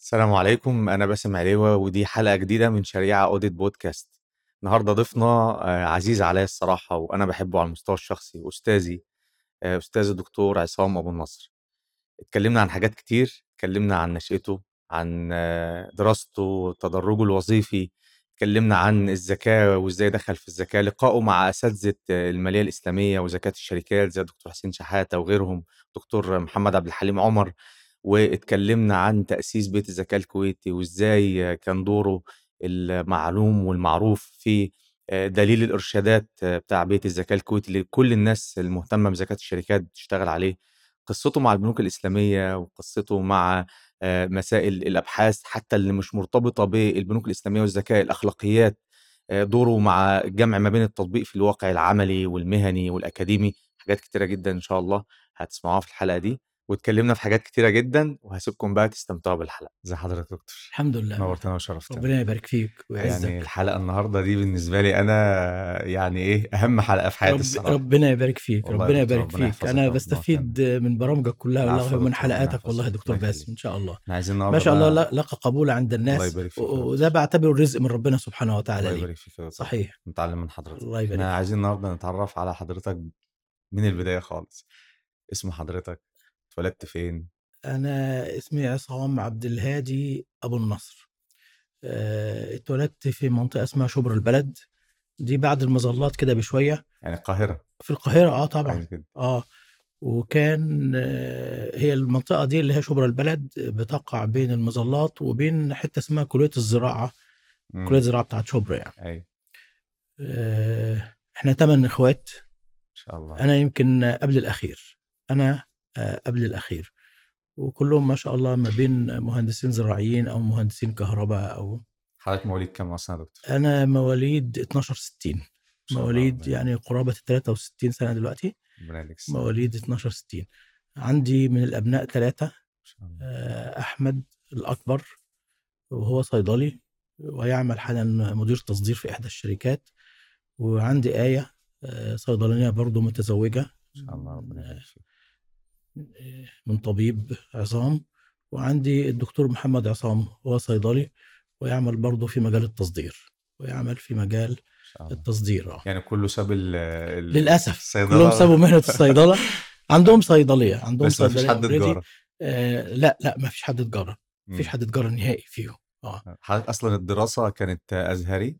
السلام عليكم أنا باسم عليوة ودي حلقة جديدة من شريعة أوديت بودكاست النهاردة ضيفنا آه، عزيز عليا الصراحة وأنا بحبه على المستوى الشخصي أستاذي آه، أستاذ الدكتور عصام أبو النصر. اتكلمنا عن حاجات كتير اتكلمنا عن نشأته عن آه، دراسته تدرجه الوظيفي اتكلمنا عن الزكاة وإزاي دخل في الزكاة لقائه مع أساتذة آه، المالية الإسلامية وزكاة الشركات زي الدكتور حسين شحاتة وغيرهم دكتور محمد عبد الحليم عمر. واتكلمنا عن تأسيس بيت الزكاة الكويتي وإزاي كان دوره المعلوم والمعروف في آه، دليل الإرشادات آه، بتاع بيت الزكاة الكويتي اللي كل الناس المهتمة بزكاة الشركات بتشتغل عليه. قصته مع البنوك الإسلامية وقصته مع آه، مسائل الأبحاث حتى اللي مش مرتبطة بالبنوك الإسلامية والزكاة الأخلاقيات دوره مع الجمع ما بين التطبيق في الواقع العملي والمهني والأكاديمي حاجات كتيرة جدا إن شاء الله هتسمعوها في الحلقة دي. واتكلمنا في حاجات كتيرة جدا وهسيبكم بقى تستمتعوا بالحلقة. زي حضرتك دكتور. الحمد لله. نورتنا وشرفتنا. ربنا يبارك فيك ويعزك. يعني الحلقة النهاردة دي بالنسبة لي أنا يعني إيه أهم حلقة في حياتي رب الصراحة. ربنا يبارك فيك ربنا يبارك ربنا فيك. أنا بستفيد من برامجك كلها والله ومن حلقاتك. والله يا دكتور باسم. إن شاء الله. إحنا عايزين النهارده ما شاء الله لقى قبول عند الناس. وده بعتبره رزق من ربنا سبحانه وتعالى الله يبارك فيك. صحيح. نتعلم من حضرتك. الله يبارك إحنا. عايزين النهارده نتعرف على حضرتك من البداية خالص. اسم حضرتك اتولدت فين؟ أنا اسمي عصام عبد الهادي أبو النصر. آه، اتولدت في منطقة اسمها شبرا البلد. دي بعد المظلات كده بشوية. يعني القاهرة. في القاهرة آه طبعا. آه وكان آه، هي المنطقة دي اللي هي شبرا البلد بتقع بين المظلات وبين حتة اسمها كلية الزراعة. مم. كلية الزراعة بتاعت شبرا يعني. آه، إحنا تمن إخوات. ان شاء الله. أنا يمكن قبل الأخير. أنا قبل الأخير. وكلهم ما شاء الله ما بين مهندسين زراعيين أو مهندسين كهرباء أو حضرتك مواليد كام أصلا يا دكتور؟ أنا مواليد 12 60 إن شاء الله، مواليد يعني قرابة 63 سنة دلوقتي. مواليد 12 60 عندي من الأبناء الله. آه، أحمد الأكبر وهو صيدلي ويعمل حاليا مدير تصدير في إحدى الشركات. وعندي آية آه، صيدلانية برضو متزوجة. ان شاء الله ربنا يبارك فيك. آه، من طبيب عظام وعندي الدكتور محمد عصام هو صيدلي ويعمل برضو في مجال التصدير ويعمل في مجال التصدير آه. يعني كله ساب للأسف الصيدلة كلهم سابوا مهنة الصيدلة عندهم صيدلية عندهم بس ما فيش صيدلية حد. تجارة آه لا لا ما فيش حد تجارة ما فيش. حد تجارة نهائي فيهم آه حضرتك أصلا الدراسة كانت أزهري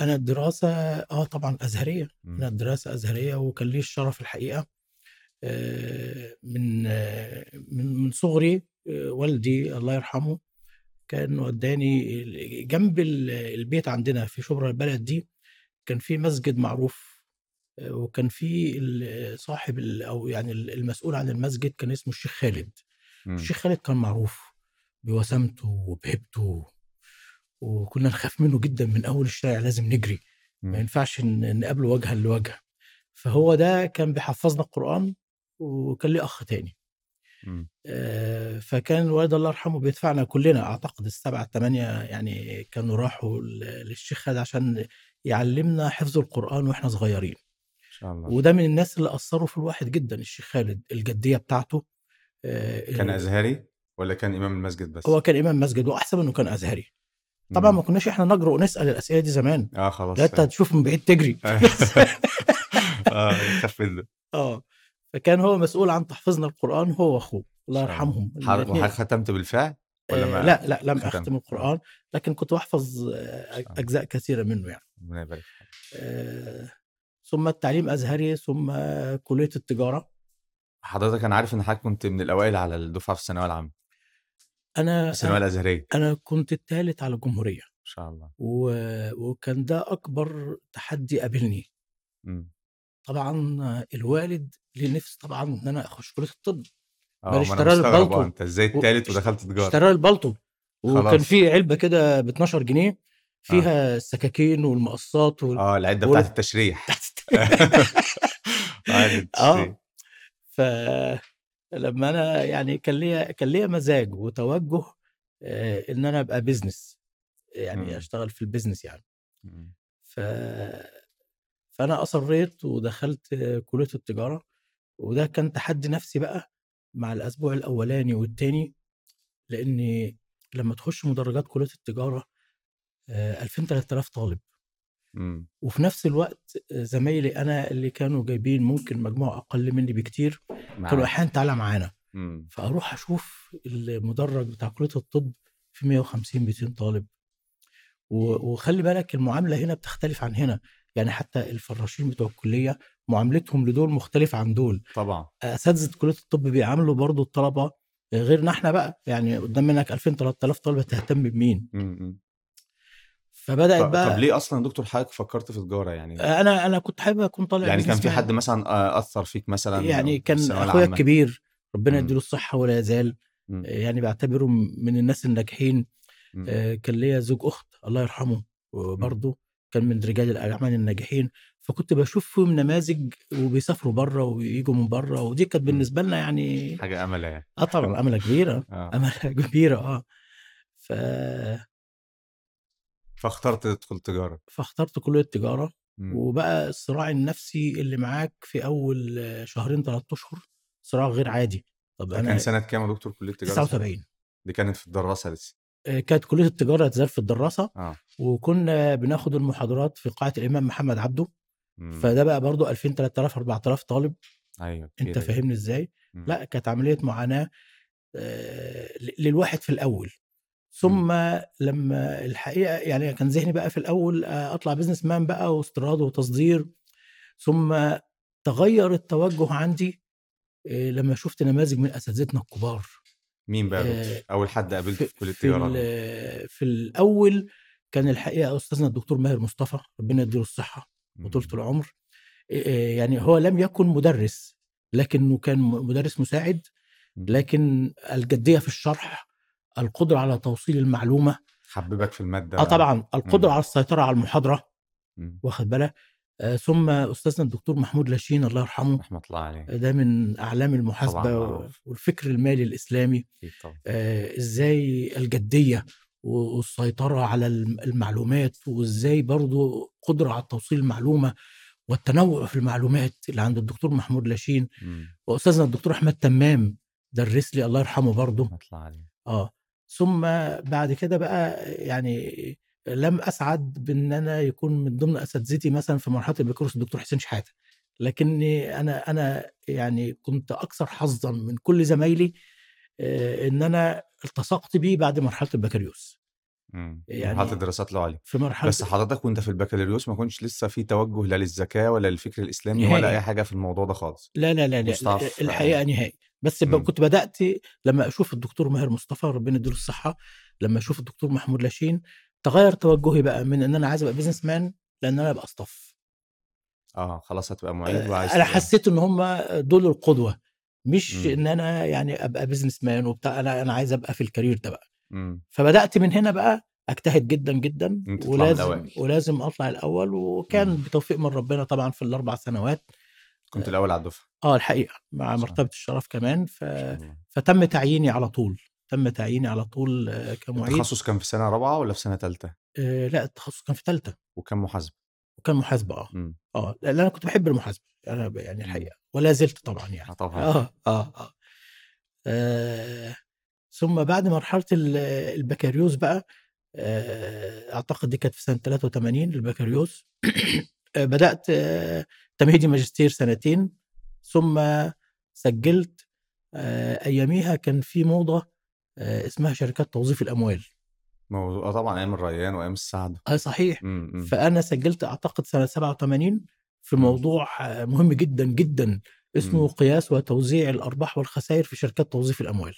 أنا الدراسة آه طبعا أزهرية. أنا الدراسة أزهرية وكان لي الشرف الحقيقة من آه، من من صغري آه، والدي الله يرحمه كان وداني جنب ال- البيت عندنا في شبرا البلد دي كان في مسجد معروف آه، وكان في صاحب أو يعني ال- المسؤول عن المسجد كان اسمه الشيخ خالد مم. الشيخ خالد كان معروف بوسامته وبهبته وكنا نخاف منه جدا من أول الشارع لازم نجري ما مم. ينفعش نقابله وجها لوجه فهو ده كان بيحفظنا القرآن وكان لي أخ تاني. مم. آه، فكان الوالد الله يرحمه بيدفعنا كلنا أعتقد السبعة الثمانية يعني كانوا راحوا للشيخ خالد عشان يعلمنا حفظ القرآن وإحنا صغيرين. شاء الله. وده من الناس اللي أثروا في الواحد جدا الشيخ خالد الجدية بتاعته. آه، كان أزهري ولا كان إمام المسجد بس؟ هو كان إمام مسجد وأحسب إنه كان أزهري. طبعا مم. ما كناش إحنا نجرؤ نسأل الأسئلة دي زمان. آه خلاص. لا أنت هتشوف من بعيد تجري. آه آه. فكان هو مسؤول عن تحفيظنا القرآن هو وأخوه. الله إن. يرحمهم. ختمت بالفعل؟ ولا آه ما لا لا لم ختمت؟ أختم القرآن لكن كنت بحفظ آه،. أجزاء كثيرة منه يعني. ربنا يبارك آه ثم التعليم أزهري ثم كلية التجارة. حضرتك أنا عارف إن حضرتك كنت من الأوائل على الدفعة في الثانوية العامة. أنا الثانوية أنا, الأزهرية. أنا كنت الثالث على الجمهورية. ان شاء الله. و... وكان ده أكبر تحدي قابلني. مم. طبعا آه، الوالد ليه نفس طبعا إن أنا أخش كلية الطب آه ما أنا اشترى البلطو. آه أنت إزاي التالت ودخلت تجارة اشترى البلطو وكان خلاص. في علبة كده ب 12 جنيه فيها السكاكين والمقصات وال... آه العدة ولا- بتاعت التشريح عادي التشريح آه فلما أنا يعني كان ليا كان ليا مزاج وتوجه آه، إن أنا أبقى business يعني مم. أشتغل في ال business يعني. ف فأنا أصريت ودخلت كلية التجارة وده كان تحدي نفسي بقى مع الأسبوع الأولاني والتاني لاني لما تخش مدرجات كلية التجارة آه، 2000 3000 طالب. إمم. وفي نفس الوقت آه، زمايلي أنا اللي كانوا جايبين ممكن مجموع أقل مني بكتير كانوا أحيانا تعالى معانا. إمم. فأروح أشوف المدرج بتاع كلية الطب في 150 200 طالب. وخلي بالك المعاملة هنا بتختلف عن هنا. يعني حتى الفراشين بتوع الكلية معاملتهم لدول مختلفة عن دول طبعا أساتذة كلية الطب بيعاملوا برضو الطلبة غيرنا إحنا بقى يعني قدام منك 2000 3000 طالب تهتم بمين امم فبدأت طب, بقى طب ليه أصلا دكتور حضرتك فكرت في تجارة يعني أنا أنا كنت حابب أكون طالع يعني كان في. حد مثلا آه، أثر فيك مثلا يعني كان أخويا الكبير ربنا مم. يديله الصحة ولا يزال مم. يعني بعتبره من الناس الناجحين مم. آه، كان ليا زوج أخت الله يرحمه وبرضه كان من رجال الأعمال الناجحين فكنت بشوف فيهم نماذج وبيسافروا بره ويجوا من بره ودي كانت بالنسبة لنا يعني حاجة امل يعني. آه طبعا أملة كبيرة آه. أملة كبيرة آه. ف... فاخترت تدخل تجارة. فاخترت كلية التجاره مم. وبقى الصراع النفسي اللي معاك في أول آه، شهرين ثلاث أشهر صراع غير عادي. طب أنا كان سنة كام يا دكتور كلية التجاره 79 دي كانت في الدراسة لسه. آه، كانت كلية التجارة تزال في الدراسة. آه. وكنا بناخد المحاضرات في قاعة الإمام محمد عبده مم. فده بقى برضو 2000 3000 4000 طالب. أيوه أنت فاهمني إزاي؟ مم. لأ كانت عملية معاناة آه، للواحد في الأول. ثم لما الحقيقة يعني كان ذهني بقى في الأول آه، أطلع بزنس مان بقى واستيراد وتصدير. ثم تغير التوجه عندي آه، لما شفت نماذج من أساتذتنا الكبار. مين بقى آه، أول حد قابلته في كلية في, التجاره ال- في الأول كان الحقيقة أستاذنا الدكتور ماهر مصطفى ربنا يديله الصحة. وطولة العمر آه، يعني هو لم يكن مدرس لكنه كان مدرس مساعد مم. لكن الجدية في الشرح القدرة على توصيل المعلومة حببك في المادة آه طبعا القدرة مم. على السيطرة على المحاضرة مم. واخد بالك آه ثم أستاذنا الدكتور محمود لاشين الله يرحمه رحمة الله عليه ده من أعلام المحاسبة. والفكر المالي الإسلامي آه إزاي الجدية والسيطرة على الم- المعلومات وإزاي برضو قدرة على توصيل المعلومة والتنوع في المعلومات اللي عند الدكتور محمود لاشين مم. وأستاذنا الدكتور أحمد تمام درس لي الله يرحمه برضه آه ثم بعد كده بقى يعني لم أسعد بإن أنا يكون من ضمن أساتذتي مثلا في مرحلة البكالوريوس الدكتور حسين شحاتة. لكني أنا أنا يعني كنت أكثر حظا من كل زمايلي آه، إن أنا التصقت بيه بعد مرحلة البكالوريوس. مم. يعني مرحله الدراسات العليا في مرحلة بس حضرتك وأنت في البكالوريوس ما كنتش لسه في توجه لا للزكاه ولا للفكر الإسلامي نهائي. ولا أي حاجة في الموضوع ده خالص. لا لا لا, لا الحقيقة نهائي. بس مم. كنت بدأت لما أشوف الدكتور ماهر مصطفى ربنا يديله الصحة لما أشوف الدكتور محمود لاشين تغير توجهي بقى من إن أنا عايز أبقى business man لأن أنا أبقى staff آه خلاص هتبقى معيد وعايز أنا حسيت إن هم دول القدوة. مش مم. إن أنا يعني أبقى business man وبتاع أنا أنا عايز أبقى في ال career ده بقى مم. فبدأت من هنا بقى أجتهد جدا جدا ولازم. ولازم أطلع الأول وكان مم. بتوفيق من ربنا طبعا في الأربع سنوات كنت الأول على الدفعة آه الحقيقة مع صح. مرتبة الشرف كمان ف... فتم تعييني على طول تم تعييني على طول آه، كمعيد التخصص كان في سنة رابعة ولا في سنة ثالثه آه لا التخصص كان في ثالثه وكان محاسبه وكان محاسبه آه. آه لأن أنا كنت بحب المحاسبة أنا يعني الحقيقة ولا زلت طبعا يعني. آه طبعا. آه, آه, آه, آه ثم بعد مرحلة ال- البكالوريوس بقى آه أعتقد دي كانت في سنة 83 البكالوريوس. آه، بدأت آه تمهيدي ماجستير سنتين ثم سجلت آه أياميها كان في موضة آه اسمها شركات توظيف الأموال. موضوع طبعا أيام الريان وأيام السعد. آه صحيح. مم. فأنا سجلت أعتقد سنة 87 في. موضوع مهم جدا جدا اسمه. قياس وتوزيع الأرباح والخسائر في شركات توظيف الأموال.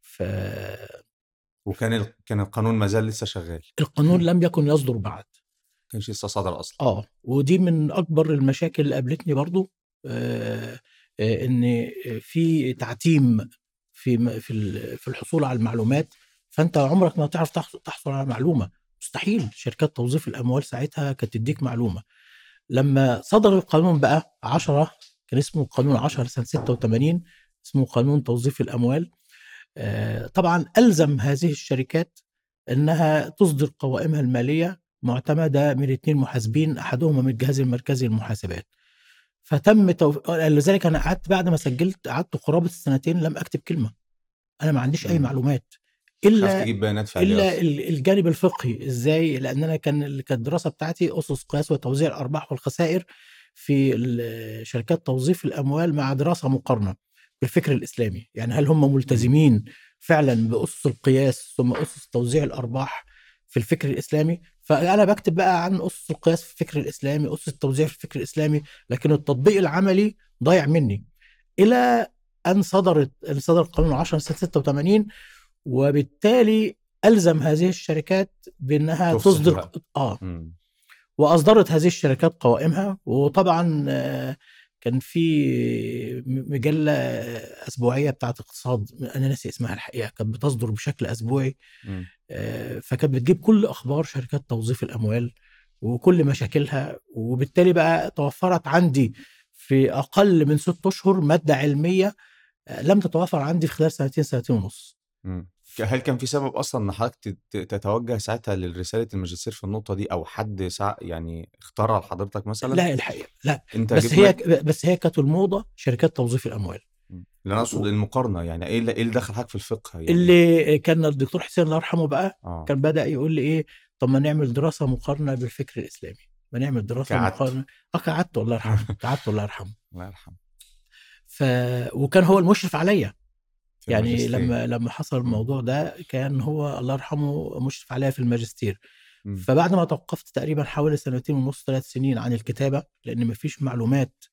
فالقانون وكان ال... كان القانون ما زال لسه شغال. لم يكن يصدر بعد. ما كانش لسه صدر أصلا. آه. ودي من أكبر المشاكل اللي قابلتني برضو آه آه إن في تعتيم في م- في ال- في الحصول على المعلومات. فأنت عمرك ما تعرف تحص- تحصل على معلومة. مستحيل. شركات توظيف الأموال ساعتها كانت تديك معلومة. لما صدر القانون بقى 10 كان اسمه قانون 10 سنة 86 اسمه قانون توظيف الأموال آه، طبعا ألزم هذه الشركات إنها تصدر قوائمها المالية معتمدة من اثنين محاسبين احدهما من الجهاز المركزي للمحاسبات. فتم توف... لذلك أنا قعدت بعد ما سجلت قعدت قرابة السنتين لم أكتب كلمة. أنا ما عنديش أي. معلومات. إلا تجيب بيانات فعليه إلا الجانب الفقهي. إزاي؟ لأن أنا كان كانت الدراسة بتاعتي أسس قياس وتوزيع الأرباح والخسائر في شركات توظيف الأموال مع دراسة مقارنة بالفكر الإسلامي. يعني هل هم ملتزمين فعلا بأسس القياس ثم أسس توزيع الأرباح في الفكر الإسلامي؟ فأنا بكتب بقى عن أسس القياس في الفكر الإسلامي أسس التوزيع في الفكر الإسلامي لكن التطبيق العملي ضايع مني. إلى أن صدرت صدر قانون 10 سنه 86 وبالتالي ألزم هذه الشركات بأنها تصدر. آه مم. وأصدرت هذه الشركات قوائمها وطبعا آه، كان في مجلة أسبوعية بتاعت اقتصاد أنا ناسي اسمها الحقيقة كانت بتصدر بشكل أسبوعي مم. آه، فكانت بتجيب كل أخبار شركات توظيف الأموال وكل مشاكلها وبالتالي بقى توفرت عندي في أقل من ست أشهر مادة علمية آه، لم تتوفر عندي في خلال سنتين سنتين ونص مم. هل كان في سبب أصلا إن حضرتك تت- تتوجه ساعتها لرسالة الماجستير في النقطة دي أو حد سع... يعني اختارها لحضرتك مثلا؟ لا الحقيقة لا. أنت بس هي مك- بس هي كانت الموضة شركات توظيف الأموال. اللي أنا أقصد المقارنة يعني إيه اللي, إيه اللي دخل حضرتك في الفقه يعني؟ اللي كان الدكتور حسين الله يرحمه بقى آه. كان بدأ يقول لي إيه طب ما نعمل دراسة مقارنة بالفكر الإسلامي. ما نعمل دراسة قعدت. مقارنة. آه قعدت الله يرحمه قعدت الله يرحمه. الله يرحمه. ف وكان هو المشرف عليا. يعني. لما لما حصل الموضوع ده كان هو الله يرحمه مشرف عليا في الماجستير مم. فبعد ما توقفت تقريبا حوالي سنتين ونص ثلاث سنين عن الكتابة لأن مفيش معلومات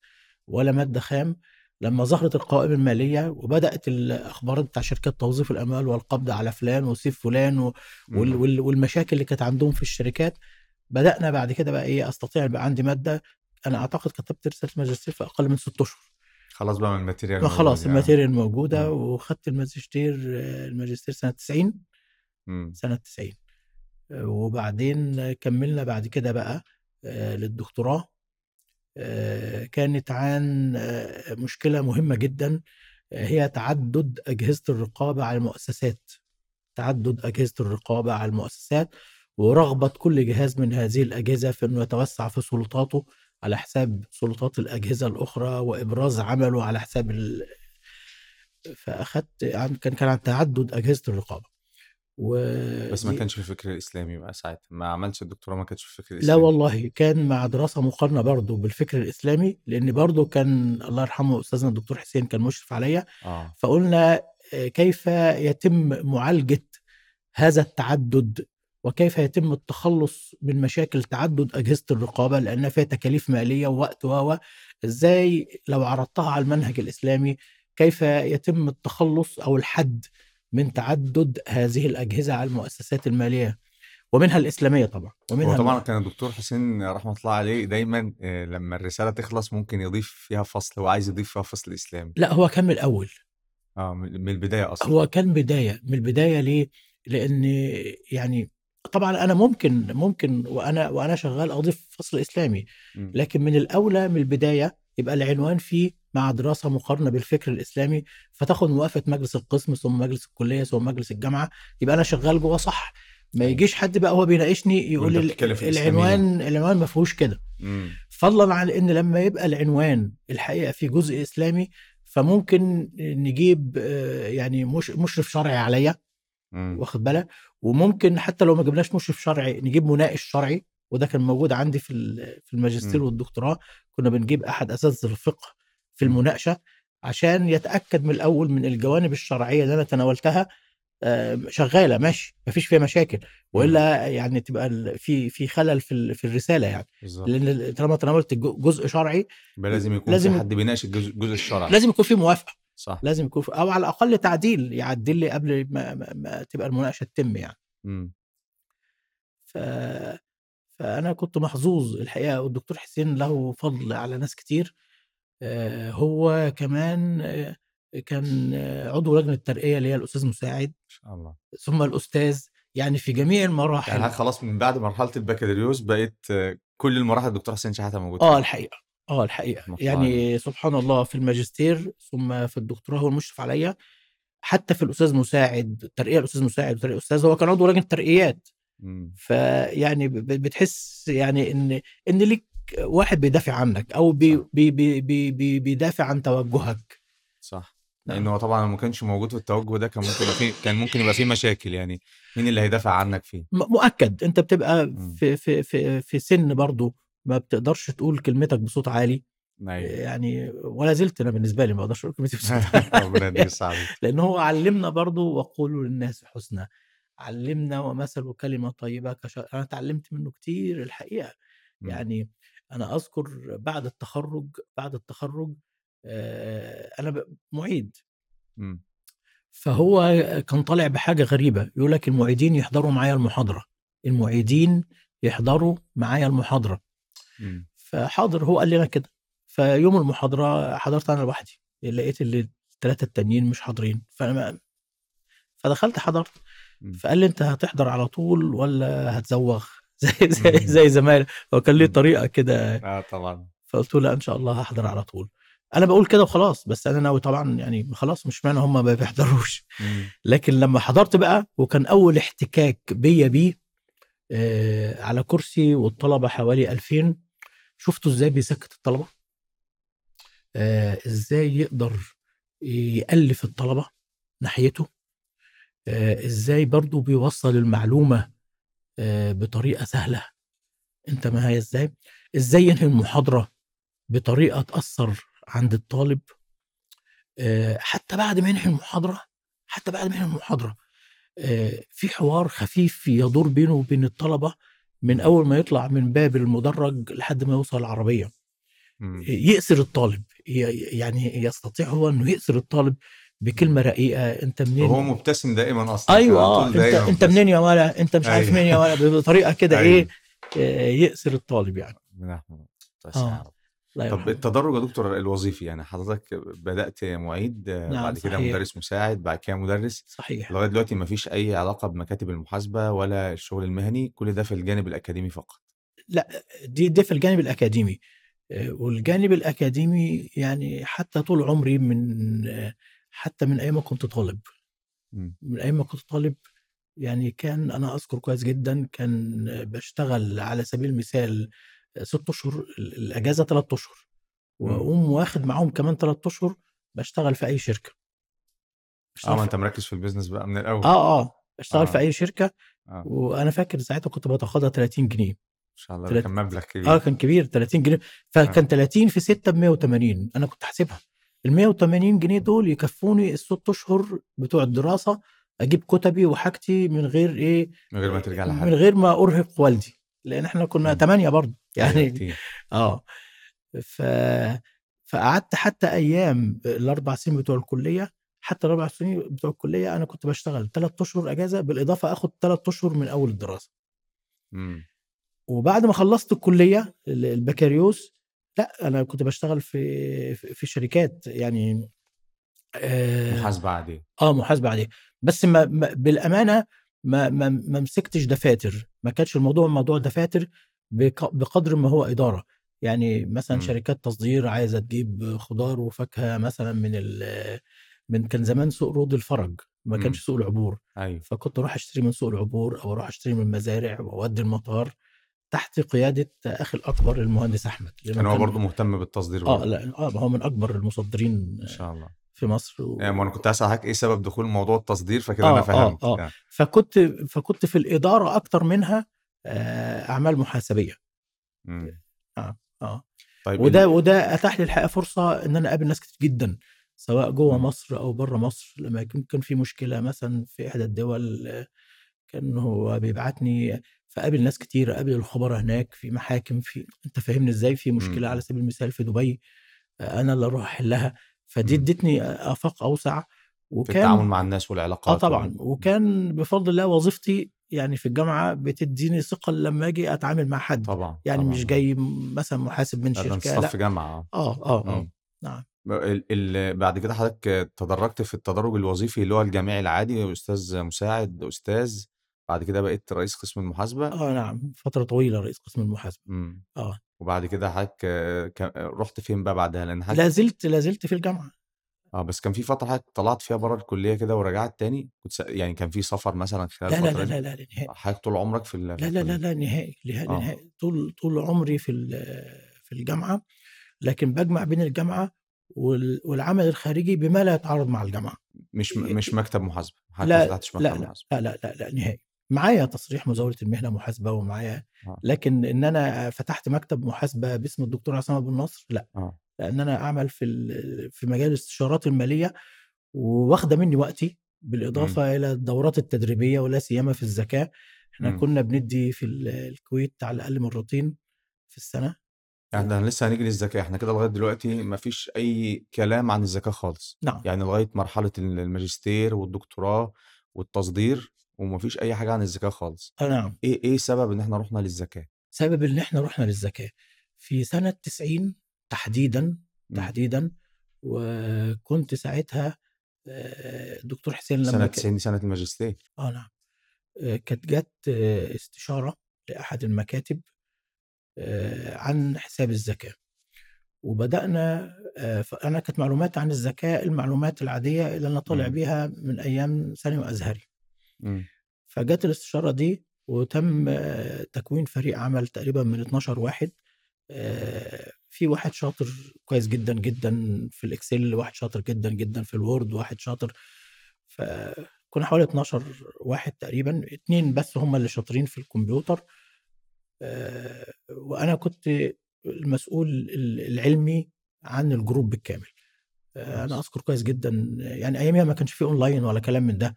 ولا مادة خام لما ظهرت القوائم المالية وبدأت الأخبار بتاع شركات توظيف الأموال والقبض على فلان وسيف فلان و-. وال- والمشاكل اللي كانت عندهم في الشركات بدأنا بعد كده بقى إيه أستطيع يبقى عندي مادة أنا أعتقد كتبت رسالة ماجستير في أقل من ست أشهر خلاص بقى من الماتيريال ما خلاص يعني. الماتيريال موجودة مم. وخدت الماجستير الماجستير سنة 90 مم. سنة 90 وبعدين كملنا بعد كده بقى آه، للدكتوراه آه، كانت عن آه، مشكلة مهمة جدا آه، هي تعدد أجهزة الرقابة على المؤسسات تعدد أجهزة الرقابة على المؤسسات ورغبه كل جهاز من هذه الأجهزة في إنه يتوسع في سلطاته على حساب سلطات الأجهزة الأخرى وإبراز عمله على حساب ال... فأخدت عن كان كان عن تعدد أجهزة الرقابة. و بس ما كانش في الفكر الاسلامي بقى ساعتها. ما عملش الدكتوراه ما كانش في الفكر لا الاسلامي والله كان مع دراسة مقارنة برضه بالفكر الإسلامي لأن برضه كان الله يرحمه أستاذنا الدكتور حسين كان مشرف عليا. آه. فقلنا آه، كيف يتم معالجة هذا التعدد وكيف يتم التخلص من مشاكل تعدد أجهزة الرقابة لأن فيها تكاليف مالية ووقت و إزاي لو عرضتها على المنهج الإسلامي كيف يتم التخلص أو الحد من تعدد هذه الأجهزة على المؤسسات المالية؟ ومنها الإسلامية طبعا ومنها طبعا كان الدكتور حسين رحمة الله عليه دايما آه، لما الرسالة تخلص ممكن يضيف فيها فصل هو عايز يضيف فيها فصل إسلامي. لا هو كان من الأول. آه من البداية أصلا. هو كان بداية من البداية ليه؟ لأن يعني طبعا أنا ممكن ممكن وأنا وأنا شغال أضيف فصل إسلامي. لكن من الأولى من البداية يبقى العنوان فيه مع دراسة مقارنة بالفكر الإسلامي فتاخد موافقة مجلس القسم ثم مجلس الكلية ثم مجلس الجامعة يبقى أنا شغال جوه صح ما. يجيش حد بقى هو بيناقشني يقول. العنوان العنوان ما فيهوش كده. فضلا عن إن لما يبقى العنوان الحقيقة في جزء إسلامي فممكن نجيب آه، يعني مش مشرف شرعي عليا. واخد بالك وممكن حتى لو ما جبناش مشرف شرعي نجيب مناقش شرعي وده كان موجود عندي في في الماجستير. والدكتوراه. كنا بنجيب أحد أساتذة الفقه في. المناقشة عشان يتأكد من الأول من الجوانب الشرعية اللي أنا تناولتها شغالة ماشي مفيش فيها مشاكل. وإلا يعني تبقى في في خلل في في الرسالة يعني. لأن طالما تناولت جزء شرعي لازم يكون لازم- في حد بيناقش الجزء الشرعي. لازم يكون في موافقة. صح. لازم يكون في أو على الأقل تعديل يعدل لي قبل ما, ما, ما تبقى المناقشة تتم يعني. مم. ف فأنا كنت محظوظ الحقيقة والدكتور حسين له فضل على ناس كتير. آه، هو كمان آه، كان آه، عضو لجنة الترقية اللي هي الأستاذ مساعد. ان شاء الله. ثم الأستاذ يعني في جميع المراحل. يعني خلاص من بعد مرحلة البكالوريوس بقيت كل المراحل الدكتور حسين شحاتة موجود آه. الحقيقة. آه الحقيقة. يعني سبحان الله في الماجستير ثم في الدكتوراه هو المشرف عليا حتى في الأستاذ مساعد الترقيه الأستاذ مساعد وترقية الأستاذ هو كان عضو لجنه ترقيات مم. فيعني بتحس يعني إن إن ليك واحد بيدافع عنك أو بي. بي بي بي بي بيدافع عن توجهك. صح. نعم. هو طبعا ما كانش موجود في التوجه ده كان ممكن يبقى في كان ممكن يبقى في مشاكل يعني. مين اللي هيدافع عنك فيه؟ مؤكد. أنت بتبقى. في في في في سن برضه ما بتقدرش تقول كلمتك بصوت عالي أيوه يعني ولا زلت أنا بالنسبة لي ما أقدرش أقول كلمتي بصوت عالي لأن هو علمنا برضه وقولوا للناس حسنى علمنا ومثل كلمه طيبة كشر أنا اتعلمت منه كتير الحقيقة مم. يعني أنا أذكر بعد التخرج بعد التخرج آه، أنا ب- معيد مم. فهو كان طالع بحاجة غريبة يقول لك المعيدين يحضروا معايا المحاضرة المعيدين يحضروا معايا المحاضرة. فحاضر هو قال لنا كده. فيوم المحاضرة حضرت أنا لوحدي. لقيت اللي الثلاثه التانيين مش حاضرين. فأنا فدخلت حضرت. فقال لي أنت هتحضر على طول ولا هتزوغ؟ زي زي. زي زمان. هو كان ليه. طريقة كده. آه طبعا. فقلت له لا إن شاء الله هحضر على طول. أنا بقول كده وخلاص بس أنا ناوي طبعا يعني خلاص مش معنى هم ما بيحضروش. لكن لما حضرت بقى وكان أول احتكاك بيا بيه آه على كرسي والطلبة حوالي 2000 شفتوا إزاي بيسكت الطلبة؟ آه إزاي يقدر يألف الطلبة ناحيته؟ آه إزاي برضو بيوصل المعلومة آه بطريقة سهلة؟ أنت معايا إزاي؟ إزاي ينهي المحاضرة بطريقة تأثر عند الطالب؟ آه، حتى بعد ما ينهي المحاضرة حتى بعد ما ينهي المحاضرة آه، في حوار خفيف يدور بينه وبين الطلبة من أول ما يطلع من باب المدرج لحد ما يوصل العربية. يأسر الطالب يعني يستطيع هو إنه يأسر الطالب بكلمة رقيقة أنت منين وهو مبتسم دائما أصلا أيوه طول أنت دايما أنت. منين يا ولا أنت مش عارف أيوة. منين يا ولا بطريقة كده أيوة. إيه آه، يأسر الطالب يعني يرحمه. طيب آه. طب. التدرج يا دكتور الوظيفي يعني حضرتك بدأت معيد نعم، بعد كده صحيح. مدرس مساعد بعد كده مدرس صحيح لغاية دلوقتي ما فيش أي علاقة بمكاتب المحاسبة ولا الشغل المهني كل ده في الجانب الأكاديمي فقط لا دي دي في الجانب الأكاديمي آه، والجانب الأكاديمي يعني حتى طول عمري من حتى من أيام ما كنت طالب. من أيام ما كنت طالب يعني كان أنا أذكر كويس جدا كان بشتغل على سبيل المثال ست أشهر الأجازة ثلاث أشهر. وأقوم واخد معاهم كمان ثلاث أشهر بشتغل في أي شركة. آه ما أنت مركز في البيزنس بقى من الأول. آه آه بشتغل آه. في أي شركة آه. وأنا فاكر ساعتها كنت بتقاضى 30 جنيه. إن شاء الله تلات- كان مبلغ آه كبير كان كبير 30 جنيه. فكان 30 في 6 ب 180 أنا كنت حاسبها. ال 180 جنيه دول يكفوني الست أشهر بتوع الدراسة أجيب كتبي وحاجتي من غير إيه؟ من غير ما ترجع من لحد غير ما أرهق والدي لأن إحنا كنا. 8 برضه. يعني كتير. آه. ف فقعدت حتى أيام الأربع سنين بتوع الكلية حتى الأربع سنين بتوع الكلية أنا كنت بشتغل ثلاث أشهر أجازة بالإضافة آخد ثلاث أشهر من أول الدراسة. مم. وبعد ما خلصت الكلية ال- البكالوريوس لأ أنا كنت بشتغل في في شركات يعني آه, محاسبة عادية. آه محاسبة عليه بس ما ما بالأمانة ما ما ما مسكتش دفاتر. ما كانش الموضوع موضوع دفاتر بقدر ما هو إدارة يعني مثلا مم. شركات تصدير عايزة تجيب خضار وفاكهة مثلا من ال من كان زمان سوق رود الفرج ما مم. كانش سوق العبور أيوة فكنت أروح أشتري من سوق العبور أو أروح أشتري من المزارع وأودي المطار تحت قيادة أخي الأكبر المهندس أحمد لأنه كان هو برضه مهتم بالتصدير آه لا آه هو من أكبر المصدرين إن شاء الله في مصر و... يعني ما أنا كنت هسأل حضرتك إيه سبب دخول موضوع التصدير فكده آه، أنا آه، فهمت آه. يعني. فكنت فكنت في الإدارة أكتر منها آه، أعمال محاسبية مم. آه طيب وده وده أتاح لي الحقيقة فرصة إن أنا أقابل ناس كتير جدا سواء جوه مم. مصر أو بره مصر لما يكون كان في مشكلة مثلا في إحدى الدول آه، كان هو بيبعتني فقابل ناس كتير قابل الخبراء هناك في محاكم في أنت فاهمني إزاي في مشكلة مم. على سبيل المثال في دبي آه، أنا اللي أروح احلها فدي. ادتني أفاق أوسع في وكان التعامل مع الناس والعلاقات آه طبعا وكان بفضل الله وظيفتي يعني في الجامعة بتديني ثقة لما أجي أتعامل مع حد. طبعا يعني طبعا. مش جاي مثلا محاسب من شركة لا. جامعة. آه آه آه. مم. نعم. ال ال بعد كده حضرتك تدرجت في التدرج الوظيفي اللي هو الجامعي العادي أستاذ مساعد أستاذ بعد كده بقيت رئيس قسم المحاسبة؟ آه نعم. فترة طويلة رئيس قسم المحاسبة. آه. وبعد كده حضرتك آه، رحت فين بقى بعدها؟ لأن حضرتك لا زلت لا زلت في الجامعة. آه بس كان في فترة طلعت فيها بره الكلية كده ورجعت تاني كنت س... يعني كان في سفر مثلا خلال لا لا الفترة لا دي؟ لا لا نهائي. طول عمرك في ال... في لا لا لا الكلية؟ لا نهائي نهائي آه. نهائي. طول طول عمري في ال- في الجامعة لكن بجمع بين الجامعة وال- والعمل الخارجي بما لا يتعارض مع الجامعة. مش مش مكتب محاسبة حضرتك لا فتحتش لا مكتب لا محاسبة. لا لا لا, لا نهائي. معايا تصريح مزاولة المهنة محاسبة ومعايا آه. لكن إن أنا فتحت مكتب محاسبة باسم الدكتور عصام أبو النصر لا. آه. لأن أنا أعمل في في مجال الاستشارات المالية واخده مني وقتي بالإضافة إلى الدورات التدريبية ولا سيما في الزكاه إحنا مم. كنا بندي في ال- الكويت على الأقل مرتين في السنة. إحنا لسه هنيجي للزكاه إحنا كده لغاية دلوقتي ما فيش أي كلام عن الزكاه خالص. نعم. يعني لغاية مرحلة الماجستير والدكتوراه والتصدير وما فيش أي حاجة عن الزكاه خالص. آه نعم. إيه إيه سبب إن إحنا رحنا للزكاه سبب إن إحنا رحنا للزكاه في سنة 90 تحديدا مم. تحديدا وكنت ساعتها الدكتور حسين لما سنة ك- 90 دي سنة الماجستير آه نعم كانت جت استشارة لأحد المكاتب عن حساب الزكاه وبدأنا آه، فانا كانت معلومات عن الزكاه المعلومات العادية اللي أنا طالع مم. بيها من أيام ثانوي ازهري مم. فجت الاستشارة دي وتم تكوين فريق عمل تقريبا من 12 واحد في واحد شاطر كويس جدا جدا في ال Excel واحد شاطر جدا جدا في ال Word واحد شاطر فكنا حوالي 12 واحد تقريبا اتنين بس هم اللي شاطرين في الكمبيوتر آه، وأنا كنت المسؤول ال- العلمي عن ال group بالكامل آه، أنا. أذكر كويس جدا يعني اياميها ما كانش في أونلاين ولا كلام من ده.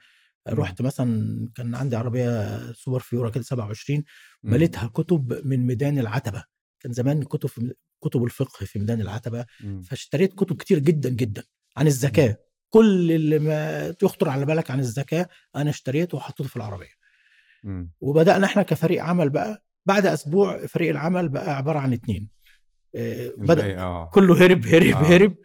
رحت مثلا كان عندي عربية سوبر فيوره كده 27 مم. مليتها كتب من ميدان العتبة كان زمان كتب كتب الفقه في ميدان العتبة. فاشتريت كتب كتير جدا جدا عن الزكاه كل اللي ما يخطر على بالك عن الزكاه أنا اشتريته وحطيته في العربية. وبدأنا إحنا كفريق عمل بقى بعد أسبوع فريق العمل بقى عبارة عن اتنين آه، بدأ آه كله هرب هرب آه. هرب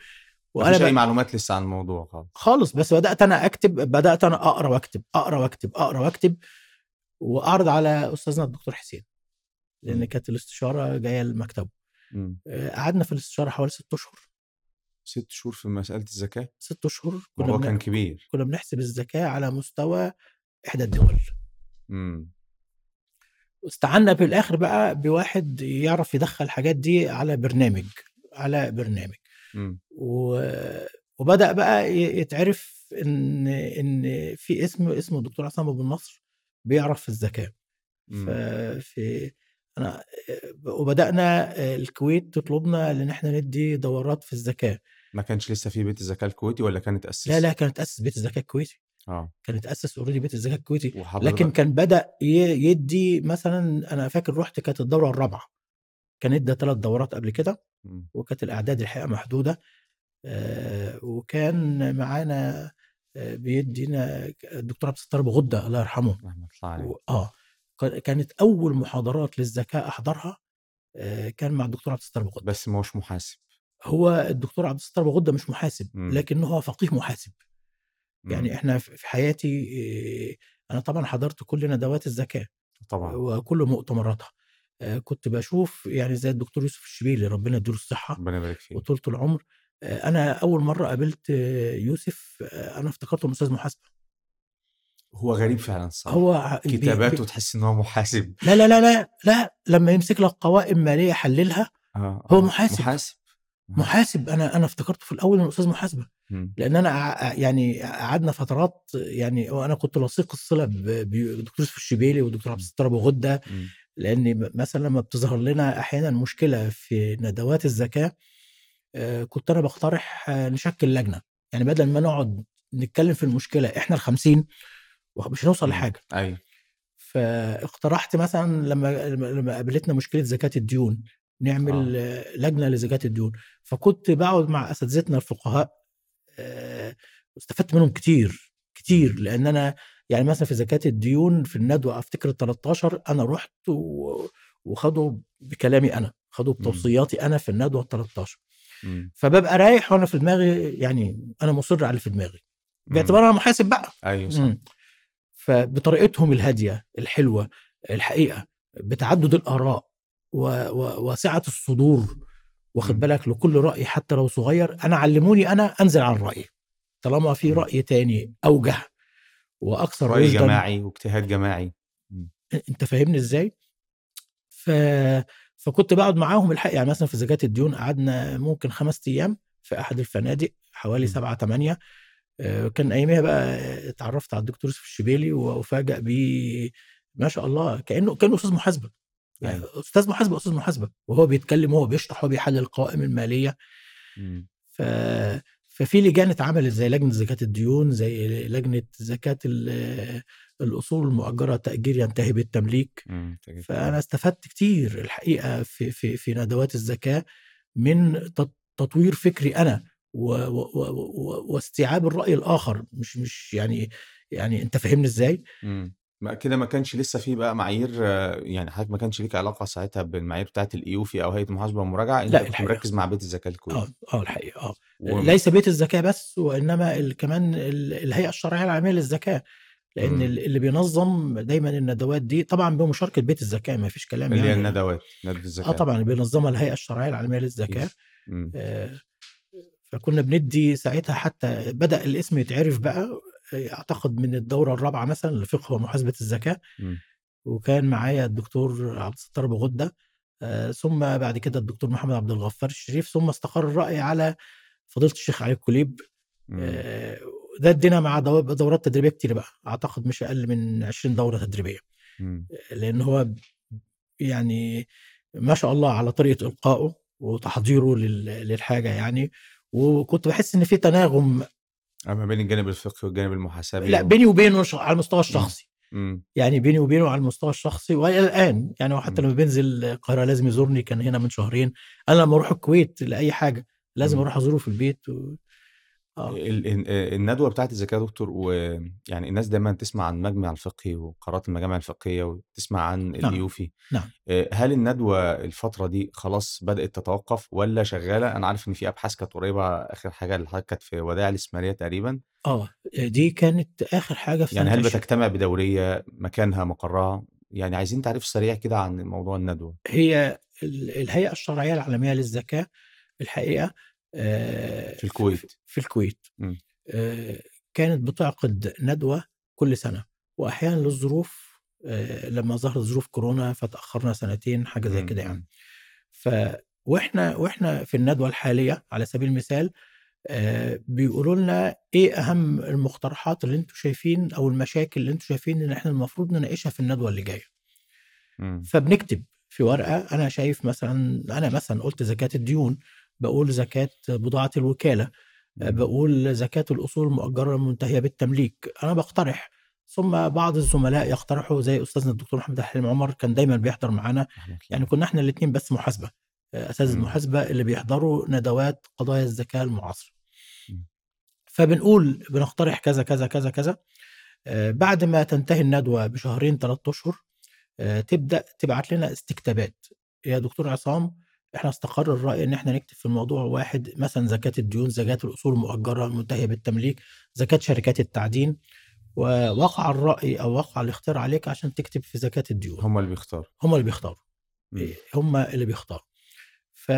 مفيش أي معلومات لسه عن الموضوع خالص خالص بس بدأت أنا أكتب بدأت أنا أقرأ وأكتب أقرأ وأكتب أقرأ وأكتب وأعرض على أستاذنا الدكتور حسين لأن. كانت الاستشارة جاية لمكتبه. آه، قعدنا في الاستشاره حوالي ست أشهر. ست شهور في مسألة الزكاه ست أشهر كنا بن... كان كبير. كنا بنحسب الزكاه على مستوى إحدى الدول. مم. استعنا في الآخر بقى بواحد يعرف يدخل الحاجات دي على برنامج على برنامج. مم. و... وبدأ بقى يتعرف إن إن في اسم اسمه الدكتور عصام أبو النصر بيعرف في الزكاه. ففي أنا وبدأنا الكويت تطلبنا ان إحنا ندي دورات في الزكاه ما كانش لسه في بيت الزكاه الكويتي ولا كانت اتأسس؟ لا لا كانت تاسس بيت الزكاه الكويتي. آه. كانت تأسس already بيت الزكاه الكويتي. لكن كان بدأ ي- يدي مثلا أنا فاكر رحت كانت الدورة الرابعة. كان ادى ثلاث دورات قبل كده. وكانت الأعداد الحقيقة محدودة آه، وكان معانا آه، بيدينا الدكتور عبد الستار أبو غدة الله يرحمه. رحمة الله عليه. آه. كان- كانت أول محاضرات للزكاه أحضرها كان مع الدكتور عبد الستار أبو غدة بس ما هوش محاسب. هو الدكتور عبد الستار أبو غدة مش محاسب مم. لكنه هو فقيه محاسب. يعني إحنا في حياتي أنا طبعا حضرت كل ندوات الزكاه طبعا. وكل مؤتمراتها. كنت بشوف يعني زي الدكتور يوسف الشبيلي ربنا يديله الصحة ربنا يبارك فيه وطولة العمر. أنا أول مرة قابلت يوسف أنا افتكرته أستاذ محاسبة. هو غريب فعلا الصراحة هو كتاباته تحس إن هو محاسب لا لا لا لا لا لما يمسك لك قوائم مالية يحللها آه. هو آه. محاسب. محاسب محاسب أنا أنا افتكرته في الأول إنه أستاذ محاسبة. لأن أنا يعني قعدنا فترات يعني وأنا كنت لصيق الصلة ب- بدكتور يوسف الشبيلي والدكتور عبد الستار أبو غدة. لأن مثلا لما بتظهر لنا أحيانا مشكلة في ندوات الزكاه آه، كنت أنا بقترح آه، نشكل لجنة يعني بدل ما نقعد نتكلم في المشكلة إحنا الخمسين مش هنوصل مم. لحاجة أيوه فاقترحت مثلا لما لما قابلتنا مشكلة زكاة الديون نعمل آه. لجنة لزكاة الديون فكنت بقعد مع أساتذتنا الفقهاء آه، واستفدت منهم كتير كتير لأن أنا يعني مثلا في زكاة الديون في الندوة أفتكر ال 13 أنا رحت و- وخدوا بكلامي أنا خدوا مم. بتوصياتي أنا في الندوة ال 13 مم. فببقى رايح وأنا في دماغي يعني أنا مصر على اللي في دماغي باعتبار أنا محاسب بقى أيوه صح. فبطريقتهم الهادية الحلوة الحقيقة بتعدد الآراء وسعة الصدور واخد. بالك؟ لكل رأي حتى لو صغير أنا علموني أنا أنزل عن رأيي. طالما في. رأي تاني أوجه وأكثر رأي جماعي واجتهاد جماعي. أنت فاهمني إزاي؟ ف... فكنت بقعد معاهم الحق يعني مثلا في زكاة الديون قعدنا ممكن خمس أيام في أحد الفنادق حوالي تمانية. آه، كان ايامها بقى اتعرفت على الدكتور يوسف الشبيلي وافاجئ بيه ما شاء الله كانه كأنه أستاذ محاسبة يعني أيوة. أستاذ محاسبة أستاذ محاسبة وهو بيتكلم وهو بيشرح وهو بيحلل القوائم المالية مم. ف ففي لجان اتعملت زي لجنة زكاة الديون زي لجنة زكاة ال- الأصول المؤجرة تأجير ينتهي بالتمليك مم. تجد. فأنا استفدت كتير الحقيقة في في في ندوات الزكاة من تط- تطوير فكري أنا و و و و واستيعاب الرأي الآخر مش مش يعني يعني أنت فاهمني إزاي؟ مم. ما كده ما كانش لسه في بقى معايير آه، يعني حضرتك ما كانش ليك علاقة ساعتها بالمعايير بتاعة الايوفي أو هيئة المحاسبة والمراجعة انت لا كنت مركز مع بيت الزكاه الكويتي آه آه الحقيقة آه و... ليس بيت الزكاه بس وإنما ال- كمان ال- الهيئة الشرعية العالميه للزكاه لأن مم. ال- اللي بينظم دايما الندوات دي طبعا بمشاركة بيت الزكاه ما فيش كلام اللي هي يعني الندوات ندوة آه الزكاه طبعا اللي بينظمها الهيئة الشرعية العالميه للزكاه أكيد. مم. آه، فكنا بندي ساعتها حتى بدأ الاسم يتعرف بقى أعتقد من الدورة الرابعة مثلا لفقه ومحاسبة الزكاة مم. وكان معايا الدكتور عبد الستار أبو غدة آه، ثم بعد كده الدكتور محمد عبد الغفار الشريف ثم استقر الرأي على فضيلة الشيخ علي الكليب. آه، ده ادينا مع دو- دورات تدريبية كتير بقى أعتقد مش أقل من 20 دورة تدريبية. لأن هو يعني ما شاء الله على طريقة إلقائه وتحضيره لل- للحاجة يعني وكنت بحس إن في تناغم أما بين الجانب الفقهي والجانب المحاسبي لا و... بيني وبينه على المستوى الشخصي مم. يعني بيني وبينه على المستوى الشخصي والى الآن يعني هو حتى مم. لما بينزل القاهره لازم يزورني كان هنا من شهرين أنا لما أروح الكويت لأي حاجة لازم مم. أروح أزوره في البيت و... ال- الندوة بتاعت الزكاه يا دكتور ويعني الناس دايما تسمع عن المجمع الفقهي وقرارات المجامع الفقهية وتسمع عن نعم الايوفي نعم. آه، هل الندوة الفترة دي خلاص بدأت تتوقف ولا شغالة؟ أنا عارف إن في أبحاث كانت قريبة آخر حاجة اللي كانت في ودائع الإسماعيلية تقريبا. آه دي كانت آخر حاجة في يعني هل 20 بتجتمع بدورية مكانها مقرها؟ يعني عايزين تعريف سريع كده عن موضوع الندوة. هي ال- الهيئة الشرعية العالمية للزكاه الحقيقة آه، في الكويت في الكويت. آه، كانت بتعقد ندوة كل سنة واحيانا للظروف آه، لما ظهرت ظروف كورونا فتأخرنا سنتين حاجة زي. كده يعني. ف وإحنا وإحنا في الندوة الحالية على سبيل المثال آه، بيقولوا لنا إيه أهم المقترحات اللي أنتم شايفين أو المشاكل اللي أنتم شايفين إن إحنا المفروض نناقشها في الندوة اللي جاية. فبنكتب في ورقة أنا شايف مثلا أنا مثلا قلت زكاة الديون بقول زكاة بضاعة الوكالة. بقول زكاة الأصول المؤجرة المنتهية بالتمليك. أنا بقترح. ثم بعض الزملاء يقترحوا زي استاذنا الدكتور محمد حليم عمر كان دايما بيحضر معانا. يعني كنا إحنا الاثنين بس محاسبة. اساتذه. المحاسبة اللي بيحضروا ندوات قضايا الزكاة المعاصرة. مم. فبنقول بنقترح كذا كذا كذا كذا. آه، بعد ما تنتهي الندوة بشهرين ثلاث أشهر آه، تبدأ تبعت لنا استكتابات. يا دكتور عصام إحنا استقر الرأي إن إحنا نكتب في الموضوع واحد مثلا زكاة الديون زكاة الأصول المؤجره المنتهيه بالتمليك زكاة شركات التعدين ووقع الرأي أو وقع الاختيار عليك عشان تكتب في زكاة الديون. هم اللي بيختاروا. هم اللي بيختاروا. هم اللي بيختاروا. ف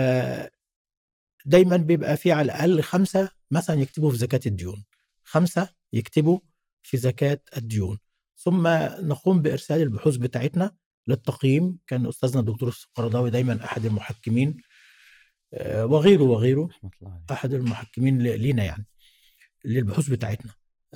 دايما بيبقى في على الأقل خمسة مثلا يكتبوا في زكاة الديون. خمسة يكتبوا في زكاة الديون. ثم نقوم بإرسال البحوث بتاعتنا للتقييم. كان أستاذنا الدكتور القرضاوي دايما أحد المحكمين آه، وغيره وغيره أحد المحكمين لينا يعني للبحوث بتاعتنا.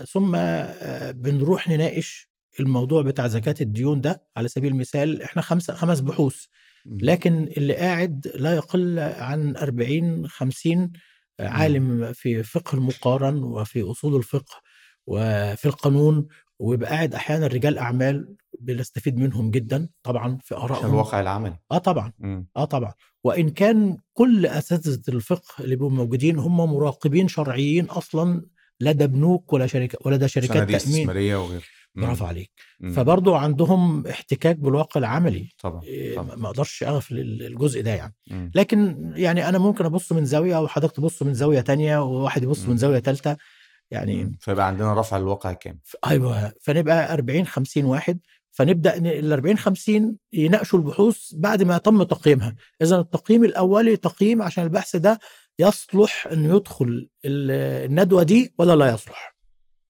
ثم آه، بنروح نناقش الموضوع بتاع زكاة الديون ده. على سبيل المثال إحنا خمسة خمس بحوث. لكن اللي قاعد لا يقل عن 40 50 عالم في فقه المقارن وفي أصول الفقه وفي القانون ويبقى قاعد أحيانا رجال أعمال بنستفيد منهم جدا طبعا في عشان ارائهم الواقع العملي آه طبعا. مم. آه طبعا. وإن كان كل أساتذة الفقه اللي بيبقوا موجودين هم مراقبين شرعيين أصلا لدى بنوك ولا شركة ولا ده شركات تأمين. استثمارية وغيره مم. برافو عليك. فبرضه عندهم احتكاك بالواقع العملي. طبعا إيه، طبعا. ما أقدرش اغفل الجزء ده يعني. مم. لكن يعني أنا ممكن أبص من زاوية وحضرتك تبص من زاوية تانية وواحد يبص مم. من زاوية ثالثه يعني مم. فيبقى عندنا رفع الواقع كامل ف- أيوه فنبقى 40 50 واحد فنبدأ ال 40 50 يناقشوا البحوث بعد ما تم تقييمها اذا التقييم الأولي تقييم عشان البحث ده يصلح انه يدخل ال- الندوة دي ولا لا يصلح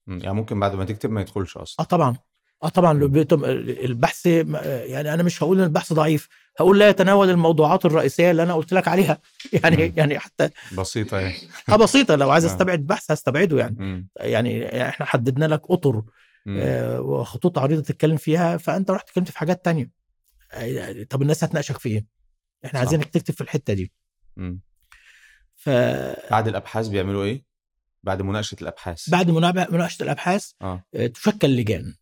مم. يعني ممكن بعد ما تكتب ما يدخلش آه أصلا طبعا آه طبعا لو مم. بيتم- البحث يعني أنا مش هقول إن البحث ضعيف هقول لا يتناول الموضوعات الرئيسية اللي أنا قلت لك عليها يعني مم. يعني حتى بسيطة يعني آه بسيطة لو عايز آه. أستبعد بحث هستبعده يعني مم. يعني إحنا حددنا لك أطر. آه، وخطوط عريضة تتكلم فيها فأنت رحت اتكلمت في حاجات تانية آه، طب الناس هتناقشك في إيه؟ إحنا. عايزينك تكتب في الحتة دي مم. فبعد بعد الأبحاث بيعملوا إيه بعد مناقشة الأبحاث مناقشه مناقشة الأبحاث آه آه، تشكل لجان.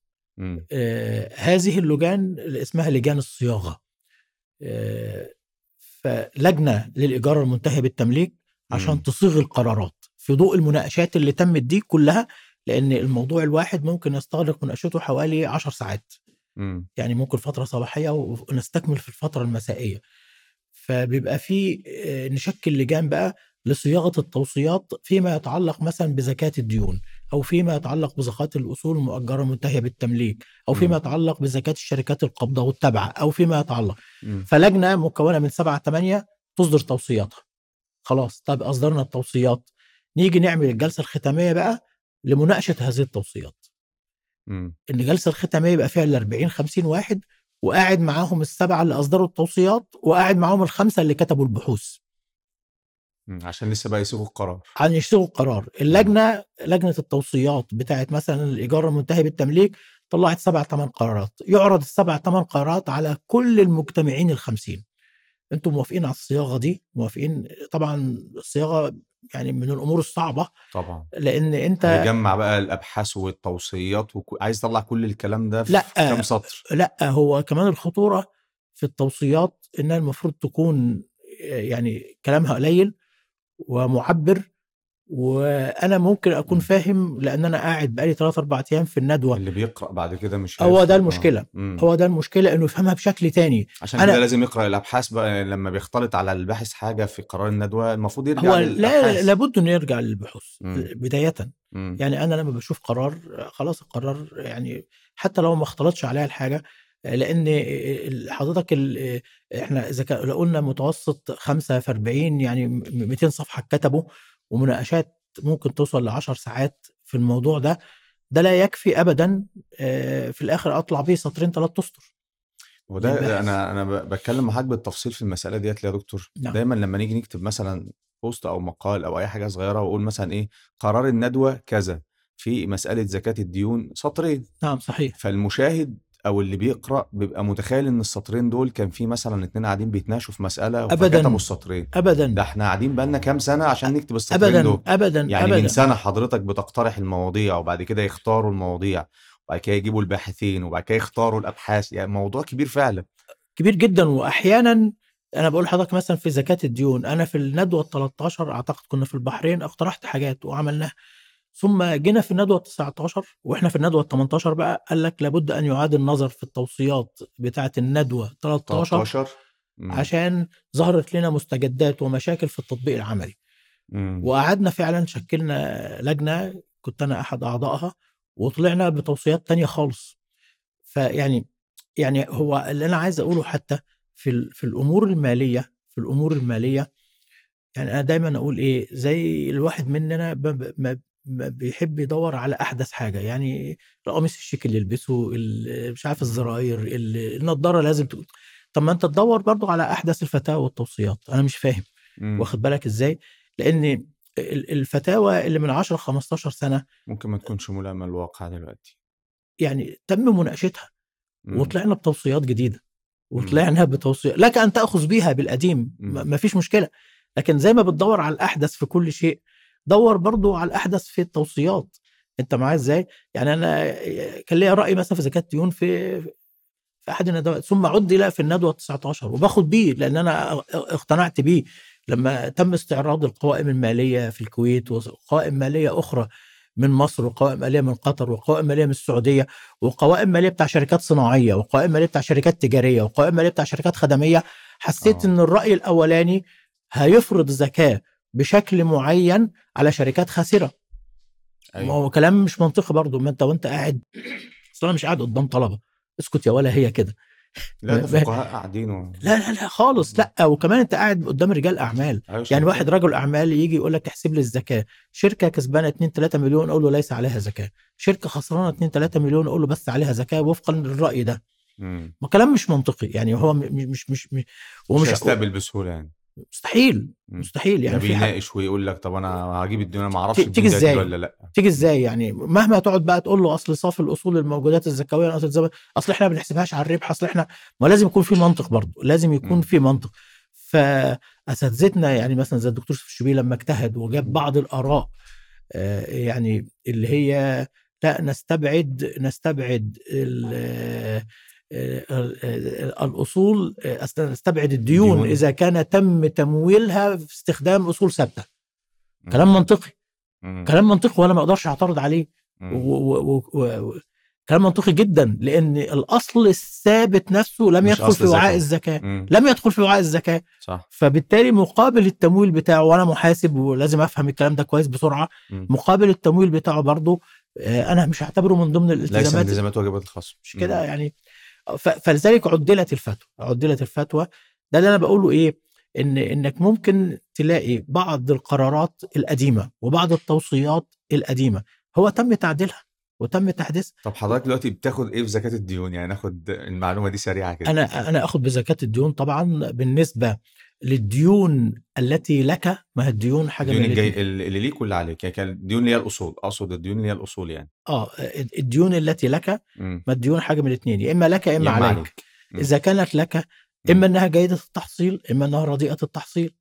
آه، هذه اللجان اللي اسمها لجان الصياغة آه، فلجنة للإيجار المنتهي بالتمليك عشان. تصيغ القرارات في ضوء المناقشات اللي تمت دي كلها لأن الموضوع الواحد ممكن يستغرق مناقشته حوالي 10 ساعات مم. يعني ممكن فترة صباحية ونستكمل في الفترة المسائية فبيبقى في آه، نشكل لجان بقى لصياغة التوصيات فيما يتعلق مثلا بزكاة الديون أو فيما يتعلق بزكاة الأصول المؤجرة المنتهيه بالتمليك أو فيما. يتعلق بزكاة الشركات القابضه والتابعه أو فيما يتعلق. فلجنة مكونة من سبعة ثمانيه تصدر توصياتها خلاص طب أصدرنا التوصيات نيجي نعمل الجلسة الختامية بقى لمناقشة هذه التوصيات. ان الجلسة الختامية يبقى فيها ال 40 50 واحد وقاعد معاهم السبعة اللي أصدروا التوصيات وقاعد معاهم الخمسة اللي كتبوا البحوث. عشان لسه بقى يسيبوا القرار. عن يشتغلوا القرار. اللجنة لجنة التوصيات بتاعت مثلا الإيجار المنتهي بالتمليك طلعت سبع ثمان قرارات. يعرض السبع ثمان قرارات على كل المجتمعين الخمسين. أنتم موافقين على الصياغة دي؟ موافقين؟ طبعا الصياغة يعني من الأمور الصعبة. طبعا. لأن أنت هيجمع بقى الأبحاث والتوصيات. عايز يطلع كل الكلام ده في لأ. كام سطر؟ لأ هو كمان الخطورة في التوصيات إنها المفروض تكون يعني كلامها قليل ومعبر وأنا ممكن أكون م. فاهم لأن أنا قاعد بقالي 3 4 أيام في الندوة اللي بيقرأ بعد كده مش هو. ده آه. المشكلة. مم. هو ده المشكلة إنه يفهمها بشكل تاني عشان أنا- كده لازم يقرأ الأبحاث بقى لما بيختلط على الباحث حاجة في قرار الندوة المفروض يرجع هو لا لابد إنه يرجع للبحوث مم. بداية مم. يعني أنا لما بشوف قرار خلاص القرار يعني حتى لو ما اختلطش عليها الحاجة لأن حضرتك ال- إحنا إذا قلنا متوسط 5 في 40 يعني م- 200 صفحة اتكتبوا ومناقشات ممكن توصل ل 10 ساعات في الموضوع ده ده لا يكفي ابدا في الآخر أطلع بيه سطرين ثلاث أسطر وده. أنا أنا بتكلم معاك بالتفصيل في المسألة ديت يا دكتور نعم. دايما لما نيجي نكتب مثلا بوست أو مقال أو أي حاجة صغيرة وأقول مثلا إيه قرار الندوة كذا في مسألة زكاة الديون سطرين نعم صحيح فالمشاهد أو اللي بيقرأ بيبقى متخيل إن السطرين دول كان في مثلا اتنين قاعدين بيتناقشوا في مسألة أبداً. فكتبوا السطرين. ابدا. ده إحنا قاعدين بقالنا كام سنة عشان نكتب السطرين ابدا دول. ابدا يعني ابدا. من سنة حضرتك بتقترح المواضيع وبعد كده يختاروا المواضيع وبعد كده يجيبوا الباحثين وبعد كده يختاروا الأبحاث. يعني موضوع كبير فعلا. كبير جدا. واحيانا أنا بقول لحضرتك مثلا في زكاة الديون أنا في الندوة ال 13 أعتقد كنا في البحرين اقترحت حاجات وعملناها. ثم جينا في الندوة ال 19 وإحنا في الندوة ال 18 بقى قال لك لابد أن يعاد النظر في التوصيات بتاعه الندوة 13 13 مم. عشان ظهرت لنا مستجدات ومشاكل في التطبيق العملي مم. وقعدنا فعلا شكلنا لجنة كنت أنا أحد أعضائها وطلعنا بتوصيات تانية خالص فيعني يعني هو اللي أنا عايز أقوله حتى في في الأمور المالية في الأمور المالية يعني أنا دايما أقول إيه زي الواحد مننا ما بيحب يدور على أحدث حاجة. يعني القميص الشيك اللي يلبسه مش عارف الزراير ال- النضارة لازم تكون طب ما أنت تدور برضو على أحدث الفتاوى والتوصيات. أنا مش فاهم. مم. واخد بالك إزاي؟ لأن ال- الفتاوى اللي من 10 15 سنة ممكن ما تكونش ملائمة للواقع دلوقتي. يعني تم مناقشتها مم. وطلعنا بتوصيات جديدة. وطلعنا بتوصيات لك أن تأخذ بيها بالقديم مم. ما فيش مشكلة. لكن زي ما بتدور على الأحدث في كل شيء دور برضو على الأحدث في التوصيات. أنت معايا إزاي؟ يعني أنا كان ليا رأي مثلا في زكاة الديون في في أحد الندوات ثم عد إلى في الندوة 19 وباخد بيه لأن أنا اقتنعت بيه. لما تم استعراض القوائم المالية في الكويت وقوائم مالية أخرى من مصر وقوائم مالية من قطر وقوائم مالية من السعودية وقوائم مالية بتاع شركات صناعية وقوائم مالية بتاع شركات تجارية وقوائم مالية بتاع شركات خدمية حسيت آه. إن الرأي الأولاني هيفرض زكاة بشكل معين على شركات خاسرة. ما أيوه. هو كلام مش منطقي برضه ما انت وانت قاعد اصل أنا مش قاعد قدام طلبة. اسكت يا ولا هي كده. لا ده ما- فقهاء قاعدين و... لا لا لا خالص لا. وكمان انت قاعد قدام رجال أعمال. أيوة يعني واحد. رجل أعمال يجي يقول لك احسب لي الزكاة. شركة كسبانة 2 3 مليون أقول له ليس عليها زكاة. شركة خسرانة 2 3 مليون أقول له بس عليها زكاة وفقا للرأي ده. ما كلام مش منطقي. يعني هو مش مش مش مش مش هيستقبل بسهولة يعني. مستحيل. مستحيل ده يعني في حاجة بيناقش ويقول لك طب أنا هجيب الديون أنا ما أعرفش تيجي؟ هتيجي ولا لأ تيجي إزاي يعني مهما تقعد بقى تقول له أصل صافي الأصول الموجودات الزكوية أصل الزم- أصل إحنا ما بنحسبهاش على الربح أصل إحنا ما لازم يكون في منطق برضه لازم يكون. في منطق فاساتذتنا يعني مثلا زي الدكتور يوسف الشبيب لما اجتهد وجاب بعض الآراء آه، يعني اللي هي لا نستبعد نستبعد ال- الأصول آه، أست- نستبعد الديون ديون. إذا كان تم تمويلها في استخدام أصول ثابتة. كلام منطقي مم. كلام منطقي وأنا ما أقدرش أعترض عليه كلام منطقي جدا لأن الأصل الثابت نفسه لم يدخل في وعاء. الزكاة مم. لم يدخل في وعاء الزكاة صح فبالتالي مقابل التمويل بتاعه وأنا محاسب ولازم أفهم الكلام ده كويس بسرعة مم. مقابل التمويل بتاعه برضه آه، أنا مش هعتبره من ضمن ليس الالتزامات التزامات واجبات الخصم مش كده يعني فلذلك عدلت الفتوى عدلت الفتوى. ده اللي أنا بقوله إيه؟ ان إنك ممكن تلاقي بعض القرارات القديمة وبعض التوصيات القديمة. هو تم تعديلها وتم تحديثها. طب حضرتك دلوقتي بتاخد إيه في زكاة الديون؟ يعني ناخد المعلومة دي سريعة كده. أنا أنا اخذ بزكاة الديون طبعا بالنسبة للديون التي لك ما هي الديون حاجة الديون الجاي الاتنين. اللي ليك واللي عليك يعني كان الديون اللي هي الأصول أقصد الديون اللي هي الأصول يعني آه الديون التي لك. ما الديون حاجة من الاثنين يا إما لك يا إما عليك, عليك. إذا كانت لك إما إنها جيدة التحصيل إما إنها رديئة التحصيل.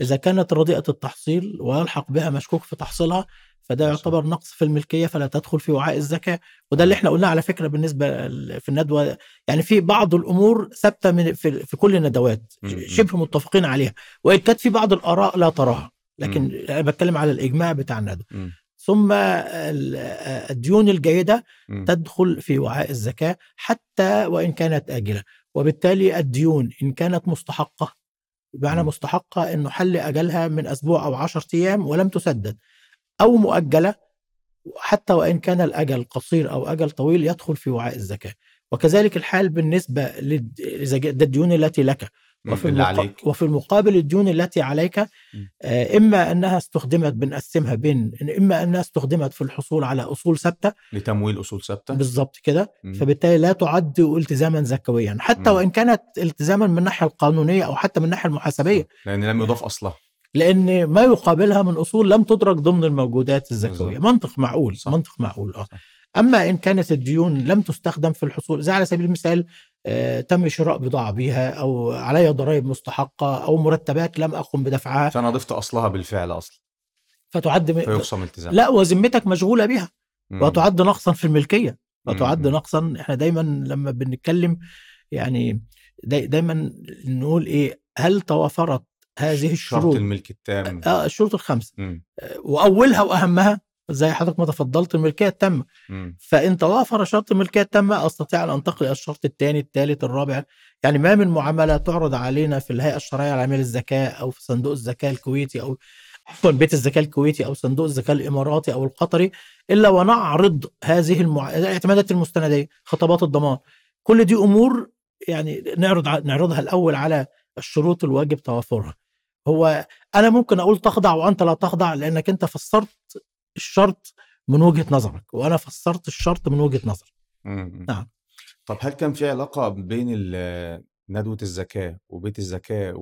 إذا كانت رديئة التحصيل ويلحق بها مشكوك في تحصيلها فده. يعتبر نقص في الملكية فلا تدخل في وعاء الزكاة وده اللي إحنا قلناه على فكرة بالنسبة في الندوة يعني في بعض الأمور ثابتة من في, في كل الندوات. شبه متفقين عليها وإن كانت في بعض الآراء لا تراها لكن. أنا بتكلم على الإجماع بتاع الندوة. ثم ال- الديون الجيدة. تدخل في وعاء الزكاة حتى وإن كانت آجلة وبالتالي الديون إن كانت مستحقة بمعنى. مستحقة إنه حل أجلها من أسبوع أو عشرة أيام ولم تسدد أو مؤجلة حتى وإن كان الأجل قصير أو أجل طويل يدخل في وعاء الزكاة. وكذلك الحال بالنسبة للد- إذا جاء- ده الديون التي لك. وفي, اللي المقا... عليك. وفي المقابل الديون التي عليك آه، إما أنها استخدمت بنقسمها بين إما أنها استخدمت في الحصول على أصول ثابتة. لتمويل أصول ثابتة. بالضبط كده. فبالتالي لا تعد التزاما زكويا. حتى. وإن كانت التزاما من الناحية القانونية أو حتى من الناحية المحاسبية. لأن لم يضاف أصلها. لأن ما يقابلها من أصول لم تدرك ضمن الموجودات الزكويه. منطق معقول صح. منطق معقول آه صح. أما إن كانت الديون لم تستخدم في الحصول زي على سبيل المثال آه تم شراء بضاعة بها أو علي ضرائب مستحقة أو مرتبات لم أقم بدفعها فأنا ضفت أصلها بالفعل أصلا فتعد م... فيخصم التزام لا وذمتك مشغولة بها مم. وتعد نقصا في الملكية وتعد. نقصا إحنا دايما لما بنتكلم يعني داي دايما نقول إيه هل توافرت هذه شرط الشروط. الملك التام. آه الشروط الخمسه مم. آه، وأولها وأهمها زي حضرتك ما تفضلت الملكية التامة. فإن توافر شرط الملكية التامة أستطيع أن أنتقل إلى الشرط الثاني الثالث الرابع. يعني ما من معاملة تعرض علينا في الهيئة الشرعية العامله للزكاه أو في صندوق الزكاة الكويتي أو عفوا بيت الزكاة الكويتي أو صندوق الزكاة الإماراتي أو القطري إلا ونعرض هذه المع... الاعتمادات المستندية خطابات الضمان. كل دي أمور يعني نعرض نعرضها الأول على الشروط الواجب توافرها. هو أنا ممكن أقول تخضع وأنت لا تخضع لأنك أنت فسرت الشرط من وجهة نظرك وأنا فسرت الشرط من وجهة نظري. نعم. طب هل كان في علاقة بين ندوة الزكاه وبيت الزكاه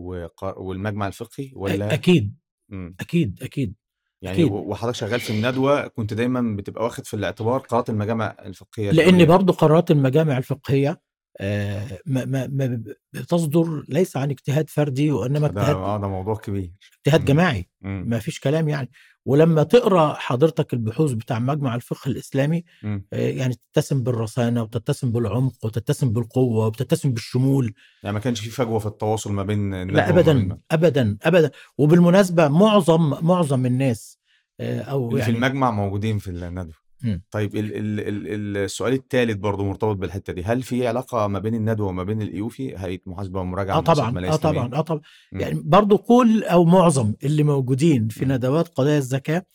والمجمع الفقهي ولا أكيد مم. أكيد أكيد يعني أكيد. وحضرتك شغال في الندوة كنت دايما بتبقى واخد في الاعتبار قرارات المجامع الفقهية لأن. برضو قرارات المجامع الفقهية ما ما ما بتصدر ليس عن اجتهاد فردي وإنما اجتهاد آه ده موضوع كبير اجتهاد مم. جماعي مم. ما فيش كلام يعني ولما تقرأ حضرتك البحوث بتاع مجمع الفقه الإسلامي مم. آه، يعني تتسم بالرصانه وتتسم بالعمق وتتسم بالقوة وتتسم بالشمول يعني ما كانش في فجوة في التواصل ما بين لا ابدا ابدا ابدا وبالمناسبة معظم معظم الناس آه، أو اللي في يعني المجمع موجودين في الندوه مم. طيب ال ال ال السؤال الثالث برضه مرتبط بالحتة دي هل في علاقة ما بين الندوة وما بين الإيوفي هيئة محاسبة ومراجعة آه مؤسسة طبعا آه؟ طبعا آه طبعا مم. يعني برضو كل أو معظم اللي موجودين في مم. ندوات قضايا الزكاة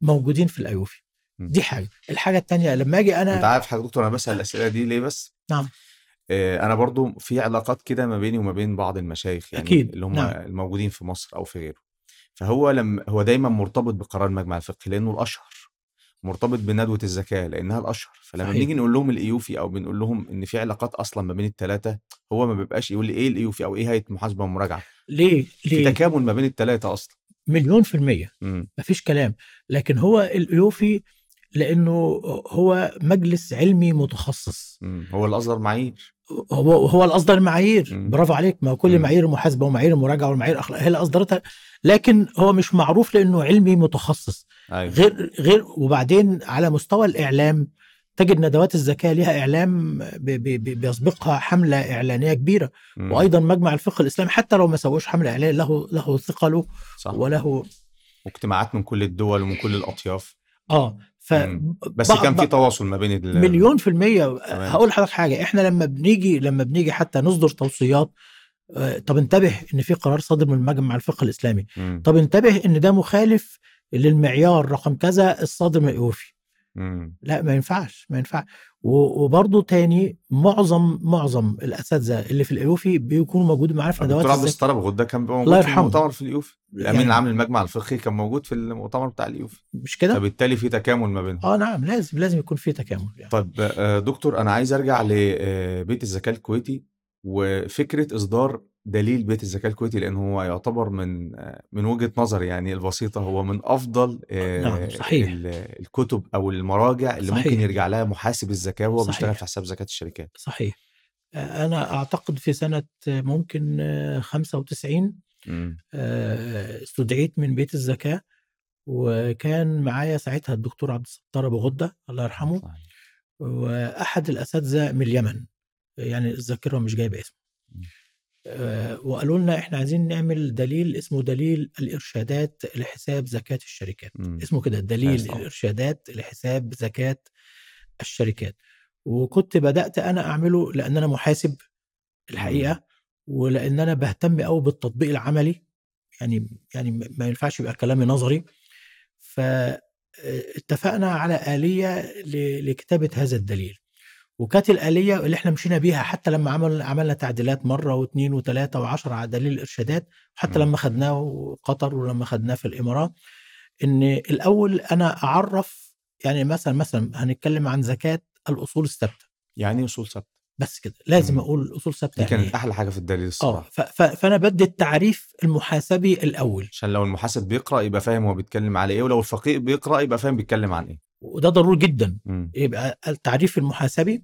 موجودين في الأيوفي مم. دي حاجة الحاجة الثانية لما آجي أنت أنا عارف حضرتك دكتور أنا بسأل الأسئلة دي ليه بس نعم آه أنا برضو في علاقات كده ما بيني وما بين بعض المشايخ يعني أكيد، اللي هم نعم. الموجودين في مصر أو في غيره فهو لما هو دايما مرتبط بقرار المجمع الفقهي لأنه الأشهر مرتبط بندوة الزكاه لأنها الأشهر. فلما صحيح. بنيجي نقول لهم الإيوفي أو بنقول لهم إن في علاقات أصلا ما بين الثلاثه هو ما بيبقاش يقول لي إيه الإيوفي أو إيه هيئة محاسبة ومراجعة. ليه؟ في ليه؟ تكامل ما بين الثلاثه أصلا. مليون في المية. امم مفيش كلام. لكن هو الإيوفي لأنه هو مجلس علمي متخصص. أمم. هو اللي اصدر معايير. هو هو اللي اصدر المعايير مم. برافو عليك. ما كل مم. معايير المحاسبه ومعايير المراجعه ومعايير الاخلاق هي اللي أصدرتها. لكن هو مش معروف لأنه علمي متخصص. أيوه. غير غير وبعدين على مستوى الإعلام تجد ندوات الزكاه ليها إعلام بي- بي- بي- بيسبقها حملة إعلانية كبيرة. أمم. وأيضا مجمع الفقه الإسلامي حتى لو ما سووش حملة إعلانية له له ثقله صح. وله واجتماعات من كل الدول ومن كل الأطياف. آه. ف. بس كان في تواصل ما بين ال- مليون في المية تمام. هقول لحضرتك حاجة إحنا لما بنيجي لما بنيجي حتى نصدر توصيات آه، طب انتبه إن في قرار صادر من مجمع الفقه الإسلامي مم. طب انتبه إن ده مخالف للمعيار رقم كذا الصادر من الأيوفي مم. لا ما ينفعش ما ينفع وبرضه تاني معظم معظم الأساتذة اللي في الأيوفي بيكونوا موجودين معانا في ندوات الدكتور عبد أبو غده كان الله موجود في. المؤتمر في الأيوفي الامين يعني العام للمجمع الفقهي كان موجود في المؤتمر بتاع الأيوفي مش كده؟ فبالتالي في تكامل ما بينهم آه نعم لازم لازم يكون في تكامل يعني. طيب آه، دكتور أنا عايز أرجع لبيت الزكاه الكويتي وفكرة إصدار دليل بيت الزكاة الكويتي لأن هو يعتبر من آه، من وجهة نظري يعني البسيطة هو من أفضل آه، نعم، صحيح. ال- الكتب أو المراجع اللي صحيح. ممكن يرجع لها محاسب الزكاة وهو صحيح. بيشتغل في حساب زكاة الشركات صحيح آه، أنا أعتقد في سنة آه، ممكن آه، 95 مم. آه، استدعيت من بيت الزكاة وكان معايا ساعتها الدكتور عبد الستار أبو غدة الله يرحمه وأحد الأساتذة من اليمن يعني الذاكرة مش جايبة اسمه. آه، وقالوا لنا إحنا عايزين نعمل دليل اسمه دليل الإرشادات لحساب زكاة الشركات. مم. اسمه كده دليل. الإرشادات لحساب زكاة الشركات. وكنت بدأت أنا أعمله لأن أنا محاسب الحقيقة ولأن أنا بهتم قوي بالتطبيق العملي. يعني يعني ما ينفعش يبقى كلامي نظري. فاتفقنا على آلية لكتابة هذا الدليل. وكانت الآلية اللي إحنا مشينا بيها حتى لما عمل عملنا تعديلات مرة واثنين وثلاثة وعشرة على دليل الإرشادات حتى مم. لما خدناه قطر ولما خدناه في الإمارات إن الأول أنا أعرف يعني مثلا مثلا هنتكلم عن زكاة الأصول الثابتة يعني أصول ثابتة بس كده لازم مم. أقول أصول ثابتة دي يعني كانت إيه؟ أحلى حاجة في الدليل آه الصراحة ف- ف- فأنا بدي التعريف المحاسبي الأول عشان لو المحاسب بيقرأ يبقى فاهم هو بيتكلم على إيه ولو الفقيه بيقرأ يبقى فاهم بيتكلم عن إيه وده ضروري جدا مم. يبقى التعريف المحاسبي آه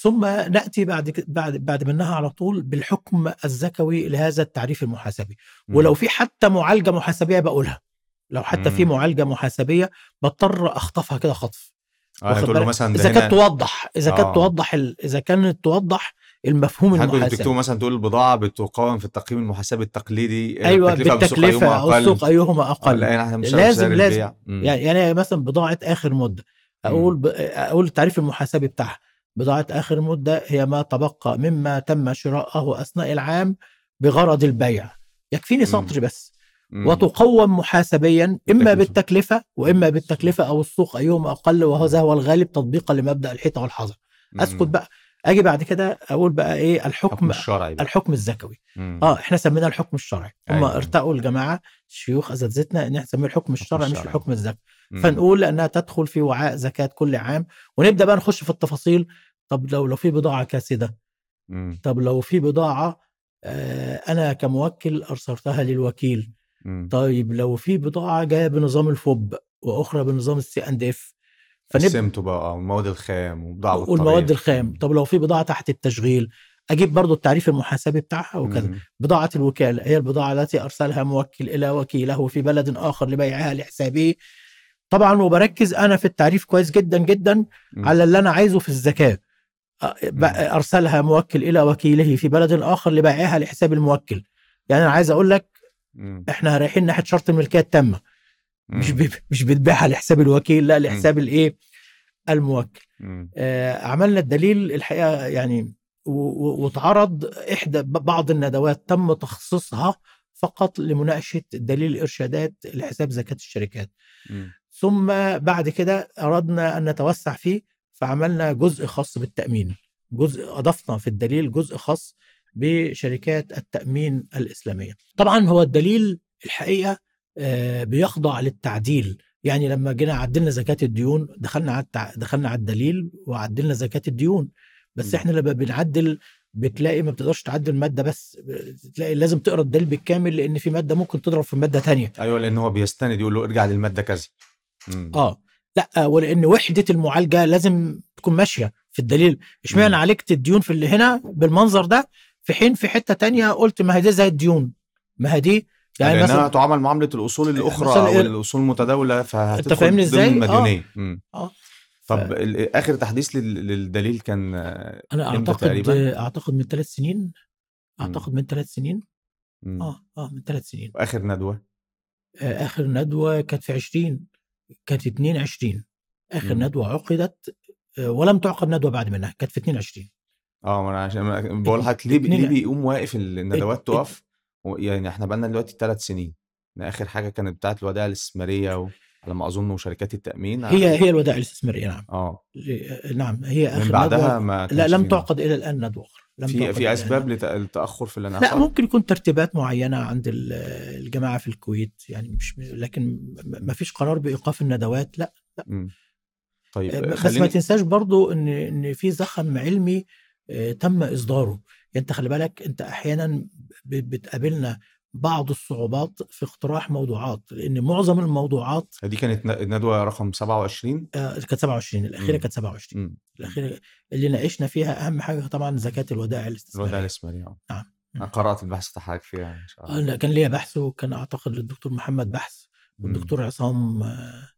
ثم نأتي بعد بعد بعد منها على طول بالحكم الزكوي لهذا التعريف المحاسبي. ولو في حتى معالجة محاسبية بقولها لو حتى في. معالجة محاسبية بضطر أخطفها كده خطف آه واخد تقول له؟ مثلا إذا كانت توضح إذا كانت آه. توضح ال- إذا كانت توضح المفهوم المحاسبي بتكتبوا مثلا تقول البضاعة بتقاوم في التقييم المحاسبي التقليدي آه، أيوه بالتكلفة أو. السوق أيهما آه، أقل بنشتغل لازم- لازم. يعني يعني مثلا بضاعة آخر مدة أقول ب... أقول التعريف المحاسبي بتاعها بضاعة آخر مدة هي ما تبقى مما تم شراءه أثناء العام بغرض البيع يكفيني. سطر بس مم. وتقوم محاسبيا إما بالتكلفة. بالتكلفة وإما بالتكلفة أو السوق ايهما أقل وهذا هو الغالب تطبيقا لمبدأ الحيطة والحذر مم. أسكت بقى أجي بعد كده أقول بقى إيه الحكم حكم الشرعي بقى. الحكم الزكوي مم. آه إحنا سميناه الحكم الشرعي هم أيوة. ارتقوا الجماعة شيوخ اساتذتنا إن إحنا نسميه الحكم الشرعي مش. الحكم الزكوي. فنقول انها تدخل في وعاء زكاة كل عام. ونبدأ بقى نخش في التفاصيل. طب لو لو في بضاعة كاسده. طب لو في بضاعة آه أنا كموكل أرسلتها للوكيل. طيب لو في بضاعة جاية بنظام الفوب وأخرى بنظام السي أند إف. قسمته بقى والمواد الخام وبضاعة والمواد الخام. طب لو في بضاعة تحت التشغيل أجيب برضو التعريف المحاسبي بتاعها وكذا. بضاعة الوكالة هي البضاعة التي أرسلها موكل إلى وكيله في بلد آخر لبيعها لحسابه. طبعا وبركز أنا في التعريف كويس جدا جدا على اللي أنا عايزه في ب- أرسلها موكل إلى وكيله في بلد آخر لبيعها لحساب الموكل. يعني أنا عايز أقول لك إحنا رايحين ناحية شرط الملكية التامة. مش ب- مش بتبيعها لحساب الوكيل لا لحساب الإيه؟ الموكل. آه، عملنا الدليل الحقيقة يعني و- واتعرض إحدى بعض الندوات تم تخصيصها فقط لمناقشة دليل الإرشادات لحساب زكاة الشركات. ثم بعد كده أردنا أن نتوسع فيه فعملنا جزء خاص بالتأمين. جزء أضفنا في الدليل جزء خاص بشركات التأمين الإسلامية. طبعا هو الدليل الحقيقة آه، بيخضع للتعديل. يعني لما جينا عدلنا زكاة الديون دخلنا على التع... دخلنا على الدليل وعدلنا زكاة الديون. بس م. إحنا لما بنعدل بتلاقي ما بتقدرش تعدل مادة بس بتلاقي لازم تقرأ الدليل بالكامل لأن في مادة ممكن تضرب في مادة تانية. أيوه لأن هو بيستند يقول له ارجع للمادة كذا. مم. آه لا ولأن وحدة المعالجة لازم تكون ماشية في الدليل اشمعنى. عالجت الديون في اللي هنا بالمنظر ده في حين في حتة تانية قلت ما هي دي زي الديون ما هي دي يعني لأنها مثلا تعامل معاملة الأصول الأخرى مثلا أو إيه؟ الأصول المتداولة فهتدخل فاهمني ضمن إزاي؟ آه. المديونيه مم. آه طب ال- آخر تحديث لل- للدليل كان آه، أنا أعتقد تقريبا أعتقد من ثلاث سنين أعتقد من ثلاث سنين مم. آه آه من ثلاث سنين وآخر ندوة آه آخر ندوة كانت في 20 كانت 22 آخر مم. ندوة عقدت آه ولم تعقد ندوة بعد منها كانت في 22 آه ما أنا عشان بقول لحضرتك ليه ليه بيقوم واقف الندوات ات- تقف؟ و- يعني إحنا بقالنا دلوقتي ثلاث سنين. آخر حاجة كانت بتاعت الودائع الاستثمارية وعلى ما أظن وشركات التأمين هي هي الودائع الاستثمارية نعم. آه. ل- نعم هي آخر من بعدها ندوة. ما لا لم تعقد إلى الآن ندوة أخرى. لم في في الآن. أسباب لت- للتاخر في لا الانعقاد ممكن يكون ترتيبات معينة عند ال- الجماعة في الكويت يعني مش لكن ما فيش قرار بإيقاف الندوات لا مم. طيب بس ما خليني تنساش برضو إن إن في زخم علمي آه، تم إصداره يعني أنت خلي بالك أنت أحيانا بتقابلنا بعض الصعوبات في اقتراح موضوعات لأن معظم الموضوعات دي كانت ن- الندوة رقم 27 آه، كانت 27 الأخيرة. كانت 27 مم. الأخيرة اللي ناقشنا فيها أهم حاجة طبعا زكاة الودائع الودائع الاستثمارية الاستثماريه آه. نعم. أنا قرأت البحث بتاعك فيها إن شاء الله أنا كان ليا بحث وكان أعتقد للدكتور محمد بحث. والدكتور عصام آه،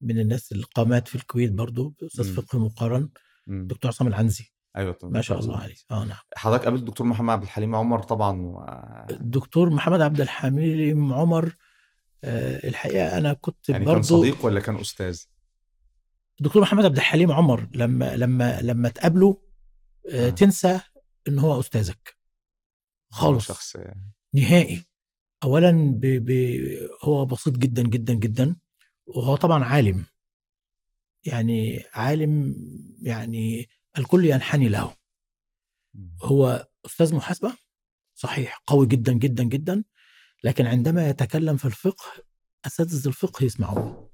من الناس القامات في الكويت برضو أستاذ. فقه مقارن مم. دكتور عصام العنزي أيوه طبعا. ما شاء الله عليه آه نعم. حضرتك قابلت الدكتور محمد عبد الحليم عمر طبعا و... الدكتور محمد عبد الحليم عمر آه، الحقيقة أنا كنت يعني كان برضو صديق ولا كان أستاذ؟ الدكتور محمد عبد الحليم عمر لما لما لما تقابله آه، آه. تنسى إن هو أستاذك. خالص. شخص نهائي. اولا ب... ب... هو بسيط جدا جدا جدا. وهو طبعا عالم. يعني عالم يعني الكل ينحني له. هو أستاذ محاسبة؟ صحيح قوي جدا جدا جدا. لكن عندما يتكلم في الفقه أساتذة الفقه يسمعوه.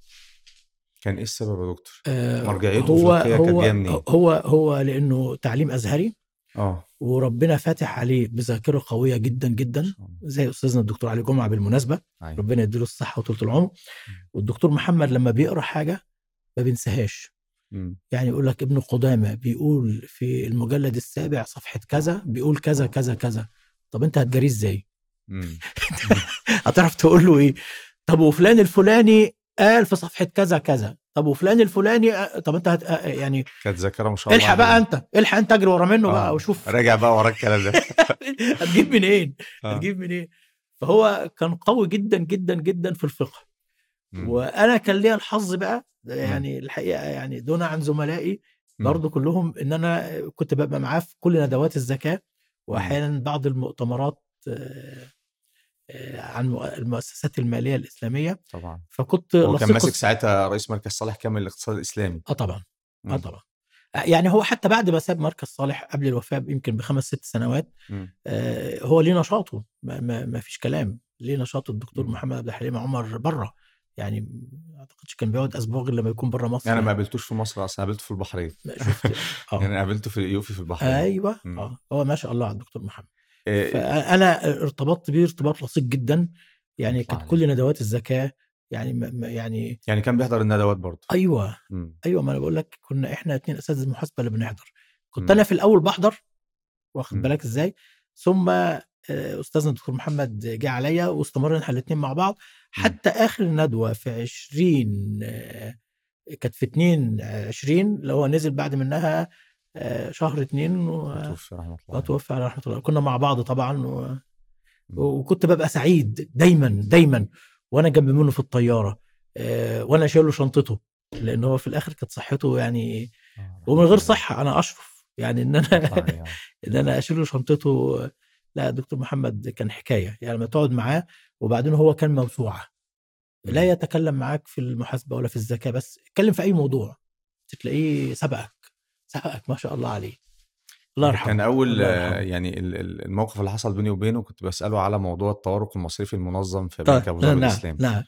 كان إيه السبب يا دكتور؟ آه، مرجعيته هو هو؟ هو هو لأنه تعليم أزهري. آه. وربنا فاتح عليه بذاكرة قوية جدا جدا. زي أستاذنا الدكتور علي جمعة بالمناسبة. أيوة. ربنا يديله الصحة وطول العمر. والدكتور محمد لما بيقرأ حاجة ما بينساهاش. يعني يقول لك ابن قدامة بيقول في المجلد السابع صفحة كذا بيقول كذا كذا كذا طب أنت هتجاريه إزاي؟ هتعرف تقول له إيه؟ طب وفلان الفلاني قال في صفحة كذا كذا طب وفلان الفلاني آه، طب أنت هت... آه، يعني كانت ذاكرة ما شاء الله الحق بقى. أنت الحق أنت أجري ورا منه آه. بقى وشوف راجع بقى ورا الكلام ده هتجيب منين؟ آه. هتجيب منين؟ فهو كان قوي جدا جدا جدا في الفقه مم. وأنا كان ليا الحظ بقى يعني الحقيقة يعني دون عن زملائي مم. برضو كلهم إن أنا كنت ببقى معاه في كل ندوات الزكاة واحيانا بعض المؤتمرات آه، آه، عن مؤ- المؤسسات المالية الإسلامية طبعا فكنت هو كان لصقت- ماسك ساعتها رئيس مركز صالح كامل للاقتصاد الإسلامي آه طبعا آه. طبعا آه، يعني هو حتى بعد ما ساب مركز صالح قبل الوفاة يمكن بخمس ست سنوات. آه، هو ليه نشاطه ما, ما, ما فيش كلام ليه نشاطه الدكتور. محمد عبد الحليم عمر بره يعني ما أعتقدش كان بيقعد أسبوع غير لما يكون بره مصر يعني أنا ما قابلتوش في مصر أصلا قابلته في البحرين. شفت. آه. يعني قابلته في الايوفي في البحرين. أيوه. آه. هو ما شاء الله على الدكتور محمد. إيه، فأنا ارتبطت بيه ارتباط لصيق جدا. يعني كانت. كل ندوات الزكاه يعني يعني يعني كان بيحضر الندوات برضه. أيوه. مم. أيوه. ما أنا بقول لك كنا إحنا اتنين أساتذة المحاسبة اللي بنحضر. كنت مم. أنا في الأول بحضر واخد. بالك إزاي؟ ثم أستاذنا الدكتور محمد جه عليا واستمرنا إحنا الاثنين مع بعض. حتى آخر ندوة في 20 آه، كانت في 2 20 اللي هو نزل بعد منها آه، شهر اتنين و- توفي على رحمة الله. كنا مع بعض طبعا و... وكنت ببقى سعيد دايما دايما. وأنا جنب منه في الطيارة آه، وأنا شايل له شنطته لأن هو في الآخر كانت صحته يعني ومن غير. صحة أنا أشرف. يعني إن أنا. إن أنا اشيل له شنطته لا دكتور محمد كان حكاية يعني لما تقعد معاه وبعدين هو كان موسوعة. لا. يتكلم معاك في المحاسبة ولا في الزكاه بس اتكلم في أي موضوع. تلاقيه سبقك سبقك ما شاء الله عليه. الله يرحمه كان أول. يعني ال- ال- الموقف اللي حصل بيني وبينه كنت بسأله على موضوع التورق المصرفي المنظم في بنك ابو ظبي الاسلامي نعم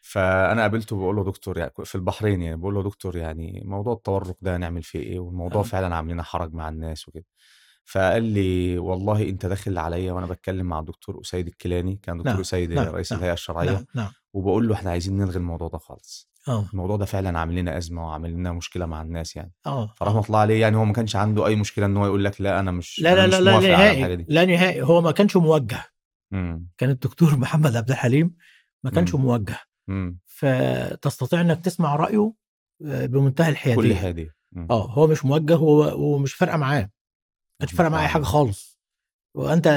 فأنا قابلته بقول له دكتور يعني في البحرين يعني بقول له دكتور يعني موضوع التورق ده نعمل فيه إيه؟ والموضوع آه. فعلا عاملين حرج مع الناس وكده. فقال لي والله أنت داخل عليا وأنا بتكلم مع الدكتور أسيد الكيلاني كان دكتور نعم أسيد نعم رئيس نعم الهيئة الشرعية نعم نعم. وبقول له إحنا عايزين نلغي الموضوع ده خالص. آه. الموضوع ده فعلا عامل لنا أزمة وعامل لنا مشكلة مع الناس يعني. آه فرحمة آه. الله عليه يعني هو ما كانش عنده أي مشكلة إن هو يقول لك لا أنا مش لا لا لا لا الحاجة نهائي لا نهائي. هو ما كانش موجه. امم. كان الدكتور محمد عبد الحليم ما كانش امم. موجه. امم. فتستطيع إنك تسمع رأيه آه، بمنتهى كل الحياديه حادي امم. آه هو مش موجه هو هو مش فارقة معاه. كانش رحمه فارقه الله اي حاجة خالص. وأنت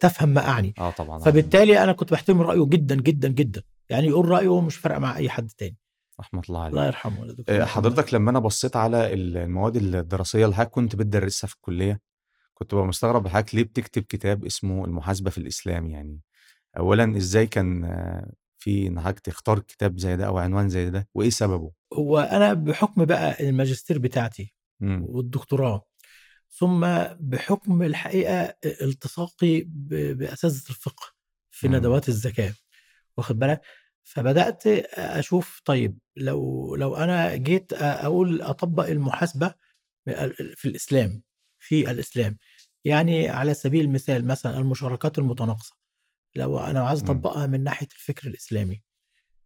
تفهم ما أعني. آه طبعا. فبالتالي أنا كنت بحترم رأيه جدا جدا جدا. يعني يقول رأيه مش فارقة مع أي حد تاني. رحمة الله الله عليه يرحمه يا دكتور. آه، حضرتك لما أنا بصيت على المواد الدراسية اللي حضرتك كنت بتدرسها في الكلية كنت ببقى مستغرب حضرتك ليه بتكتب كتاب اسمه المحاسبة في الإسلام؟ يعني اولا إزاي كان آه، في ان حضرتك تختار كتاب زي ده أو عنوان زي ده؟ وإيه سببه؟ هو أنا بحكم بقى الماجستير بتاعتي امم والدكتوراه ثم بحكم الحقيقة التصاقي باساتذه الفقه في إمم. ندوات الزكاة. واخد بالك؟ فبدأت أشوف طيب لو لو أنا جيت أقول أطبق المحاسبة في الإسلام في الإسلام. يعني على سبيل المثال مثلا المشاركات المتناقصة. لو أنا عايز إمم. أطبقها من ناحية الفكر الإسلامي.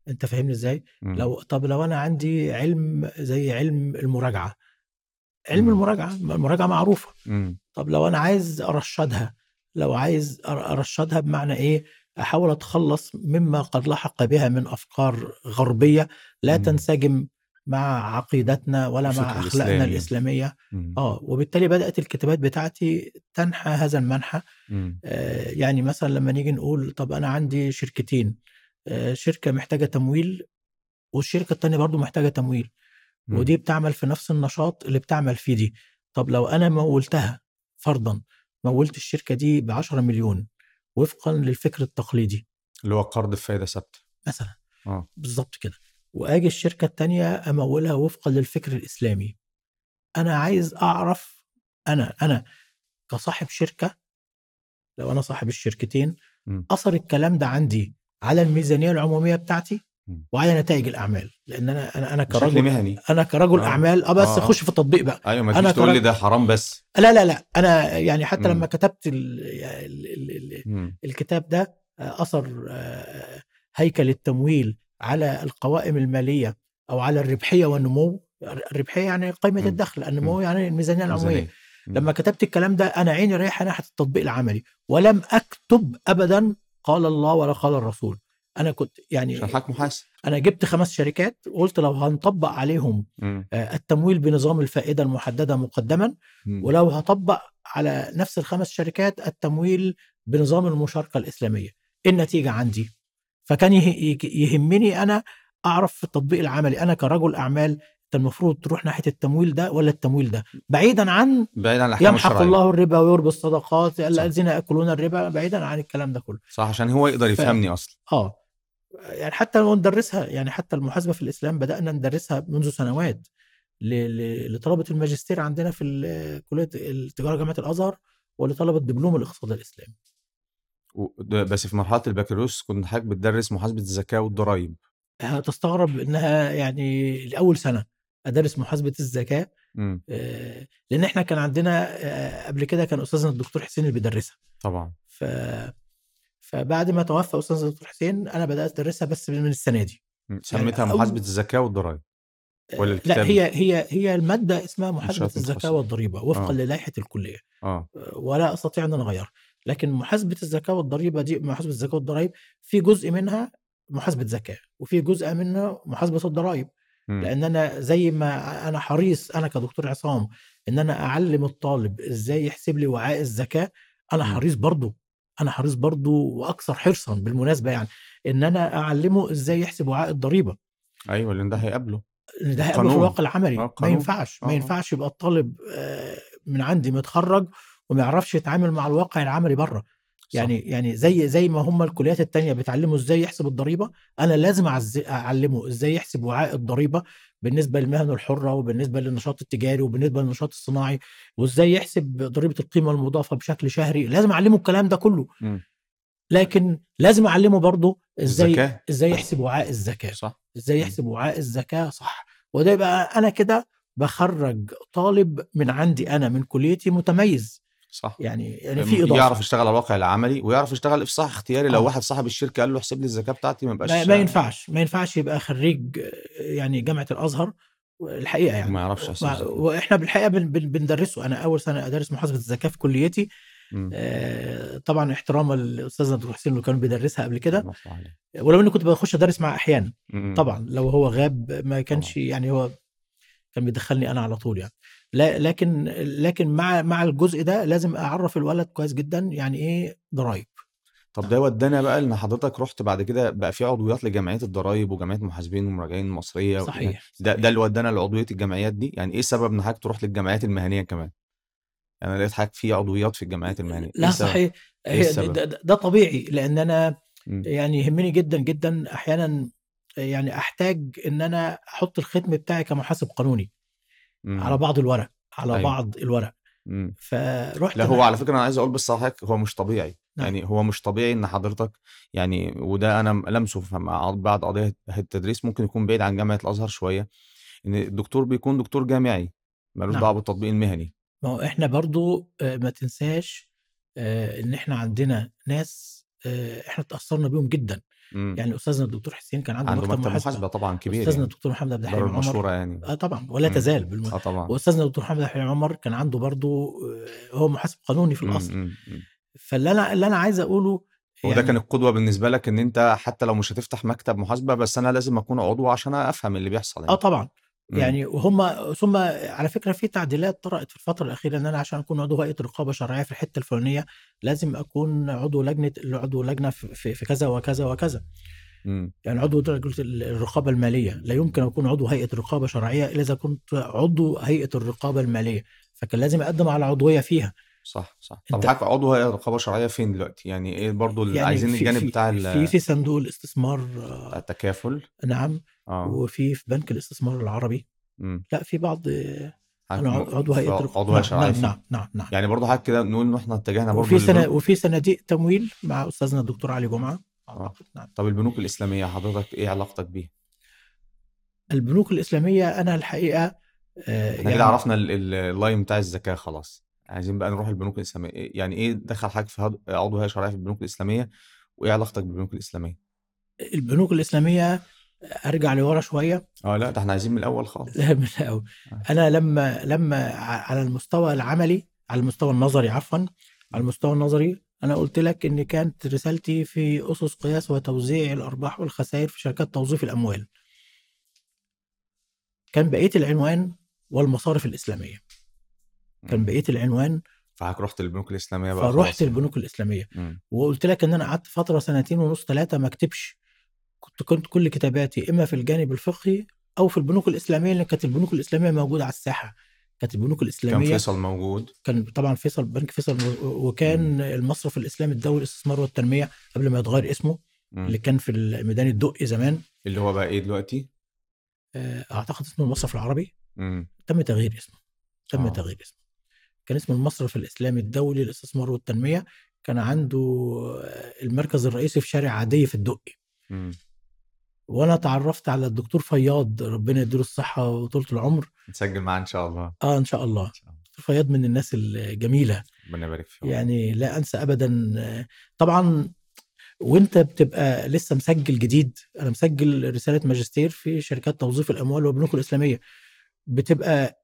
أنت فاهمني إزاي؟ إمم. لو طب لو أنا عندي علم زي علم المراجعة علم المراجعة المراجعة معروفة. طب لو أنا عايز أرشدها لو عايز أرشدها بمعنى إيه؟ أحاول أتخلص مما قد لحق بها من أفكار غربية لا تنسجم مع عقيدتنا ولا مع أخلاقنا الإسلامي. الإسلامية. آه وبالتالي بدأت الكتابات بتاعتي تنحى هذا المنحى. آه يعني مثلا لما نيجي نقول طب أنا عندي شركتين آه شركة محتاجة تمويل والشركة التانية برضو محتاجة تمويل. ودي بتعمل في نفس النشاط اللي بتعمل فيه دي. طب لو أنا مولتها فرضا مولت الشركة دي ب 10 مليون وفقا للفكر التقليدي. اللي هو قرض بفايدة ثابتة. مثلا. آه. بالظبط كده. وآجي الشركة التانية أمولها وفقا للفكر الإسلامي. أنا عايز أعرف أنا أنا كصاحب شركة لو أنا صاحب الشركتين امم أثر الكلام ده عندي على الميزانية العمومية بتاعتي؟ وعلى نتائج الأعمال. لأن أنا أنا أنا كرجل مهني. أنا كرجل آه. أعمال آه بس آه. اخش في التطبيق بقى. أيوه ما تقول لي ده حرام بس. لا لا لا. أنا يعني حتى لما امم كتبت ال ال ال ال الكتاب ده آه، أثر آه، هيكل التمويل على القوائم المالية أو على الربحية والنمو. الربحية يعني قيمة امم الدخل النمو يعني الميزانية العمومية. لما كتبت الكلام ده أنا عيني رايحة ناحية التطبيق العملي. ولم أكتب ابدا قال الله ولا قال الرسول. أنا كنت يعني حضرتك محاسب أنا جبت خمس شركات وقلت لو هنطبق عليهم امم آه، التمويل بنظام الفائدة المحددة مقدما امم ولو هطبق على نفس الخمس شركات التمويل بنظام المشاركة الإسلامية. إيه النتيجة عندي؟ فكان يه- يه- يهمني أنا أعرف في التطبيق العملي. أنا كرجل أعمال أنت المفروض تروح ناحية التمويل ده ولا التمويل ده؟ بعيدا عن بعيد عن يمحق الله الربا ويربي الصدقات الذين يأكلون الربا بعيدا عن الكلام ده كله. صح عشان هو يقدر ف يفهمني أصلا. آه. يعني حتى لو ندرسها يعني حتى المحاسبة في الإسلام بدأنا ندرسها منذ سنوات لطلبة الماجستير عندنا في كلية التجارة جامعة الأزهر ولطلبة دبلوم الاقتصاد الإسلامي. بس في مرحلة البكالوريوس كنت حضرتك بتدرس محاسبة الزكاه والضرايب هتستغرب إنها يعني لأول سنة أدرس محاسبة الزكاه آه، لأن إحنا كان عندنا آه، قبل كده كان أستاذنا الدكتور حسين اللي بيدرسها. طبعا. ف فبعد ما توفى استاذنا الدكتور حسين أنا بدأت أدرسها بس من السنة دي. يعني سميتها أول محاسبة الزكاه والضرايب ولا لا الكتاب هي هي هي المادة اسمها محاسبة الزكاه والضريبة وفقا آه. للائحة الكلية. آه. ولا أستطيع أن أنا اغيرها لكن محاسبة الزكاه والضريبة دي محاسبة الزكاه والضرائب في جزء منها محاسبة زكاه وفي جزء منها محاسبة الضرائب. لأن أنا زي ما أنا حريص أنا كدكتور عصام إن أنا أعلم الطالب إزاي يحسب لي وعاء الزكاه أنا حريص برضو. أنا حريص برضو وأكثر حرصا بالمناسبة يعني إن أنا أعلمه إزاي يحسب وعاء الضريبة. أيوه لأن ده هيقابله. ده هيقابله في الواقع العملي. ما قانون. ينفعش ما آه. ينفعش يبقى الطالب آه، من عندي متخرج وما يعرفش يتعامل مع الواقع العملي بره. يعني صح. يعني زي زي ما هم الكليات التانية بتعلموا إزاي يحسب الضريبة أنا لازم أعلمه إزاي يحسب وعاء الضريبة بالنسبة للمهن الحرة وبالنسبة للنشاط التجاري وبالنسبة للنشاط الصناعي وإزاي يحسب ضريبة القيمة المضافة بشكل شهري لازم أعلمه الكلام ده كله. لكن لازم أعلمه برضه إزاي الذكاء إزاي يحسب وعاء الزكاة. صح. إزاي. يحسب وعاء الزكاة صح. وده يبقى أنا كده بخرج طالب من عندي أنا من كليتي متميز. صح يعني يعني في إضافة يعرف يشتغل على الواقع العملي ويعرف يشتغل افصاح اختياري لو آه. واحد صاحب الشركة قال له احسب لي الزكاة بتاعتي ما يبقاش ما, ما ينفعش ما ينفعش يبقى خريج يعني جامعة الأزهر الحقيقة يعني ما يعرفش الزكاة. وإحنا بالحقيقة بن- بن- بندرسه أنا أول سنة أدرس محاسبة الزكاة في كليتي. آه، طبعا احتراما للاستاذ دكتور حسين اللي كان بيدرسها قبل كده. ولو إني كنت بخش أدرس معاه أحيانا. طبعا لو هو غاب ما كانش يعني هو كان بيدخلني أنا على طول يعني لا لكن لكن مع مع الجزء ده لازم أعرف الولد كويس جدا يعني إيه ضرايب. طب ده ودانا بقى إن حضرتك رحت بعد كده بقى في عضويات لجمعية الضرايب وجمعية المحاسبين والمراجعين المصرية صحيح ده ده اللي ودانا لعضوية الجمعيات دي. يعني إيه سبب ان حضرتك تروح للجمعيات المهنية كمان؟ أنا لقيت حضرتك في عضويات في الجمعيات المهنية. إيه لا السبب؟ صحيح. إيه؟ ده, ده, ده طبيعي لأن أنا. يعني يهمني جدا جدا أحيانا يعني أحتاج إن أنا أحط الختم بتاعي كمحاسب قانوني. مم. على بعض الورق على أيوة. بعض الورق مم. فرحت لا أنا- هو على فكرة أنا عايز أقول بس حضرتك هو مش طبيعي نعم. يعني هو مش طبيعي إن حضرتك يعني وده أنا لمسه في مع بعض قضايا التدريس ممكن يكون بعيد عن جامعة الأزهر شوية إن الدكتور بيكون دكتور جامعي ملوش نعم. دعوة بالتطبيق المهني ما هو إحنا برضو آه، ما تنساش آه، إن إحنا عندنا ناس آه، إحنا تاثرنا بيهم جدا مم. يعني أستاذنا الدكتور حسين كان عنده, عنده مكتب مكتب محاسبة محاسبة طبعا كبير أستاذنا يعني الدكتور محمد عبد الحليم عمر المشهورة يعني آه طبعا ولا مم. تزال بالم... آه طبعا وأستاذنا الدكتور محمد عبد الحليم عمر كان عنده برضو آه، هو محاسب قانوني في. الأصل مم. مم. فاللي أنا اللي أنا عايز أقوله وده كان القدوة بالنسبة لك إن أنت حتى لو مش هتفتح مكتب محاسبة بس أنا لازم أكون عضو عشان أفهم اللي بيحصل آه يعني طبعا مم. يعني وهم ثم على فكرة في تعديلات طرأت في الفترة الأخيرة إن أنا عشان أكون عضو هيئة رقابة شرعية في الحتة الفلانية لازم أكون عضو لجنة عضو لجنة في, في في كذا وكذا وكذا. مم. يعني عضو لجنه الرقابة المالية. لا يمكن أكون عضو هيئة رقابة شرعية إلا إذا كنت عضو هيئة الرقابة المالية. فكان لازم أقدم على عضوية فيها. صح صح. طب انت- حضرتك عضو هيئة رقابة شرعية فين دلوقتي؟ يعني إيه برضو ال- يعني عايزين في الجانب في بتاع ال- في في صندوق الاستثمار بتاع آه، التكافل؟ نعم. آه. وفي في بنك الاستثمار العربي. مم. لا في بعض آه، أنا م- عضو هيئة عضو هيئه نعم نعم نعم نعم. يعني برضه حضرتك كده نقول إن إحنا اتجهنا برضه وفي سنة وفي صناديق تمويل مع أستاذنا الدكتور علي جمعة. أعتقد نعم. طب البنوك الإسلامية حضرتك إيه علاقتك بيها؟ البنوك الإسلامية أنا الحقيقة آه، إحنا كده عرفنا ال- ال- اللاين بتاع الزكاة خلاص. عايزين بقى نروح البنوك الإسلامية. يعني إيه دخل حضرتك في عضو هيئه شرعية في البنوك الإسلامية؟ وإيه علاقتك بالبنوك الإسلامية؟ البنوك الإسلامية أرجع لورا شوية. آه لا ده إحنا عايزين من الأول خالص. لا، من الأول. أنا لما لما على المستوى العملي على المستوى النظري عفوا على المستوى النظري أنا قلت لك إن كانت رسالتي في أسس قياس وتوزيع الأرباح والخسائر في شركات توظيف الأموال. كان بقية العنوان والمصارف الإسلامية. كان. بقية العنوان فحضرتك رحت البنوك الإسلامية بقى فرحت البنوك الإسلامية. وقلت لك إن أنا قعدت فترة سنتين ونص ثلاثة ما أكتبش. كنت كنت كل كتاباتي إما في الجانب الفقهي أو في البنوك الإسلامية لأن كانت البنوك الإسلامية موجودة على الساحة كانت البنوك كان الإسلامية فيصل موجود كان طبعا فيصل بنك فيصل وكان المصرف الإسلامي الدولي للاستثمار والتنمية قبل ما يتغير اسمه مم. اللي كان في الميدان الدقي زمان اللي هو بقى إيه دلوقتي؟ آه، أعتقد اسمه المصرف العربي مم. تم تغيير اسمه تم آه. تغيير اسمه كان اسمه المصرف الإسلامي الدولي للاستثمار والتنمية كان عنده آه، المركز الرئيسي في شارع عادية في الدقي. وأنا تعرفت على الدكتور فياض ربنا يديله الصحة وطولة العمر. نسجل معاه إن شاء الله. آه إن شاء الله. دكتور فياض من الناس الجميله ربنا يبارك فيه يعني لا أنسى ابدا. طبعا وأنت بتبقى لسه مسجل جديد. أنا مسجل رسالة ماجستير في شركات توظيف الأموال والبنوك الإسلامية. بتبقى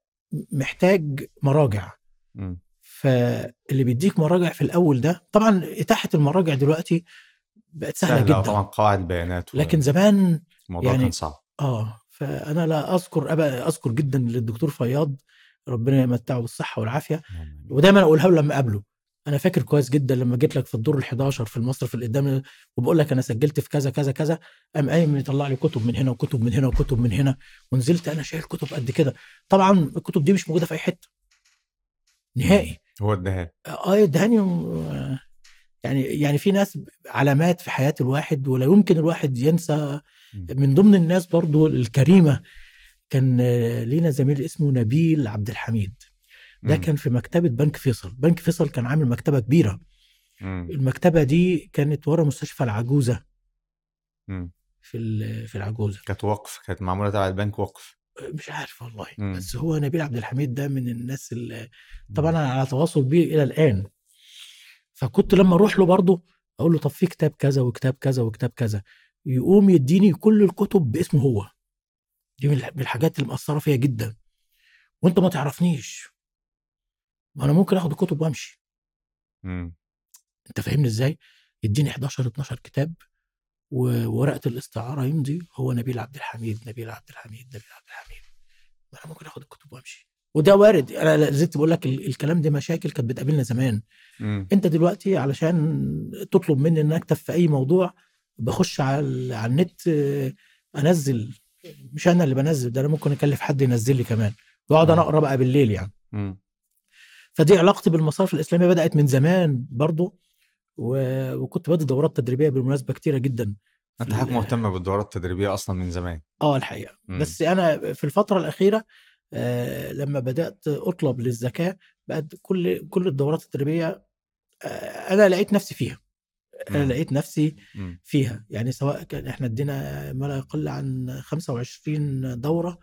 محتاج مراجع. مم. فاللي بيديك مراجع في الأول ده طبعا اتاحه المراجع دلوقتي بقت سهلة, سهلة جدا. طبعا قواعد بيانات لكن زمان الموضوع يعني- كان صعب. آه فأنا لا أذكر أبقى أذكر جدا للدكتور فياض. ربنا يمتعه بالصحة والعافية. ودايما أقولها له لما أقابله. أنا فاكر كويس جدا لما جيت لك في الدور ال11 في المصرف اللي قدامي وبقول لك أنا سجلت في كذا كذا كذا قام قايم يطلع لي كتب من هنا وكتب من هنا وكتب من هنا. ونزلت أنا شايل كتب قد كده. طبعا الكتب دي مش موجودة في أي حتة. نهائي. هو اداها آه ادهاني و- يعني يعني في ناس علامات في حياة الواحد ولا يمكن الواحد ينسى. من ضمن الناس برضو الكريمة كان لينا زميل اسمه نبيل عبد الحميد ده. كان في مكتبة بنك فيصل بنك فيصل كان عامل مكتبة كبيرة. المكتبة دي كانت ورا مستشفى العجوزة. في في العجوزة كانت وقف كانت معمولة تبع البنك وقف مش عارف والله مم. بس هو نبيل عبد الحميد ده من الناس اللي طبعا أنا على تواصل بيه إلى الآن فكنت لما أروح له برضه أقول له طب في كتاب كذا وكتاب كذا وكتاب كذا يقوم يديني كل الكتب باسمه هو. دي من الح- من الحاجات اللي مأثرة فيا جدا. وأنت ما تعرفنيش. ما أنا ممكن آخد الكتب وأمشي. مم. أنت فاهمني إزاي؟ يديني 11 12 كتاب وورقة الاستعارة يمضي هو نبيل عبد الحميد نبيل عبد الحميد نبيل عبد الحميد. ما أنا ممكن آخد الكتب وأمشي. وده وارد أنا زلت بقول لك ال- الكلام ده مشاكل كانت بتقابلنا زمان مم. أنت دلوقتي علشان تطلب مني ان أكتب في أي موضوع بخش على على النت آه، أنزل مش أنا اللي بنزل ده أنا ممكن أكلف حد ينزل لي كمان وأقعد أنا. أقرأ بقى بالليل يعني مم. فدي علاقتي بالمصارف الإسلامية بدأت من زمان برضو و... وكنت بدي دورات تدريبية بالمناسبة كتيرة جدا أنت حضرتك مهتم بالدورات التدريبية أصلا من زمان آه الحقيقة مم. بس أنا في الفترة الأخيرة لما بدأت أطلب للزكاه بقت كل كل الدورات التدريبية آه أنا لقيت نفسي فيها أنا مم. لقيت نفسي مم. فيها يعني سواء كان إحنا ادينا ما لا يقل عن 25 دورة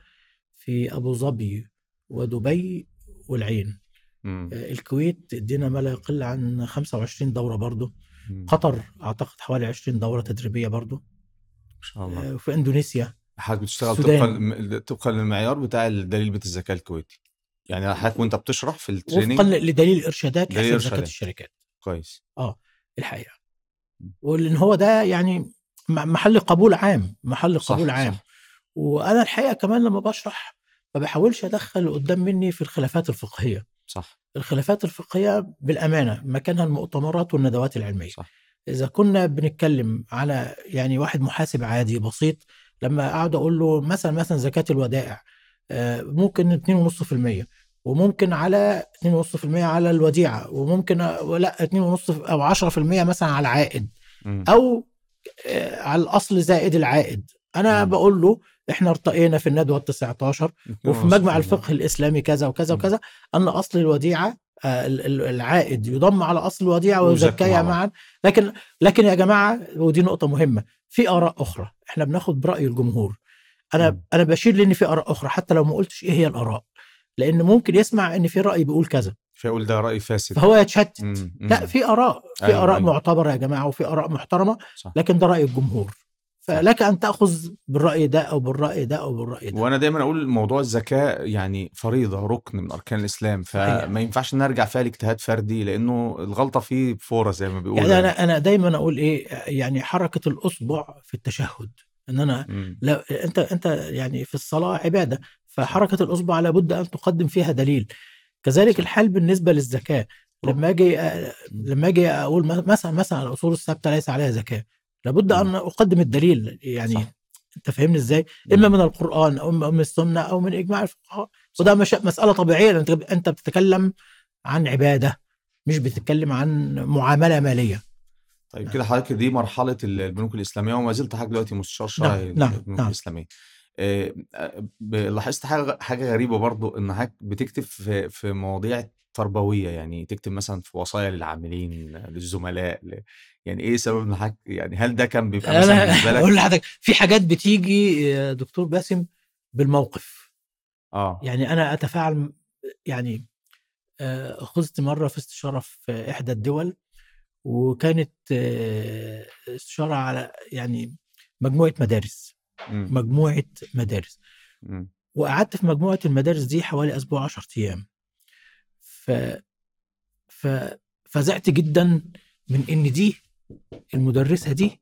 في أبو ظبي ودبي والعين مم. آه، الكويت ادينا ما لا يقل عن 25 دورة برضو مم. قطر أعتقد حوالي 20 دورة تدريبية برضو ما شاء الله آه، وفي إندونيسيا حضرتك بتشتغل. طبقا طبقا للمعيار بتاع الدليل بيت الزكاه الكويتي. يعني حضرتك وأنت بتشرح في التريننج وفقا لدليل إرشادات دليل زكاه. الشركات. كويس. الحقيقة. م. ولان هو ده يعني محل قبول عام محل صح قبول عام. صح وأنا الحقيقة كمان لما بشرح ما بحاولش أدخل اللي قدام مني في الخلافات الفقهية. صح. الخلافات الفقهية بالأمانة مكانها المؤتمرات والندوات العلمية. صح. إذا كنا بنتكلم على يعني واحد محاسب عادي بسيط لما أقعد أقول له مثلا مثلا زكاة الودائع آه، ممكن 2.5% وممكن على 2.5% على الوديعة وممكن لا 2.5 أو 10% مثلا على العائد. أو آه، على الأصل زائد العائد أنا. بقول له إحنا ارتقينا في الندوة ال 19 وفي مجمع الفقه الإسلامي كذا وكذا. وكذا أن أصل الوديعة آه، ال- ال- العائد يضم على أصل الوديعة ويزكيها. معا لكن لكن يا جماعة ودي نقطة مهمة في آراء أخرى. إحنا بناخد برأي الجمهور. أنا. أنا بشير لإن في آراء أخرى حتى لو ما قلتش إيه هي الآراء. لأن ممكن يسمع إن في رأي بيقول كذا. فيقول ده رأي فاسد. فهو يتشتت. لا في آراء. في أيوة، آراء أيوة. معتبرة يا جماعة وفي آراء محترمة صح. لكن ده رأي الجمهور. فلك أن تأخذ بالرأي ده أو بالرأي ده أو بالرأي ده وأنا دايما أقول موضوع الزكاه يعني فريضة ركن من أركان الإسلام. فما ينفعش نرجع فيها لاجتهاد فردي لأنه الغلطة فيه فورة زي ما بيقولوا يعني أنا أنا دايما أقول إيه يعني حركة الاصبع في التشهد إن أنا. لا أنت أنت يعني في الصلاة عبادة فحركة الاصبع لابد أن تقدم فيها دليل كذلك. الحال بالنسبة للزكاه لما أجي لما أجي أقول مثلا مثلا الأصول الثابتة ليس عليها زكاه لابد أن أقدم الدليل يعني صح. أنت فاهمني إزاي إما من القرآن أو من السنة أو من إجماع الفقهاء وده مش مسألة طبيعية أنت أنت بتتكلم عن عبادة مش بتتكلم عن معاملة مالية طيب كده حضرتك دي مرحلة البنوك الإسلامية وما زلت حضرتك دلوقتي مستشار شرعي نعم، للبنوك نعم. الإسلامية آه، آه، لاحظت حاجة حاجة غريبة برضو إن حضرتك بتكتب في في مواضيع تربوية يعني تكتب مثلا في وصايا للعاملين للزملاء. يعني إيه سبب حضرتك يعني هل ده كان بيبقى مثلا بالنسبة أنا أقول لك لحضرتك في حاجات بتيجي يا دكتور باسم بالموقف. آه. يعني أنا أتفاعل يعني آه، خذت مرة في استشارة في إحدى الدول وكانت آه، استشارة على يعني مجموعة مدارس. مم. مجموعة مدارس. مم. وقعدت في مجموعة المدارس دي حوالي أسبوع 10 أيام. ف ففزعت جدا من إن دي المدرسة دي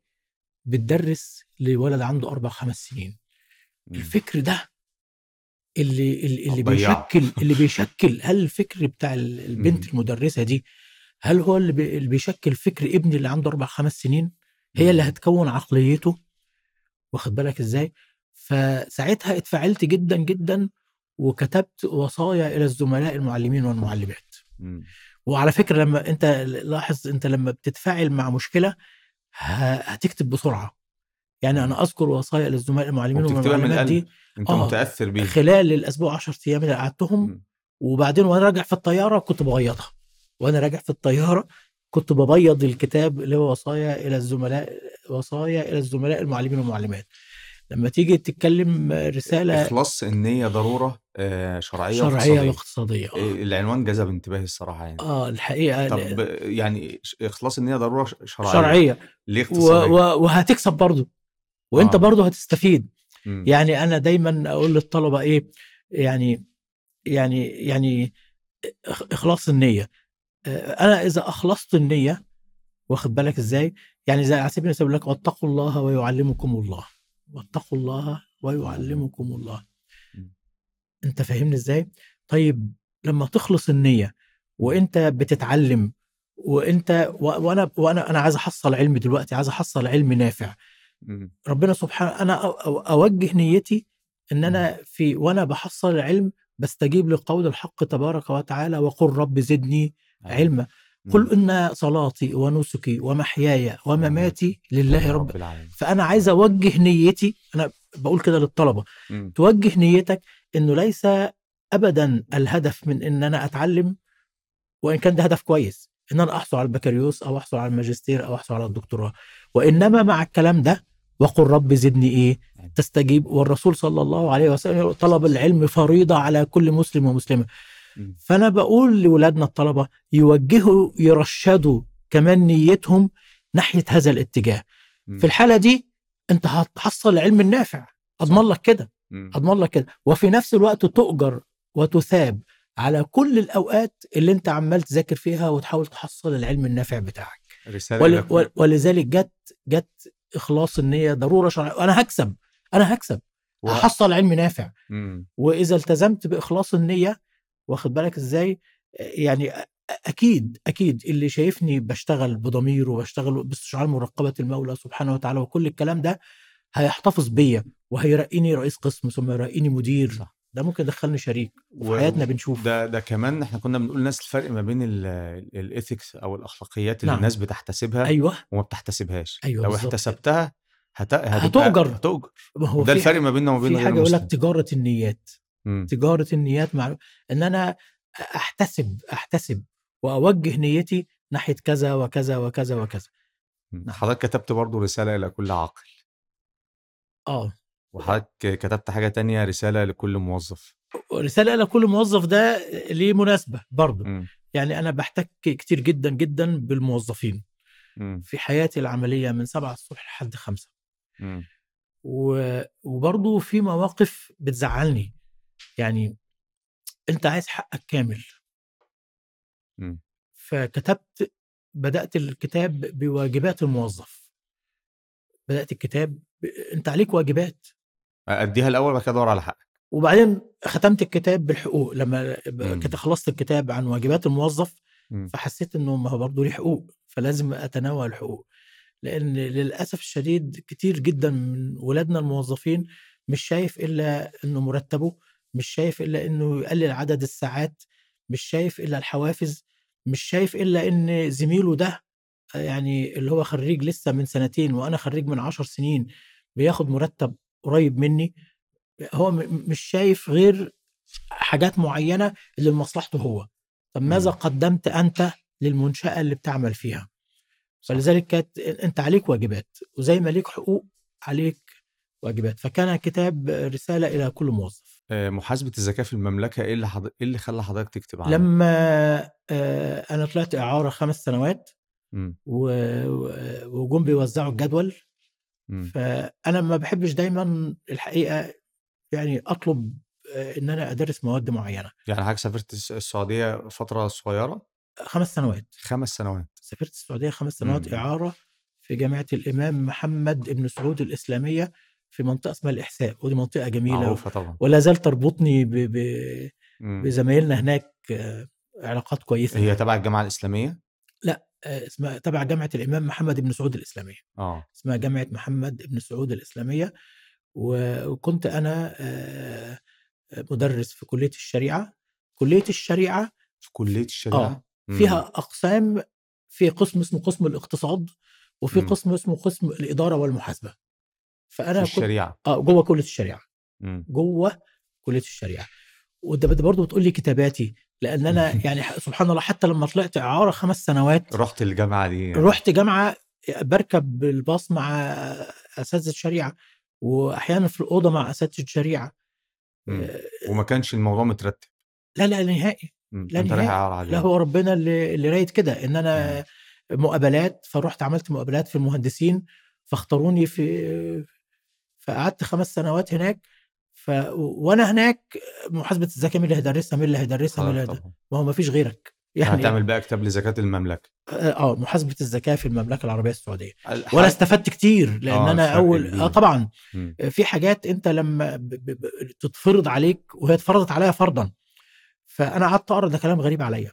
بتدرس لولد عنده أربع خمس سنين. الفكر ده اللي اللي. بيشكل اللي بيشكل هل الفكر بتاع ال- البنت. المدرسة دي هل هو اللي بي- اللي بيشكل فكر ابني اللي عنده أربع خمس سنين هي اللي. هتكون عقليته واخد بالك إزاي فساعتها اتفاعلت جدا جدا وكتبت وصايا إلى الزملاء المعلمين والمعلمات. وعلى فكرة لما أنت لاحظ أنت لما بتتفاعل مع مشكلة هتكتب بسرعة. يعني. أنا أذكر وصايا للزملاء المعلمين والمعلمات دي أنت آه، متأثر بيه خلال الأسبوع 10 أيام اللي قعدتهم. وبعدين وأنا راجع في الطيارة كنت بغيطها وأنا راجع في الطيارة كنت ببيض الكتاب اللي هو وصايا إلى الزملاء وصايا إلى الزملاء المعلمين والمعلمات. لما تيجي تتكلم رسالة إخلاص النية ضرورة آه، واقتصادية. واقتصادية آه. إيه، العنوان جذب انتباهي الصراحة يعني. آه الحقيقة طب يعني ش- إخلاص النيه ضرورة ش- شرعية شرعية. ليه و... اقتصادية؟ و... وهتكسب برضه وأنت آه. برضه هتستفيد. مم. يعني أنا دايما أقول للطلبة إيه يعني يعني يعني إخ- إخلاص النية. آه، أنا إذا أخلصت النية واخد بالك إزاي؟ يعني زي على سبيل المثال لك واتقوا الله ويعلمكم الله. واتقوا الله ويعلمكم الله. أنت فاهمني إزاي؟ طيب لما تخلص النية وأنت بتتعلم وأنت و- وأنا وأنا أنا عايز أحصل علم دلوقتي عايز أحصل علم نافع. مم. ربنا سبحانه أنا أو- أو- أوجه نيتي إن أنا في وأنا بحصل العلم بستجيب لقول الحق تبارك وتعالى وقل رب زدني علما. مم. قل إن صلاتي ونسكي ومحياي ومماتي لله رب العالمين. فأنا عايز أوجه نيتي أنا بقول كده للطلبة. توجه نيتك إنه ليس ابدا الهدف من إن أنا أتعلم وإن كان ده هدف كويس إن أنا أحصل على البكالوريوس أو أحصل على الماجستير أو أحصل على الدكتوراه. وإنما مع الكلام ده وقل رب زدني إيه؟ تستجيب. والرسول صلى الله عليه وسلم طلب العلم فريضة على كل مسلم ومسلمة. فأنا بقول لاولادنا الطلبة يوجهوا يرشدوا كمان نيتهم ناحية هذا الاتجاه. في الحالة دي أنت هتحصل العلم النافع أضمن لك كده. مم. اضمن لك كده. وفي نفس الوقت تؤجر وتثاب على كل الأوقات اللي أنت عمال تذاكر فيها وتحاول تحصل العلم النافع بتاعك. ول ولذلك جت جت إخلاص النية ضرورة شرعية. وأنا هكسب. أنا هكسب. و- هحصل علم نافع. مم. وإذا التزمت بإخلاص النية واخد بالك إزاي؟ يعني أكيد أكيد اللي شايفني بشتغل بضمير وبشتغل باستشعار مراقبة المولى سبحانه وتعالى وكل الكلام ده هيحتفظ بيا وهيرقيني رئيس قسم ثم يرقيني مدير صح. ده ممكن يدخلني شريك و- وفي حياتنا بنشوف ده ده كمان إحنا كنا بنقول الناس الفرق ما بين الايثكس أو الأخلاقيات اللي نعم. الناس بتحتسبها أيوه وما بتحتسبهاش أيوة لو بالظبط. احتسبتها هت... هتؤجر. هتؤجر ما هو وده في الفرق ما بيننا وما بين في حاجة يقول لك تجارة النيات مم. تجارة النيات مع إن أنا أحتسب أحتسب وأوجه نيتي ناحية كذا وكذا وكذا وكذا مم. حضرتك كتبت برضو رسالة إلى كل عاقل آه وحضرتك كتبت حاجة تانية رسالة لكل موظف رسالة إلى كل موظف ده ليه مناسبه برضه. يعني أنا بحتك كتير جدا جدا بالموظفين مم. في حياتي العملية من 7 الصبح لحد 5 مم. و... وبرضه في مواقف بتزعلني يعني أنت عايز حقك كامل مم. فكتبت بدأت الكتاب بواجبات الموظف بدأت الكتاب. انت عليك واجبات أديها الأول وبعد كده أدور على حقك وبعدين ختمت الكتاب بالحقوق لما. كنت خلصت الكتاب عن واجبات الموظف. فحسيت إنه ما هو برضه ليه حقوق فلازم أتناول الحقوق لأن للأسف الشديد كتير جدا من ولادنا الموظفين مش شايف إلا إنه مرتبه مش شايف إلا إنه يقلل عدد الساعات مش شايف إلا الحوافز مش شايف إلا إن زميله ده يعني اللي هو خريج لسه من سنتين وأنا خريج من عشر سنين بياخد مرتب قريب مني هو مش شايف غير حاجات معينة اللي لمصلحته هو. طب ماذا. قدمت أنت للمنشأة اللي بتعمل فيها؟ فلذلك كانت أنت عليك واجبات وزي ما ليك حقوق عليك واجبات. فكان كتاب رسالة إلى كل موظف. آه، محاسبة الزكاة في المملكة إيه اللي حض... إيه اللي خلى حضرتك تكتب عنها؟ لما آه، أنا طلعت إعارة خمس سنوات و- وجم بيوزعوا الجدول مم. فأنا ما بحبش دايما الحقيقة يعني أطلب آه، إن أنا أدرس مواد معينة يعني حضرتك سافرت الس- السعودية فترة صغيرة خمس سنوات خمس سنوات سافرت السعودية خمس سنوات مم. إعارة في جامعة الإمام محمد بن سعود الإسلامية في منطقة اسمها الإحساء ودي منطقة جميلة معروفة طبعا ولا زال تربطني ب... ب... مم. بزمايلنا هناك آه، علاقات كويسة هي تبع الجامعة الإسلامية؟ آه، اسمها تبع جامعة الإمام محمد بن سعود الإسلامية. آه. اسمها جامعة محمد بن سعود الإسلامية. وكنت أنا آه، مدرس في كلية الشريعة. كلية الشريعة في كلية الشريعة؟ آه مم. فيها أقسام في قسم اسمه قسم الاقتصاد وفي مم. قسم اسمه قسم الإدارة والمحاسبة. في فانا كنت الشريعة. آه جوه كلية الشريعة. مم. جوه كلية الشريعة. وانت برضه بتقول لي كتاباتي. لأن أنا يعني سبحان الله حتى لما طلعت إعارة خمس سنوات رحت الجامعة دي يعني. رحت جامعة بركب الباص مع أساتذة شريعه وأحيانا في الأوضة مع أساتذة شريعه مم. آه، وما كانش الموضوع مترتب لا لا نهائي مم. لا نهائي. لا هو ربنا اللي اللي رايد كده إن أنا مقابلات فرحت عملت مقابلات في المهندسين فاختاروني في فقعدت خمس سنوات هناك ف وأنا هناك محاسبة الزكاه مين اللي هيدرسها مين اللي هيدرسها مين اللي ما هو ما فيش غيرك. يعني هتعمل بقى كتاب لزكاه المملكة. آه محاسبة الزكاه في المملكة العربية السعودية. الح- وأنا استفدت كتير لأن آه، أنا اول. آه طبعا. مم. في حاجات أنت لما ب... ب... ب... تتفرض عليك وهي اتفرضت عليا فرضا. فأنا قعدت أقرأ ده كلام غريب عليا.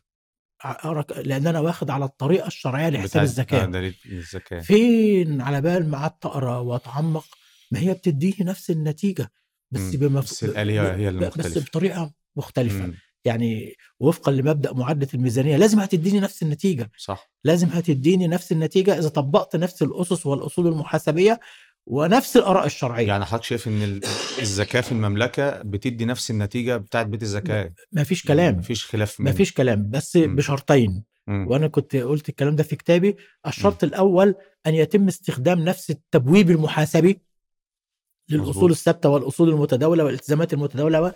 أقرأ لأن أنا واخد على الطريقة الشرعية لحساب الزكاه آه، للزكاه فين؟ على بال ما قعدت أقرأ وأتعمق ما هي بتديني نفس النتيجة. بس. بمف... بس الآلية هي ب- بس مختلفة. بطريقة مختلفة مم. يعني وفقا لمبدأ معادله الميزانية لازم هتديني نفس النتيجة صح لازم هتديني نفس النتيجة إذا طبقت نفس الأسس والأصول المحاسبية ونفس الآراء الشرعية يعني حضرتك شايف إن ال- الزكاه في المملكة بتدي نفس النتيجة بتاعت بيت الزكاه ما فيش كلام مفيش خلاف ما منه. فيش كلام بس مم. بشرطين مم. وأنا كنت قلت الكلام ده في كتابي الشرط الأول أن يتم استخدام نفس التبويب المحاسبي للأصول. الثابتة والأصول المتداولة والالتزامات المتداولة و-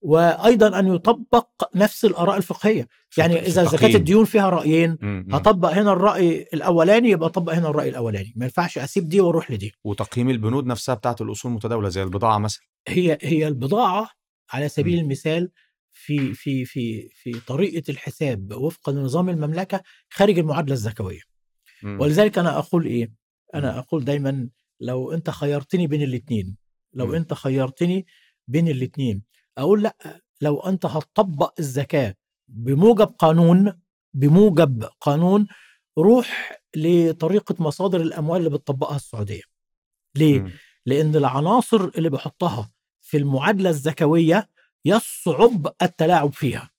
وأيضا أن يطبق نفس الآراء الفقهية يعني إذا زكاة. الديون فيها رأيين. هطبق هنا الرأي الأولاني يبقى اطبق هنا الرأي الأولاني ما ينفعش أسيب دي وأروح لدي وتقييم البنود نفسها بتاعت الأصول المتداولة زي البضاعة مثلا هي هي البضاعة على سبيل مم. المثال في في في في طريقة الحساب وفقا لنظام المملكة خارج المعادلة الزكوية. ولذلك أنا أقول إيه. أنا أقول دايما لو أنت خيرتني بين الاثنين لو مم. أنت خيرتني بين الاثنين أقول لأ لو أنت هتطبق الزكاة بموجب قانون بموجب قانون روح لطريقة مصادر الأموال اللي بتطبقها السعودية ليه مم. لأن العناصر اللي بحطها في المعادلة الزكوية يصعب التلاعب فيها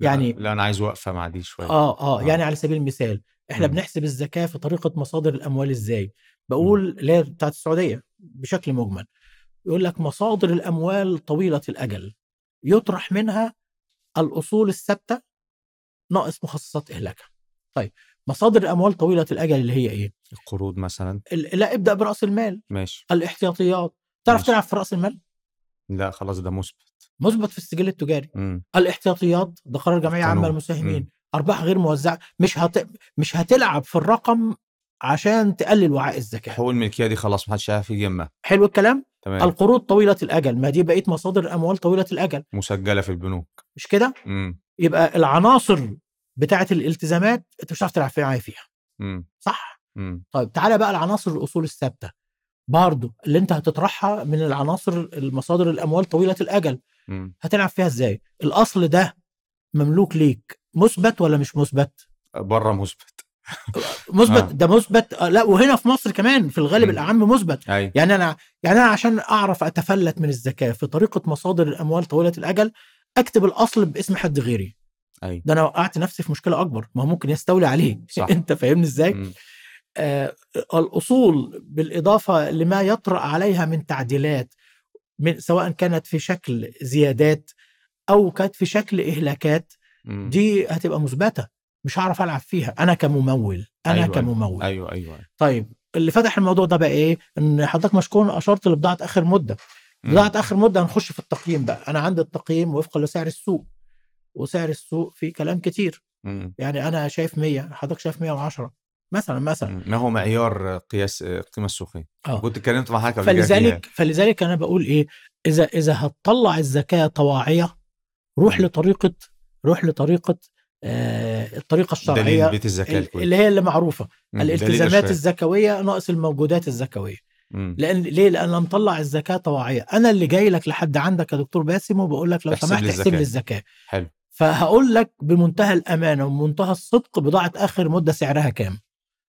يعني لا أنا عايز وقفة مع دي شوية آه آه آه. يعني على سبيل المثال إحنا مم. بنحسب الزكاة في طريقة مصادر الأموال إزاي بقول اللي هي بتاعت السعودية بشكل مجمل يقول لك مصادر الأموال طويلة الأجل يطرح منها الأصول الثابتة ناقص مخصصات إهلاكها. طيب مصادر الأموال طويلة الأجل اللي هي إيه؟ القروض مثلا؟ ال- لا ابدأ برأس المال. ماشي. الاحتياطيات. تعرف ماشي. تلعب في رأس المال؟ لا خلاص ده مثبت. مثبت في السجل التجاري. مم. الاحتياطيات ده قرار جمعيه عامه مم. أرباح غير موزعة. مش هت... مش هتلعب في الرقم عشان تقلل وعاء الزكاه حقوق الملكية دي خلاص محدش عارف يجمعها حلو الكلام؟ تمام. القروض طويلة الأجل. ما دي بقية مصادر الأموال طويلة الأجل. مسجلة في البنوك. مش كده؟ مم. يبقى العناصر بتاعة الالتزامات أنت مش هتعرف تلعب فيها فيها. مم. صح؟ مم. طيب تعالى بقى العناصر الأصول الثابتة. برضو اللي أنت هتطرحها من العناصر المصادر الأموال طويلة الأجل. مم. هتلعب فيها إزاي؟ الأصل ده مملوك ليك. مثبت ولا مش مثبت؟ بره مثبت. مثبت آه. ده مثبت آه، لا وهنا في مصر كمان في الغالب. الأعم مثبت يعني أنا يعني أنا عشان أعرف أتفلت من الزكاه في طريقة مصادر الأموال طويلة الأجل أكتب الأصل باسم حد غيري أيوه ده أنا وقعت نفسي في مشكلة أكبر ما هو ممكن يستولي عليه صح. أنت فاهمني إزاي. آه الأصول بالإضافة لما يطرأ عليها من تعديلات من سواء كانت في شكل زيادات أو كانت في شكل إهلاكات. دي هتبقى مثبتة مش هعرف ألعب فيها. أنا كممول أنا أيوة، أيوة كممول. أيوه أيوه. طيب اللي فتح الموضوع ده بقى إيه؟ إن حضرتك مشكور أشرت لبضاعه آخر مدة. بضاعة آخر مدة هنخش في التقييم بقى. أنا عندي التقييم وفقا لسعر السوق. وسعر السوق فيه كلام كتير. مم. يعني أنا شايف 100 حضرتك شايف 110 مثلا مثلا. ما هو معيار قياس القيمة السوقية. آه. كنت اتكلمت مع حضرتك. فلذلك فلذلك أنا بقول إيه؟ إذا إذا هتطلع الزكاة طواعية روح. لطريقة روح لطريقة آه الطريقة دليل الشرعيه بيت الزكاة ال- الكويس اللي هي اللي معروفه مم. دليل الالتزامات. الزكوية ناقص الموجودات الزكوية مم. لأن ليه لأن مطلع الزكاة طواعية أنا اللي جاي لك لحد عندك يا دكتور باسم وبقول لك لو سمحت احسب لي. الزكاة حلو فهقول لك بمنتهى الأمانة ومنتهى الصدق بضاعة آخر مدة سعرها كام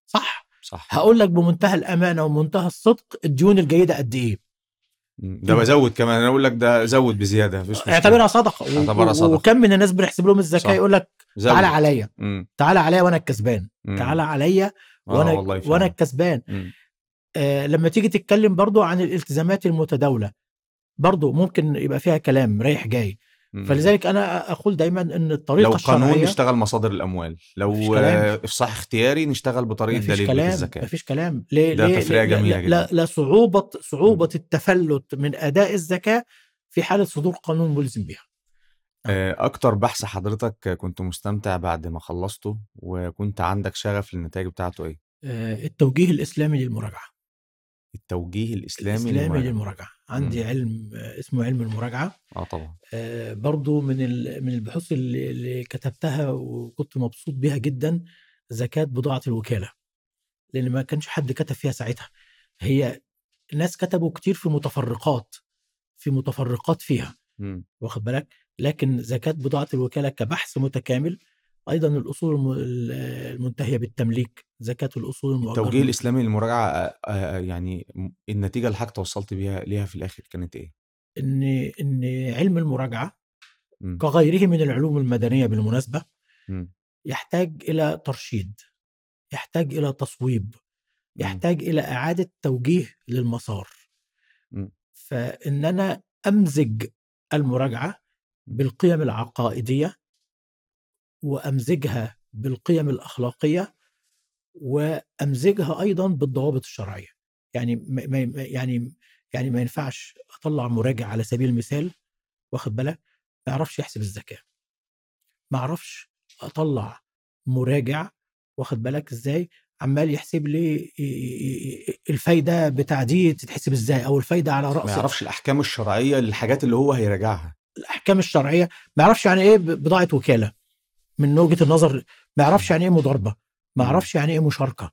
صح صح هقول لك بمنتهى الأمانة ومنتهى الصدق الديون الجيدة قد إيه. ده بزود كمان أنا أقول لك ده زود بزيادة مفيش اعتبرها صدقة اعتبرها صدقة. وكم من الناس بنحسب لهم. الزكاة يقول لك تعالى عليا. تعالى عليا وأنا الكسبان. تعالى عليا آه وأنا فعلا. وأنا الكسبان. آه لما تيجي تتكلم برضو عن الالتزامات المتداولة برضو ممكن يبقى فيها كلام رايح جاي. فلذلك أنا أقول دايما إن الطريقة لو قانون الشرعية نشتغل مصادر الأموال لو. آه، إفصاح اختياري نشتغل بطريقة دليل كلام الزكاه مفيش كلام ليه ده ليه جميلة لا, جدا. لا, لا صعوبة صعوبة التفلت من أداء الزكاه في حالة صدور قانون ملزم بها آه، أكتر بحث حضرتك كنت مستمتع بعد ما خلصته وكنت عندك شغف للنتائج بتاعته إيه؟ آه، التوجيه الإسلامي للمراجعة. التوجيه الإسلامي الإسلامي للمراجعة. للمراجعة. عندي مم. علم آه، اسمه علم المراجعة. آه طبعا. آه، برضو من ال- من البحوث اللي, اللي كتبتها وكنت مبسوط بيها جدا زكاة بضاعة الوكالة. لأن ما كانش حد كتب فيها ساعتها. هي الناس كتبوا كتير في متفرقات في متفرقات فيها. واخد بالك لكن زكاة بضاعة الوكالة كبحث متكامل أيضا الأصول الم- المنتهية بالتمليك زكاة الأصول المؤجرة التوجيه الإسلامي للمراجعة يعني م- النتيجة اللي حضرتك توصلت بيها ليها في الآخر كانت إيه إن إن علم المراجعة مم. كغيره من العلوم المدنية بالمناسبة مم. يحتاج إلى ترشيد يحتاج إلى تصويب. يحتاج إلى إعادة توجيه للمسار. فإن أنا أمزج المراجعة بالقيم العقائدية وأمزجها بالقيم الأخلاقية وأمزجها أيضا بالضوابط الشرعية. يعني ما يعني يعني ما ينفعش أطلع مراجع على سبيل المثال واخد بالك؟ ما يعرفش يحسب الزكاة. ما أعرفش أطلع مراجع واخد بالك إزاي؟ عمال يحسب لي ي- ي- ي- الفايدة بتاع دي تتحسب إزاي أو الفايدة على راس ما يعرفش الأحكام الشرعية للحاجات اللي هو هيراجعها. الأحكام الشرعية ما يعرفش يعني إيه بضاعة وكالة. من وجهة النظر ما يعرفش يعني إيه مضاربة. ما. يعرفش يعني إيه مشاركة.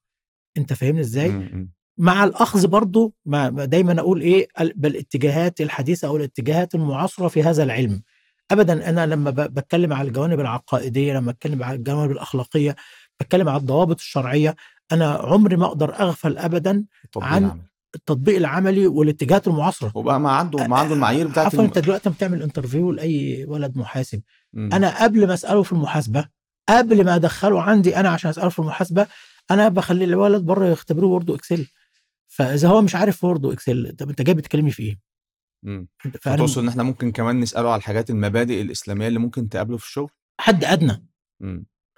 أنت فاهمني إزاي. مع الأخذ برضو ما ما دايما أقول إيه ال- بالاتجاهات الحديثه أو الاتجاهات المعاصرة في هذا العلم. ابدا أنا لما بتكلم على الجوانب العقائدية لما بتكلم على الجوانب الأخلاقية بتكلم على الضوابط الشرعية أنا عمري ما أقدر أغفل ابدا التطبيق عن العملي. التطبيق العملي والاتجاهات المعاصرة وبقى ما عنده ما عنده المعايير بتاعت عفوا. أنت دلوقتي بتعمل انترفيو لأي ولد محاسب مم. أنا قبل ما أسأله في المحاسبة قبل ما أدخله عندي أنا عشان أسأله في المحاسبة أنا بخلي الولد بره يختبروه Word Excel فإذا هو مش عارف Word و Excel طب أنت جاي بتكلمني في إيه؟ مم. أنت فاهم فتقصد إن إحنا ممكن كمان نسأله على الحاجات المبادئ الإسلامية اللي ممكن تقابله في الشغل حد أدنى.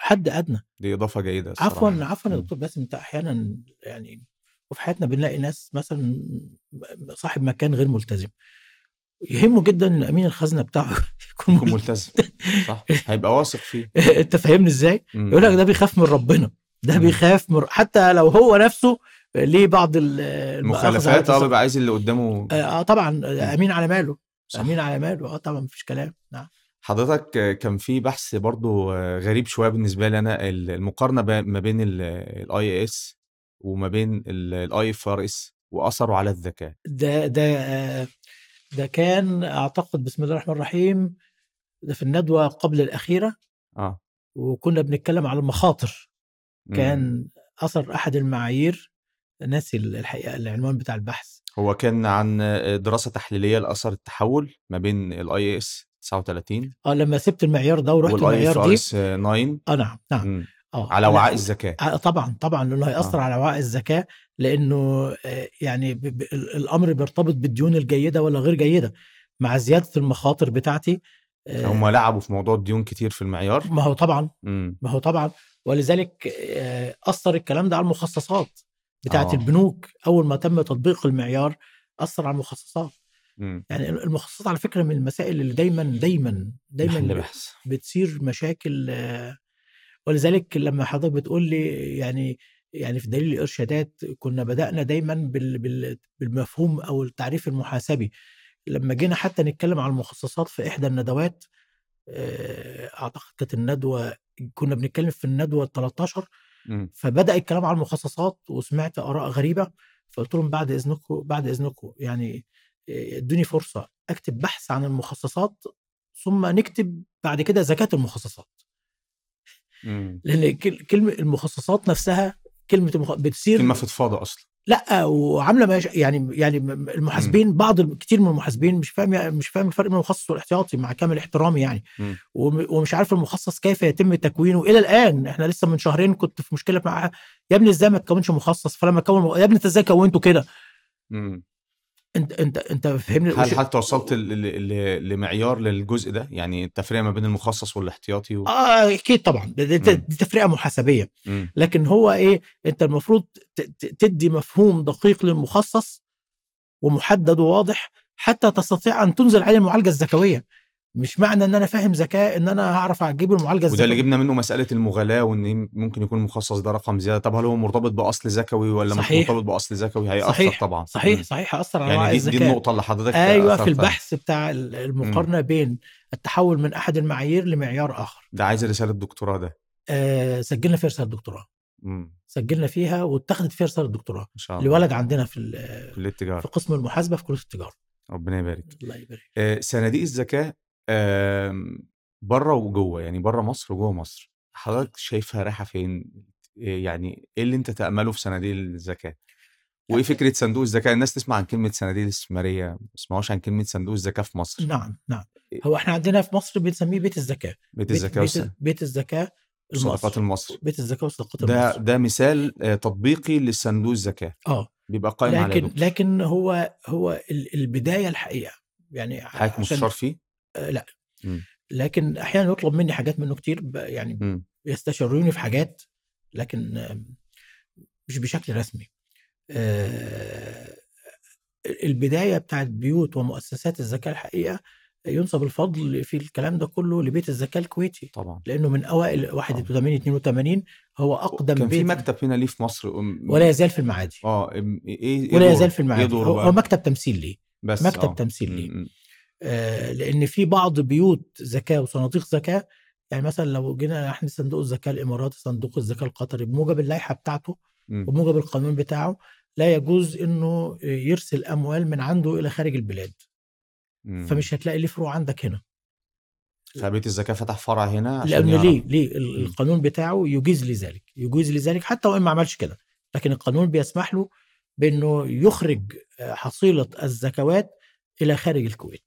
حد أدنى. دي إضافة جيدة عفوا عفوا يا. دكتور باسم أنت أحيانا يعني وفي حياتنا بنلاقي ناس مثلا صاحب مكان غير ملتزم. يهمه جدا إن أمين الخزنة بتاعه يكون ملتزم. ملتزم. صح. هيبقى واثق فيه. أنت فاهمني إزاي؟ يقول لك ده بيخاف من ربنا. ده مم. بيخاف من حتى لو هو نفسه ليه بعض ال- المؤاخذة على مخالفات آه. بيبقى عايز اللي قدامه آه آه، طبعا آه، أمين على ماله. صح. أمين على ماله. آه طبعا مفيش كلام. نعم. حضرتك كان في بحث برضو غريب شوية بالنسبة لي أنا ال- المقارنة ما بين ال IAS وما بين ال IFRS وأثره على الزكاة. ده ده آه، ده كان أعتقد بسم الله الرحمن الرحيم ده في الندوة قبل الأخيرة. آه. وكنا بنتكلم على المخاطر. مم. كان أثر أحد المعايير ناسي الحقيقة العنوان بتاع البحث. هو كان عن دراسة تحليلية لأثر التحول ما بين ال IAS 39 آه لما سبت المعيار ده ورحت المعيار IFRS 9 آه نعم نعم. آه على وعاء الزكاة. آه، طبعا طبعا لأنه هيأثر آه. على وعاء الزكاة لأنه آه، يعني ب- ب- الأمر بيرتبط بالديون الجيدة ولا غير جيدة. مع زيادة المخاطر بتاعتي آه، هم لعبوا في موضوع الديون كتير في المعيار. ما هو طبعا. ما هو طبعا. ولذلك آه، أثر الكلام ده على المخصصات بتاعت آه. البنوك. أول ما تم تطبيق المعيار أثر على المخصصات. يعني المخصصات على فكرة من المسائل اللي دايما دايما دايما بتصير مشاكل ولذلك لما حضرتك بتقول لي يعني يعني في دليل الإرشادات كنا بدأنا دايما بال بال بالمفهوم أو التعريف المحاسبي. لما جينا حتى نتكلم عن المخصصات في إحدى الندوات آه، أعتقد كانت الندوة كنا بنتكلم في الندوة ال 13 مم. فبدأ الكلام عن المخصصات وسمعت آراء غريبة فقلت لهم بعد إذنكم بعد إذنكم يعني ادوني فرصة أكتب بحث عن المخصصات ثم نكتب بعد كده زكاة المخصصات. مم. لأن كل- كلمه المخصصات نفسها كلمة المخ... بتصير كلمة فضفاضه أصلا. لأ وعاملة مش... يعني يعني المحاسبين بعض ال- كتير من المحاسبين مش فاهم مش فاهم الفرق بين المخصص والاحتياطي مع كامل احترامي يعني. مم. وم- ومش عارف المخصص كيف يتم تكوينه. إلى الآن إحنا لسه من شهرين كنت في مشكلة مع يا ابني إزاي ما تكونش مخصص؟ فلما كون يا ابني إنت إزاي كونته كده؟ مم. انت انت انت فهمني هل ل- ل- لمعيار للجزء ده؟ يعني التفرقه ما بين المخصص والاحتياطي و... آه أكيد طبعا. دي, تفرقه محاسبية. مم. لكن هو إيه أنت المفروض تدي مفهوم دقيق للمخصص ومحدد وواضح حتى تستطيع أن تنزل عليه المعالجة الذكوية. مش معنى إن أنا فاهم ذكاء إن أنا هعرف أجيب المعالجة وده اللي جبنا منه مسألة المغالاة وإن ممكن يكون المخصص ده رقم زيادة. طب هل هو مرتبط بأصل ذكوي ولا مش صحيح. مرتبط بأصل ذكوي؟ هيأثر صحيح. طبعا. صحيح. صحيح اثر على يعني دي, دي النقطة اللي حضرتك أيوه. في البحث بتاع ال- المقارنة بين التحول من أحد المعايير لمعيار آخر. ده عايز رسالة دكتوراه ده. آه سجلنا فيها رسالة دكتوراه. سجلنا فيها واتخذت فيها رسالة دكتوراه. لولد عندنا في كلية التجارة. في قسم المحاسبة في كلية التجارة. ربنا يبارك. الله يبارك. آه، صناديق الذكاء بره وجوه يعني بره مصر وجوه مصر. حضرتك شايفها رايحة فين؟ يعني إيه اللي أنت تأمله في صناديق الذكاء؟ وإيه فكرة صندوق الذكاء؟ الناس تسمع عن كلمة صناديق الاستثمارية ما يسمعوش عن كلمة صندوق الذكاء في مصر. نعم نعم. هو إحنا عندنا في مصر بنسميه بيت الزكاه بيت بيت, الذكاء بيت, والص- بيت الزكاه والصدقات المصري. المصري بيت الزكاه والصدقات ده المصري ده مثال تطبيقي للصندوق الذكاء. آه. بيبقى قائم على لكن لكن هو هو ال- البداية الحقيقة. يعني حضرتك مستشار فيه لأ مم. لكن أحيانا يطلب مني حاجات منه كتير يعني مم. يستشيروني في حاجات لكن آه، مش بشكل رسمي آه، البداية بتاعت بيوت ومؤسسات الزكاه الحقيقة ينسب الفضل في الكلام ده كله لبيت الزكاه الكويتي طبعا لأنه من أوائل 81 82 هو أقدم كان في بيت مكتب هنا ليه في مصر أم- ولا يزال في المعادي آه إيه إيه ولا؟ يزال في المعادي دوره هو, مكتب تمثيل ليه بس مكتب آه. تمثيل ليه. آه، لأن في بعض بيوت زكاه وصناديق زكاه يعني مثلا لو جينا نحن صندوق الزكاه الإماراتي صندوق الزكاه القطري بموجب اللائحة بتاعته. وبموجب القانون بتاعه لا يجوز إنه يرسل أموال من عنده إلى خارج البلاد م. فمش هتلاقي ليه فروع عندك هنا فبيت الزكاة فتح فرع هنا عشان لأن يعرف. ليه ليه. القانون بتاعه يجيز لذلك يجيز لذلك حتى وإن ما عملش كده لكن القانون بيسمح له بإنه يخرج حصيلة الزكوات إلى خارج الكويت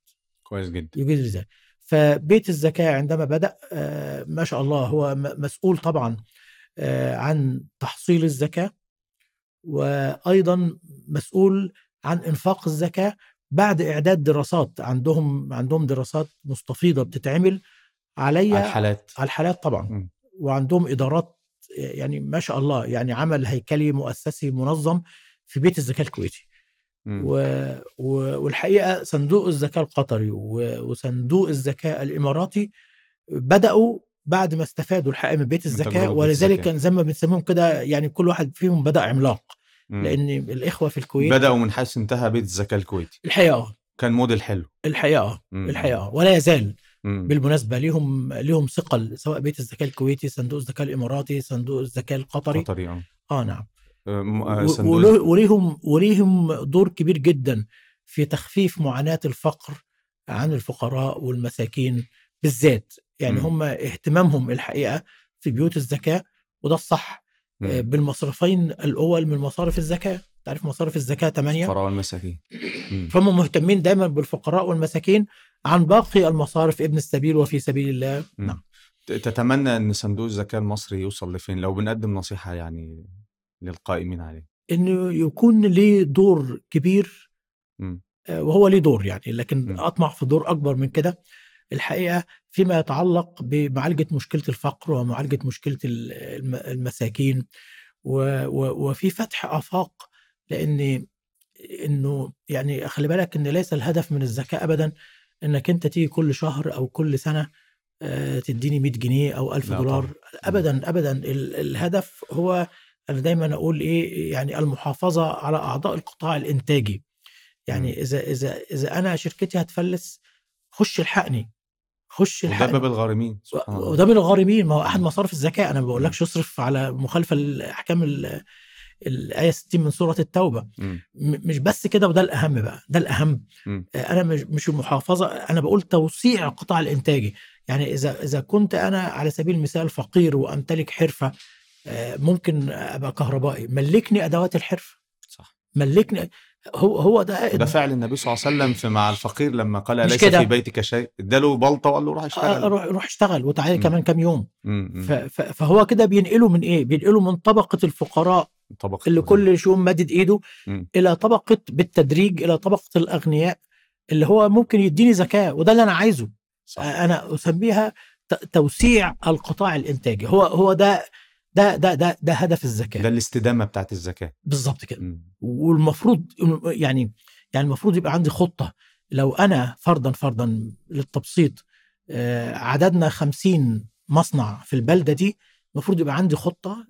كويس جدا. يجيز لذلك فبيت الزكاة عندما بدأ آه، ما شاء الله هو مسؤول طبعا آه، عن تحصيل الزكاة وأيضا مسؤول عن إنفاق الزكاة بعد إعداد دراسات. عندهم عندهم دراسات مستفيضة بتتعمل علي على الحالات. على الحالات طبعا. م. وعندهم إدارات يعني ما شاء الله يعني عمل هيكلي مؤسسي منظم في بيت الزكاة الكويتي. و... و... والحقيقة صندوق الزكاه القطري و... وصندوق الزكاه الإماراتي بدأوا بعد ما استفادوا الحقيقة من بيت بيت ولذلك. كان زي ما بنسميهم كده يعني كل واحد فيهم بدأ عملاق. م. لأن الإخوة في الكويت بدأوا من حيث انتهى بيت الزكاة الكويتي. الحقيقة آه، كان موديل حلو. الحقيقة آه، م. الحقيقة آه، ولا يزال. م. بالمناسبة ليهم ليهم ثقل سواء بيت الزكاه الكويتي صندوق الزكاه الإماراتي صندوق الزكاه القطري. قطري آه نعم. آه، آه، وليهم وليهم دور كبير جدا في تخفيف معاناة الفقر عن الفقراء والمساكين بالذات يعني. هم اهتمامهم الحقيقة في بيوت الزكاة وده الصح م. آه، بالمصرفين الأول من مصارف الزكاة تعرف مصارف الزكاة 8 الفقراء والمساكين. فهم مهتمين دايما بالفقراء والمساكين عن باقي المصارف ابن السبيل وفي سبيل الله. نعم تتمنى إن صندوق الزكاة المصري يوصل لفين لو بنقدم نصيحة يعني للقائمين عليه إنه يكون ليه دور كبير م. آه، وهو ليه دور يعني لكن م. أطمع في دور أكبر من كده الحقيقة فيما يتعلق بمعالجة مشكلة الفقر ومعالجة مشكلة ال- الم- المساكين وفي فتح آفاق لأن إنه يعني خلي بالك إن ليس الهدف من الزكاة ابدا إنك أنت تيجي كل شهر أو كل سنة آه، تديني 100 جنيه أو 1000 لا دولار طبعاً. ابدا ابدا ال- الهدف هو أنا دايما أقول إيه يعني المحافظة على أعضاء القطاع الإنتاجي. يعني إذا إذا إذا أنا شركتي هتفلس خش الحقني. خش وده الحقني. باب الغارمين وده من الغارمين. ما هو أحد مم. مصارف الزكاة. أنا ما بقولكش اصرف على مخالفة لاحكام ال- الايه 60 من سورة التوبة. م. مش بس كده وده الأهم بقى. ده الأهم. م. آه، أنا مش مش المحافظة. أنا بقول توسيع القطاع الإنتاجي. يعني إذا إذا كنت أنا على سبيل المثال فقير وأمتلك حرفة ممكن أبقى كهربائي ملكني أدوات الحرفه صح ملكني هو هو ده ده فعل النبي صلى الله عليه وسلم في مع الفقير لما قال ليس كده. في بيتك شيء اداله بلطة وقال له روح آه، اشتغل روح روح اشتغل وتعالى. كمان كام يوم م- م. ف- ف- فهو كده بينقله من إيه؟ بينقله من طبقة الفقراء طبقة اللي. كل شيء مادد إيده مم. إلى طبقة بالتدريج إلى طبقة الأغنياء اللي هو ممكن يديني زكاة وده اللي أنا عايزه صح أنا أسميها توسيع القطاع الإنتاجي هو هو ده ده ده ده, ده هدف ده الزكاه الاستدامة بتاعت الزكاة بالظبط كده. مم. والمفروض يعني يعني المفروض يبقى عندي خطة. لو أنا فرضا فرضا للتبسيط آه، عددنا 50 مصنع في البلدة دي المفروض يبقى عندي خطة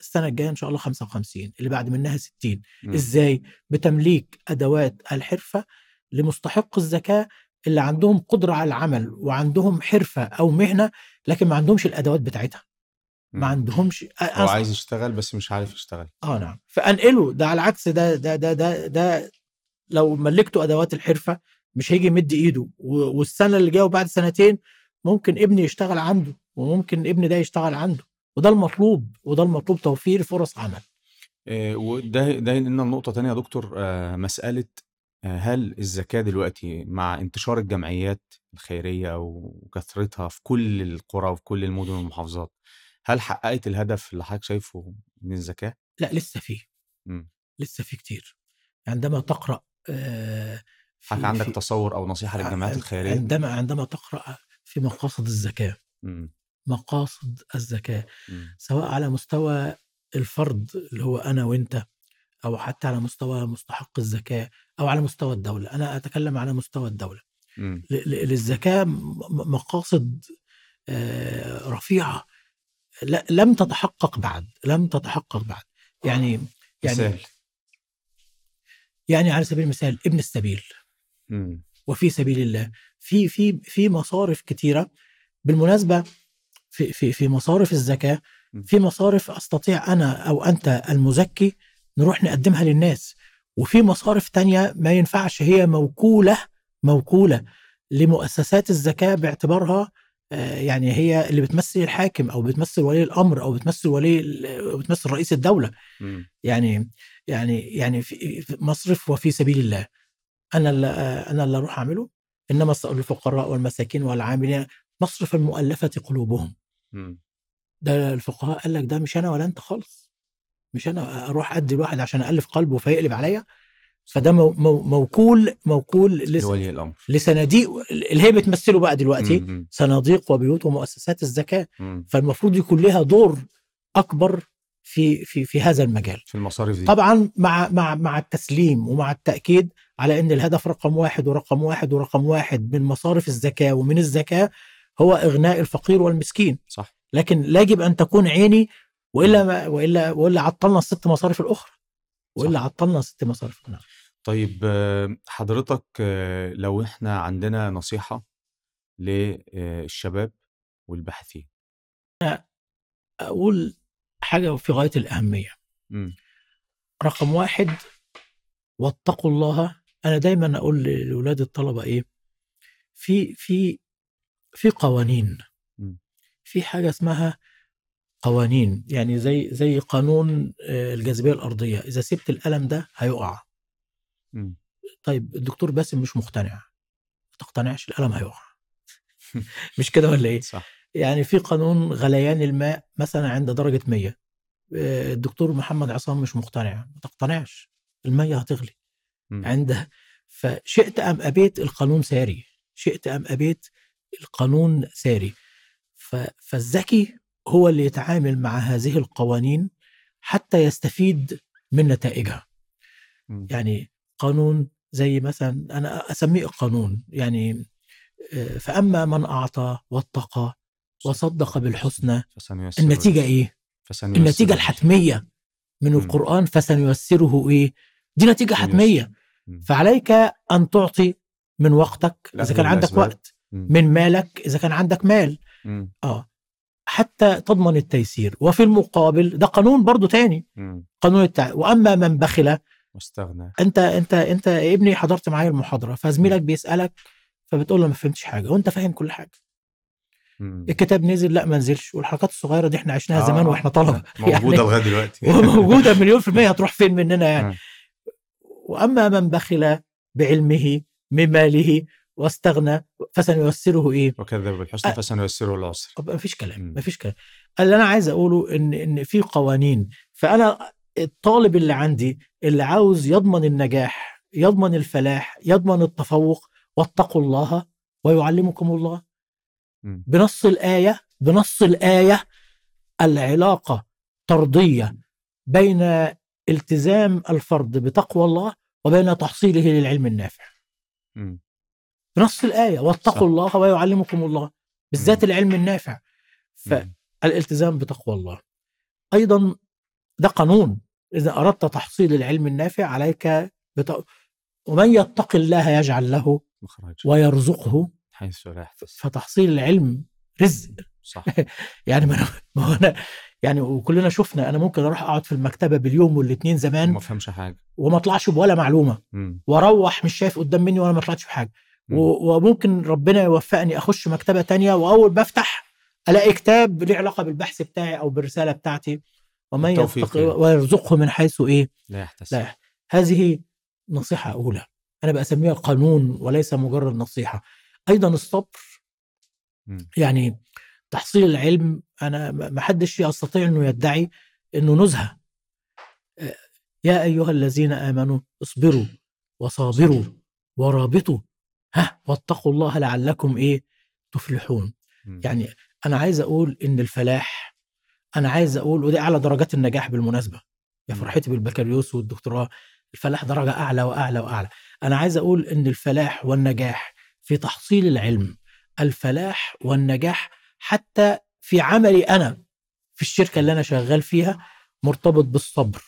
السنة الجاية إن شاء الله 55 اللي بعد منها 60 مم. إزاي؟ بتمليك أدوات الحرفة لمستحق الزكاه اللي عندهم قدرة على العمل وعندهم حرفة أو مهنة لكن ما عندهمش الأدوات بتاعتها. ما. عندهمش هو عايز يشتغل بس مش عارف يشتغل. آه نعم. فأنقله. ده على العكس ده ده ده ده, ده لو ملكته أدوات الحرفة مش هيجي يمد إيده. والسنة اللي جاية وبعد سنتين ممكن ابني يشتغل عنده وممكن ابني ده يشتغل عنده. وده المطلوب. وده المطلوب توفير فرص عمل. آه، وده ده ينقلنا لنقطة تانية يا دكتور. آه، مسألة آه، هل الزكاة دلوقتي مع انتشار الجمعيات الخيرية وكثرتها في كل القرى وفي كل المدن والمحافظات هل حققت الهدف اللي حضرتك شايفه من الزكاة؟ لا لسه فيه مم. لسه فيه كتير عندما تقرأ آه، في- حضرتك عندك في- تصور أو نصيحة للجمعيات عن- الخيرية؟ عندما عندما تقرأ في مقاصد الزكاه مم. مقاصد الزكاه مم. سواء على مستوى الفرد اللي هو أنا وأنت أو حتى على مستوى مستحق الزكاه أو على مستوى الدولة أنا أتكلم على مستوى الدولة مم. ل- ل- للزكاه م- م- مقاصد رفيعة لم تتحقق بعد لم تتحقق بعد. يعني يعني مثال. يعني على سبيل المثال ابن السبيل. مم. وفي سبيل الله في في في مصارف كتيرة. بالمناسبة في في في مصارف الزكاة م. في مصارف أستطيع أنا أو أنت المزكي نروح نقدمها للناس. وفي مصارف تانية ما ينفعش هي موكولة موكولة لمؤسسات الزكاة باعتبارها يعني هي اللي بتمثل الحاكم أو بتمثل ولي الأمر أو بتمثل ولي أو بتمثل رئيس الدولة. يعني يعني يعني في مصرف وفي سبيل الله. أنا اللي آه، أنا اللي أروح أعمله إنما الفقراء والمساكين والعاملين مصرف المؤلفة قلوبهم. ده الفقهاء قال لك ده مش أنا ولا أنت خالص. مش أنا أروح أدي الواحد عشان الف قلبه فيقلب عليا. فده مو مو موكول موكول لس لولي الأمر لصناديق اللي هي بتمثله بقى دلوقتي. صناديق وبيوت ومؤسسات الزكاة مم. فالمفروض يكون لها دور أكبر في في في هذا المجال في المصاريف دي طبعا مع مع مع التسليم ومع التأكيد على إن الهدف رقم واحد ورقم واحد ورقم واحد من مصارف الزكاة ومن الزكاة هو إغناء الفقير والمسكين صح لكن لا يجب أن تكون عيني وإلا ما والا وإلا عطلنا الست مصارف الأخرى وإلا صح. عطلنا الست مصارف الأخرى. طيب آه، حضرتك آه، لو إحنا عندنا نصيحة للشباب والباحثين. أقول حاجة في غاية الأهمية. مم. رقم واحد واتقوا الله. أنا دايما أقول لاولاد الطلبة إيه؟ في في في قوانين. مم. في حاجة اسمها قوانين يعني زي زي قانون آه، الجاذبية الأرضية. إذا سبت القلم ده هيقع. طيب الدكتور باسم مش مقتنع. ما تقتنعش القلم هيقع. مش كده ولا إيه؟ صح. يعني في قانون غليان الماء مثلا عند درجة 100 آه، الدكتور محمد عصام مش مقتنع. ما تقتنعش. المية هتغلي. مم. عنده فشئت أم أبيت القانون ساري. شئت أم أبيت القانون ساري. ف- فالذكي هو اللي يتعامل مع هذه القوانين حتى يستفيد من نتائجها. يعني قانون زي مثلا أنا أسميه قانون يعني آه، فأما من أعطى واتقى وصدق بالحسنى النتيجة. إيه فسنيسره النتيجة. الحتمية من. القرآن فسنيسره إيه دي نتيجة. حتمية. فعليك أن تعطي من وقتك إذا كان عندك. وقت. من مالك إذا كان عندك مال. آه حتى تضمن التيسير وفي المقابل ده قانون برضو تاني. قانون التع... وأما من بخل واستغنى انت انت انت ابني حضرت معايا المحاضرة فزميلك بيسألك فبتقول له ما فهمتش حاجة وانت فاهم كل حاجة مم. الكتاب نزل لا ما نزلش والحركات الصغيرة دي إحنا عشناها آه، زمان. وإحنا طلبة موجودة لغاية دلوقتي وموجودة مليون في المية هتروح فين مننا يعني آه. وأما من بخل بعلمه من ماله واستغنى فسنيسره إيه؟ وكذب بالحسنى أ- فسنيسره العسر ما فيش كلام مم. ما فيش كلام اللي أنا عايز أقوله إن إن في قوانين فأنا الطالب اللي عندي اللي عاوز يضمن النجاح يضمن الفلاح يضمن التفوق واتقوا الله ويعلمكم الله. بنص الآية بنص الآية العلاقة طردية بين التزام الفرد بتقوى الله وبين تحصيله للعلم النافع مم. بنص الآية صح. واتقوا الله ويعلمكم الله بالذات مم. العلم النافع. فالالتزام بتقوى الله أيضا ده قانون إذا أردت تحصيل العلم النافع عليك بت... ومن يتق الله يجعل له مخرج. ويرزقه. حيث لا فتحصيل العلم رزق. صح. يعني ما أنا- ما هو أنا يعني وكلنا شفنا أنا ممكن أروح أقعد في المكتبة باليوم والاثنين زمان ما فهمش حاجة. وما اطلعش بولا معلومة. مم. وأروح مش شايف قدام مني وأنا ما طلعتش بحاجة. وممكن ربنا يوفقني أخش مكتبة تانية وأول بفتح ألاقي كتاب ليه علاقة بالبحث بتاعي أو بالرسالة بتاعتي. ومن يعني. ويرزقه من حيث إيه؟ لا يحتسب. لا هذه نصيحة أولى. أنا بسميها قانون وليس مجرد نصيحة. أيضا الصبر. يعني تحصيل العلم أنا ما حدش يستطيع إنه يدعي إنه نزهة. آه، يا أيها الذين آمنوا اصبروا وصابروا ورابطوا. ها واتقوا الله لعلكم إيه؟ تفلحون. يعني أنا عايز أقول إن الفلاح أنا عايز أقول ودي أعلى درجات النجاح بالمناسبة يا. فرحتي بالبكالوريوس والدكتوراه. الفلاح درجة أعلى وأعلى وأعلى. أنا عايز أقول إن الفلاح والنجاح في تحصيل العلم الفلاح والنجاح حتى في عملي أنا في الشركة اللي أنا شغال فيها مرتبط بالصبر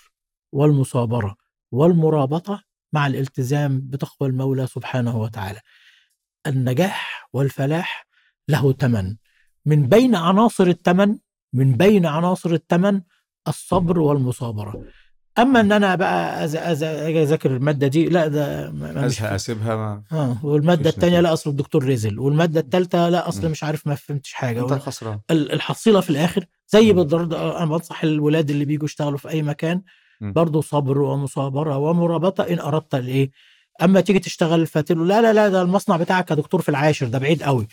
والمصابرة والمرابطة مع الالتزام بتقوى المولى سبحانه وتعالى. النجاح والفلاح له ثمن من بين عناصر الثمن من بين عناصر الثمن الصبر والمصابرة. أما إن أنا بقى أذاكر المادة دي لا ده أزهق أسيبها ما آه والمادة الثانية. لا أصل الدكتور رزل. والمادة الثالثه لا أصل. مش عارف ما فهمتش حاجة. أنت ال- الحصيلة في الآخر زي مم. بالضرب أنا بنصح الولاد اللي بيجوا يشتغلوا في أي مكان. برضه صبر ومصابرة ومرابطة إن أردت الإيه. أما تيجي تشتغل فتقول لا لا لا ده المصنع بتاعك يا دكتور في العاشر ده بعيد قوي.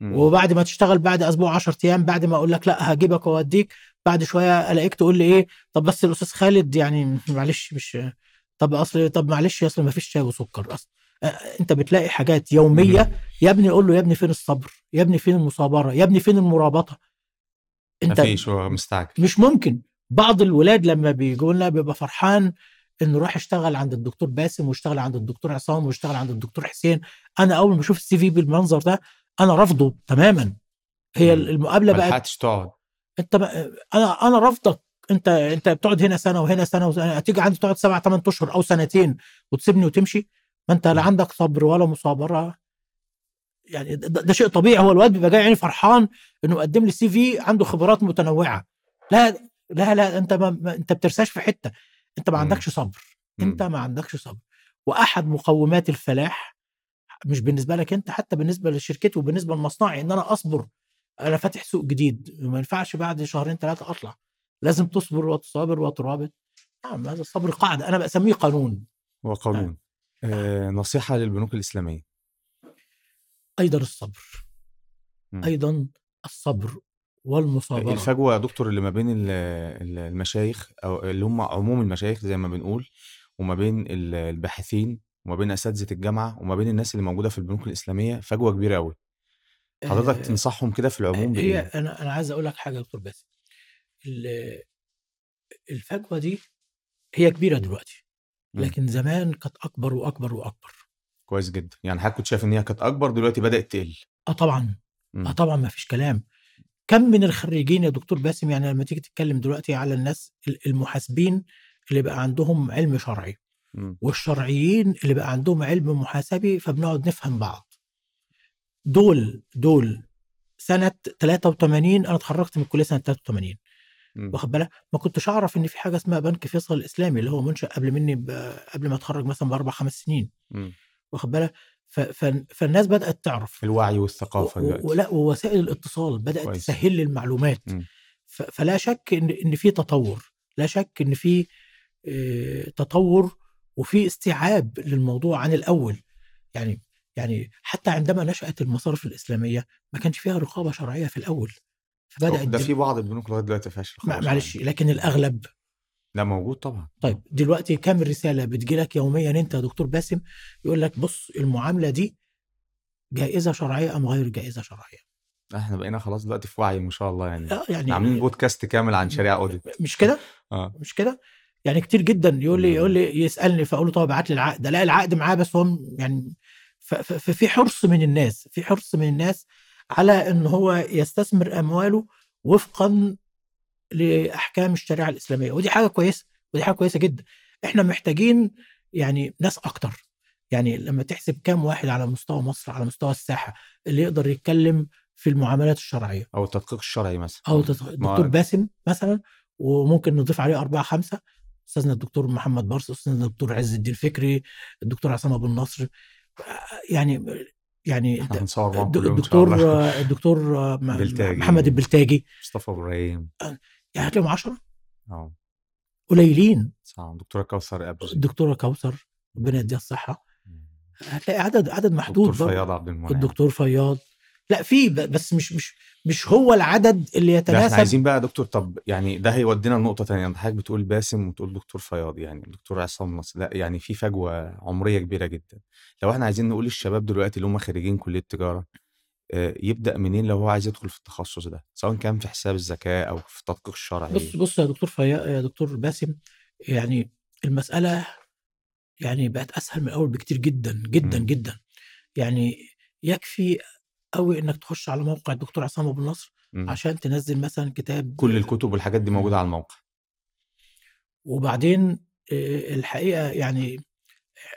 مم. وبعد ما تشتغل بعد أسبوع 10 أيام بعد ما أقول لك لأ هجيبك وأوديك بعد شوية ألاقيك تقول لي إيه طب بس الأستاذ خالد يعني معلش مش طب أصل طب معلش أصل ما فيش شاي وسكر. أصلا آه، أنت بتلاقي حاجات يومية يا ابني قول له يا ابني فين الصبر؟ يا ابني فين المصابره يا ابني فين المرابطة؟ أنت مفيش هو مستعجل. مش ممكن. بعض الولاد لما بيجوا لنا بيبقى فرحان إنه راح يشتغل عند الدكتور باسم ويشتغل عند الدكتور عصام ويشتغل عند الدكتور حسين. أنا أول ما بشوف السي في بالمنظر ده أنا رافضه تماما هي. المقابلة ما بقت لحقتش تقعد أنت بقى أنا أنا رافضك أنت أنت بتقعد هنا سنة وهنا سنة. هتيجي عندي تقعد سبع ثمان أشهر أو سنتين وتسيبني وتمشي ما أنت لا. عندك صبر ولا مصابرة يعني ده, ده شيء طبيعي هو الواد بيبقى جاي يعني فرحان إنه مقدم لي سي في عنده خبرات متنوعة لا لا لا أنت ما ما- أنت بترساش في حتة أنت ما. عندكش صبر أنت. ما عندكش صبر وأحد مقومات الفلاح مش بالنسبة لك أنت حتى بالنسبة لشركتي وبالنسبة لمصنعي إن أنا أصبر أنا فاتح سوق جديد. ما ينفعش بعد شهرين ثلاثة أطلع. لازم تصبر وتصابر وترابط. نعم هذا الصبر قاعدة. أنا بسميه قانون. هو قانون آه نصيحة للبنوك الإسلامية. أيضا الصبر. مم. أيضا الصبر والمصابرة. الفجوة يا دكتور اللي ما بين ال- ال- المشايخ أو اللي هم عموم المشايخ زي ما بنقول وما بين ال- الباحثين وما بين أساتذة الجامعة وما بين الناس اللي موجودة في البنوك الإسلامية فجوة كبيرة قوي حضرتك آه، تنصحهم كده في العموم هي بإيه؟ أنا أنا عايز أقول لك حاجة يا دكتور باسم. ال- الفجوة دي هي كبيرة دلوقتي. لكن زمان كانت أكبر وأكبر وأكبر. كويس جدا. يعني حضرتك كنت شايف إن هي كانت أكبر دلوقتي بدأت تقل. آه طبعا. آه طبعا ما فيش كلام. كم من الخريجين يا دكتور باسم يعني لما تيجي تتكلم دلوقتي على الناس ال- المحاسبين اللي بقى عندهم علم شرعي. والشرعيين اللي بقى عندهم علم محاسبي فبنقعد نفهم بعض. دول دول سنة 83 أنا اتخرجت من الكلية سنة 83 مم. واخد بالك؟ ما كنتش أعرف إن في حاجة اسمها بنك فيصل الإسلامي اللي هو منشأ قبل مني ب- قبل ما أتخرج مثلا بأربع خمس سنين. واخد بالك؟ ف- ف- فالناس بدأت تعرف. الوعي والثقافة و- دلوقتي. ولا ووسائل الاتصال بدأت كويس. تسهل لي المعلومات. ف- فلا شك إن إن في تطور. لا شك إن في آه، تطور وفي استيعاب للموضوع عن الأول. يعني يعني حتى عندما نشأت المصارف الإسلامية ما كانش فيها رقابة شرعية في الأول. فبدات ده في بعض البنوك لغاية دلوقتي فيهاش معلش. لكن الأغلب لا موجود طبعا. طيب دلوقتي كام رسالة بتجيلك يوميا أنت يا دكتور باسم؟ يقول لك بص المعاملة دي جائزة شرعية أم غير جائزة شرعية؟ إحنا بقينا خلاص دلوقتي في وعي ما شاء الله يعني. آه، يعني عاملين بودكاست كامل عن شريعة أوديت. مش كده؟ آه. مش كده؟ يعني كتير جدا يقول لي. يقول لي يسألني فأقول له طب ابعت لي العقد. لا العقد معاه بس هو يعني ففي حرص من الناس في حرص من الناس على إن هو يستثمر أمواله وفقا لأحكام الشريعة الإسلامية. ودي حاجة كويسة ودي حاجة كويسة جدا. إحنا محتاجين يعني ناس أكتر. يعني لما تحسب كام واحد على مستوى مصر على مستوى الساحة اللي يقدر يتكلم في المعاملات الشرعية؟ أو التدقيق الشرعي مثلا. أو الدكتور باسم مثلا وممكن نضيف عليه أربعة خمسة. أستاذنا الدكتور محمد برص أستاذنا الدكتور عز الدين فكري الدكتور عصام أبو النصر. يعني يعني الدكتور الدكتور. محمد البلتاجي. مصطفى إبراهيم. يعني هتلاقيهم 10 آه. قليلين. صح دكتورة كوثر ابو زيد الدكتوره كوثر ربنا يديها الصحة. هتلاقي عدد عدد محدود دكتور برضه. فياض عبد المنعم. الدكتور فياض. لا في بس مش مش مش هو العدد اللي لا إحنا يتناسب. عايزين بقى يا دكتور طب يعني ده هيودينا لنقطة تانية. انت حضرتك بتقول باسم وتقول دكتور فياض يعني دكتور عصام نصر. لا يعني في فجوة عمرية كبيرة جدا. لو إحنا عايزين نقول للشباب دلوقتي اللي هم خريجين كلية تجارة آه، يبدأ منين لو هو عايز يدخل في التخصص ده؟ سواء كان في حساب الزكاه أو في التدقيق الشرعي. بص بص يا دكتور فيا يا دكتور باسم يعني المسألة يعني بقت أسهل من الأول بكتير جدا جدا مم. جدا. يعني يكفي قوي إنك تخش على موقع الدكتور عصام أبو النصر مم. عشان تنزل مثلا كتاب كل الكتب والحاجات دي موجودة على الموقع وبعدين الحقيقة يعني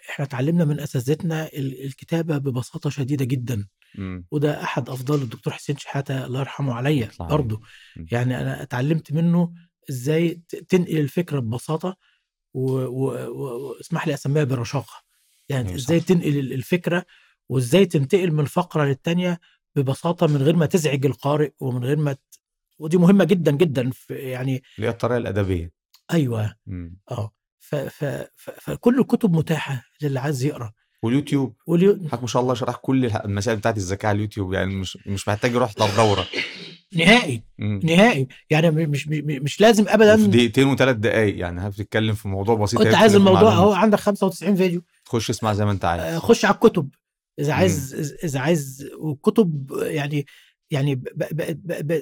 إحنا اتعلمنا من أساتذتنا ال- الكتابة ببساطة شديدة جدا مم. وده أحد أفضل الدكتور حسين شحاتة الله يرحمه عليا. برضه مم. يعني أنا اتعلمت منه إزاي ت- تنقل الفكرة ببساطة و- و- و- واسمح لي أسميها برشاقة يعني أيوة إزاي صح. تنقل ال- الفكرة وإزاي تنتقل من فقرة للتانية ببساطة من غير ما تزعج القارئ ومن غير ما ت... ودي مهمة جدا جدا في يعني اللي هي الطريقة الأدبية. أيوه. آه. ف... ف... ف... فكل الكتب متاحة للي عايز يقرأ. واليوتيوب. واليو... حضرتك ما شاء الله شرح كل المسائل بتاعت الزكاه على اليوتيوب يعني مش مش محتاج يروح دورة. نهائي. مم. نهائي. يعني مش مش مش لازم ابدا دقيقتين وثلاث دقائق يعني بتتكلم في موضوع بسيط انت عايز في الموضوع. أهو عندك 95 فيديو. تخش اسمع زي ما أنت آه، عايز خش على الكتب. إذا عايز إذا عايز والكتب يعني يعني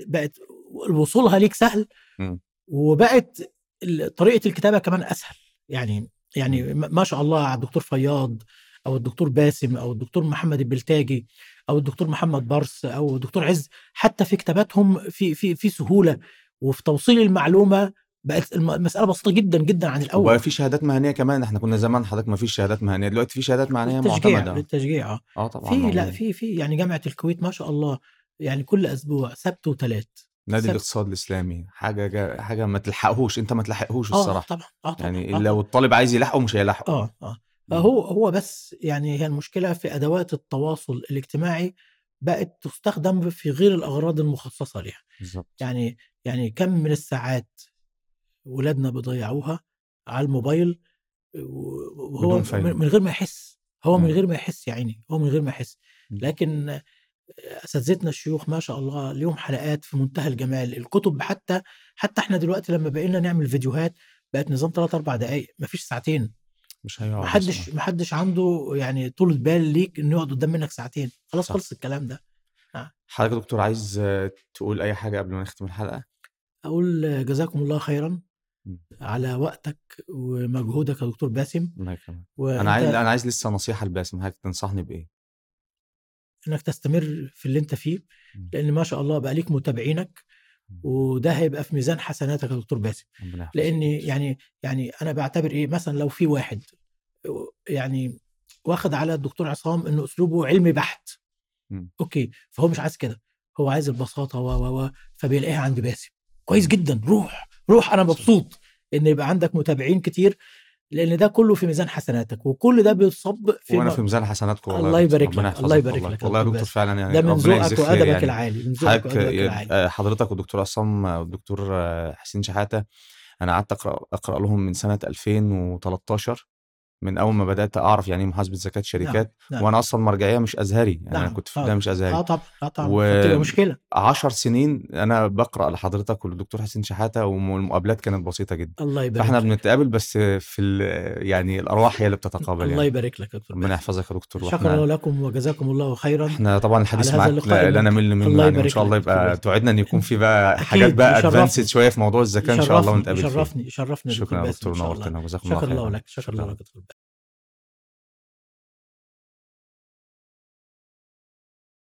بقت وصولها ليك سهل مم. وبقت طريقة الكتابة كمان أسهل. يعني يعني م- ما شاء الله على الدكتور فياض أو الدكتور باسم أو الدكتور محمد البلتاجي أو الدكتور محمد برس أو الدكتور عز حتى في كتاباتهم في في في سهولة وفي توصيل المعلومة بقت الم- المسألة بسيطة جدا جدا عن الأول. وبقى في شهادات مهنية كمان. إحنا كنا زمان حضرتك ما فيش شهادات مهنية. دلوقتي في شهادات مهنية بالتشجيع معتمدة. بالتشجيع آه. آه طبعا في لا. في في يعني جامعة الكويت ما شاء الله يعني كل أسبوع سبت وثلاث. نادي سبت. الاقتصاد الإسلامي. حاجة جا- حاجة ما تلحقهوش. انت ما تلحقهوش آه الصراحة. طبعا آه طبعا يعني آه لو. الطالب عايز يلحقه مش هيلحقه. آه آه. فهو هو بس يعني هي المشكلة في أدوات التواصل الاجتماعي بقت تستخدم في غير الأغراض المخصصة لها بالظبط. يعني يعني كم من الساعات ولادنا بيضيعوها على الموبايل وهو. من غير ما يحس هو من مم. غير ما يحس يا عيني هو من غير ما يحس مم. لكن أساتذتنا الشيوخ ما شاء الله ليهم حلقات في منتهى الجمال الكتب حتى حتى إحنا دلوقتي لما بقينا نعمل فيديوهات بقت نظام 3 4 دقائق مفيش ساعتين مش هيقعد محدش الصراحة. محدش عنده يعني طولة بال ليك إنه يقعد قدام منك ساعتين خلاص صح. خلص الكلام ده حضرتك يا دكتور عايز تقول أي حاجة قبل ما نختم الحلقة أقول جزاكم الله خيرا. على وقتك ومجهودك يا دكتور باسم أنا عايز أنا عايز لسه نصيحة لباسم حضرتك تنصحني بإيه؟ إنك تستمر في اللي أنت فيه مم. لأن ما شاء الله بقى ليك متابعينك وده هيبقى في ميزان حسناتك يا دكتور باسم. لأن يعني يعني أنا بعتبر إيه مثلا لو في واحد يعني واخد على الدكتور عصام إنه أسلوبه علمي بحت. أوكي فهو مش عايز كده. هو عايز البساطة و و و فبيلاقيها عند باسم. كويس جدا روح. روح أنا مبسوط إن يبقى عندك متابعين كتير لأن ده كله في ميزان حسناتك وكل ده بيصب في وأنا في ميزان حسناتكم والله الله. يبارك لك، الله يبارك. لك والله يا دكتور. فعلا يعني ده من ذوقك وأدبك يعني العالي من ذوقك وأدبك العالي آه، حضرتك والدكتور عصام والدكتور آه، حسين شحاتة أنا قعدت أقرأ أقرأ لهم من سنة 2013 من أول ما بدأت أعرف يعني إيه محاسبة زكاة نعم شركات نعم. وأنا أصلا مرجعية مش أزهري يعني أنا نعم. كنت في البدايه مش أزهري. آه طبعا آه طبعا و مشكلة. 10 سنين أنا بقرأ لحضرتك وللدكتور حسين شحاتة والمقابلات كانت بسيطة جدا. الله يبارك فإحنا لك. بنتقابل بس في ال- يعني الأرواح هي اللي بتتقابل الله يعني. يبارك لك يا دكتور ربنا يحفظك يا دكتور شكرا لكم وجزاكم الله خيرا. إحنا طبعا الحديث معاك لا نمل منه الله يعني يبارك شاء الله لك. يبقى باسم توعدنا إن يكون في بقى حاجات بقى ادفانسد شوية في موضوع الزكاة إن شاء الله ونتقابل يا دكتور شكرا يا دكتور ان الله نورتنا. وجزاكم الله شكرا الله خيرا لك شكرا الله شكرا. لك يا دكتور.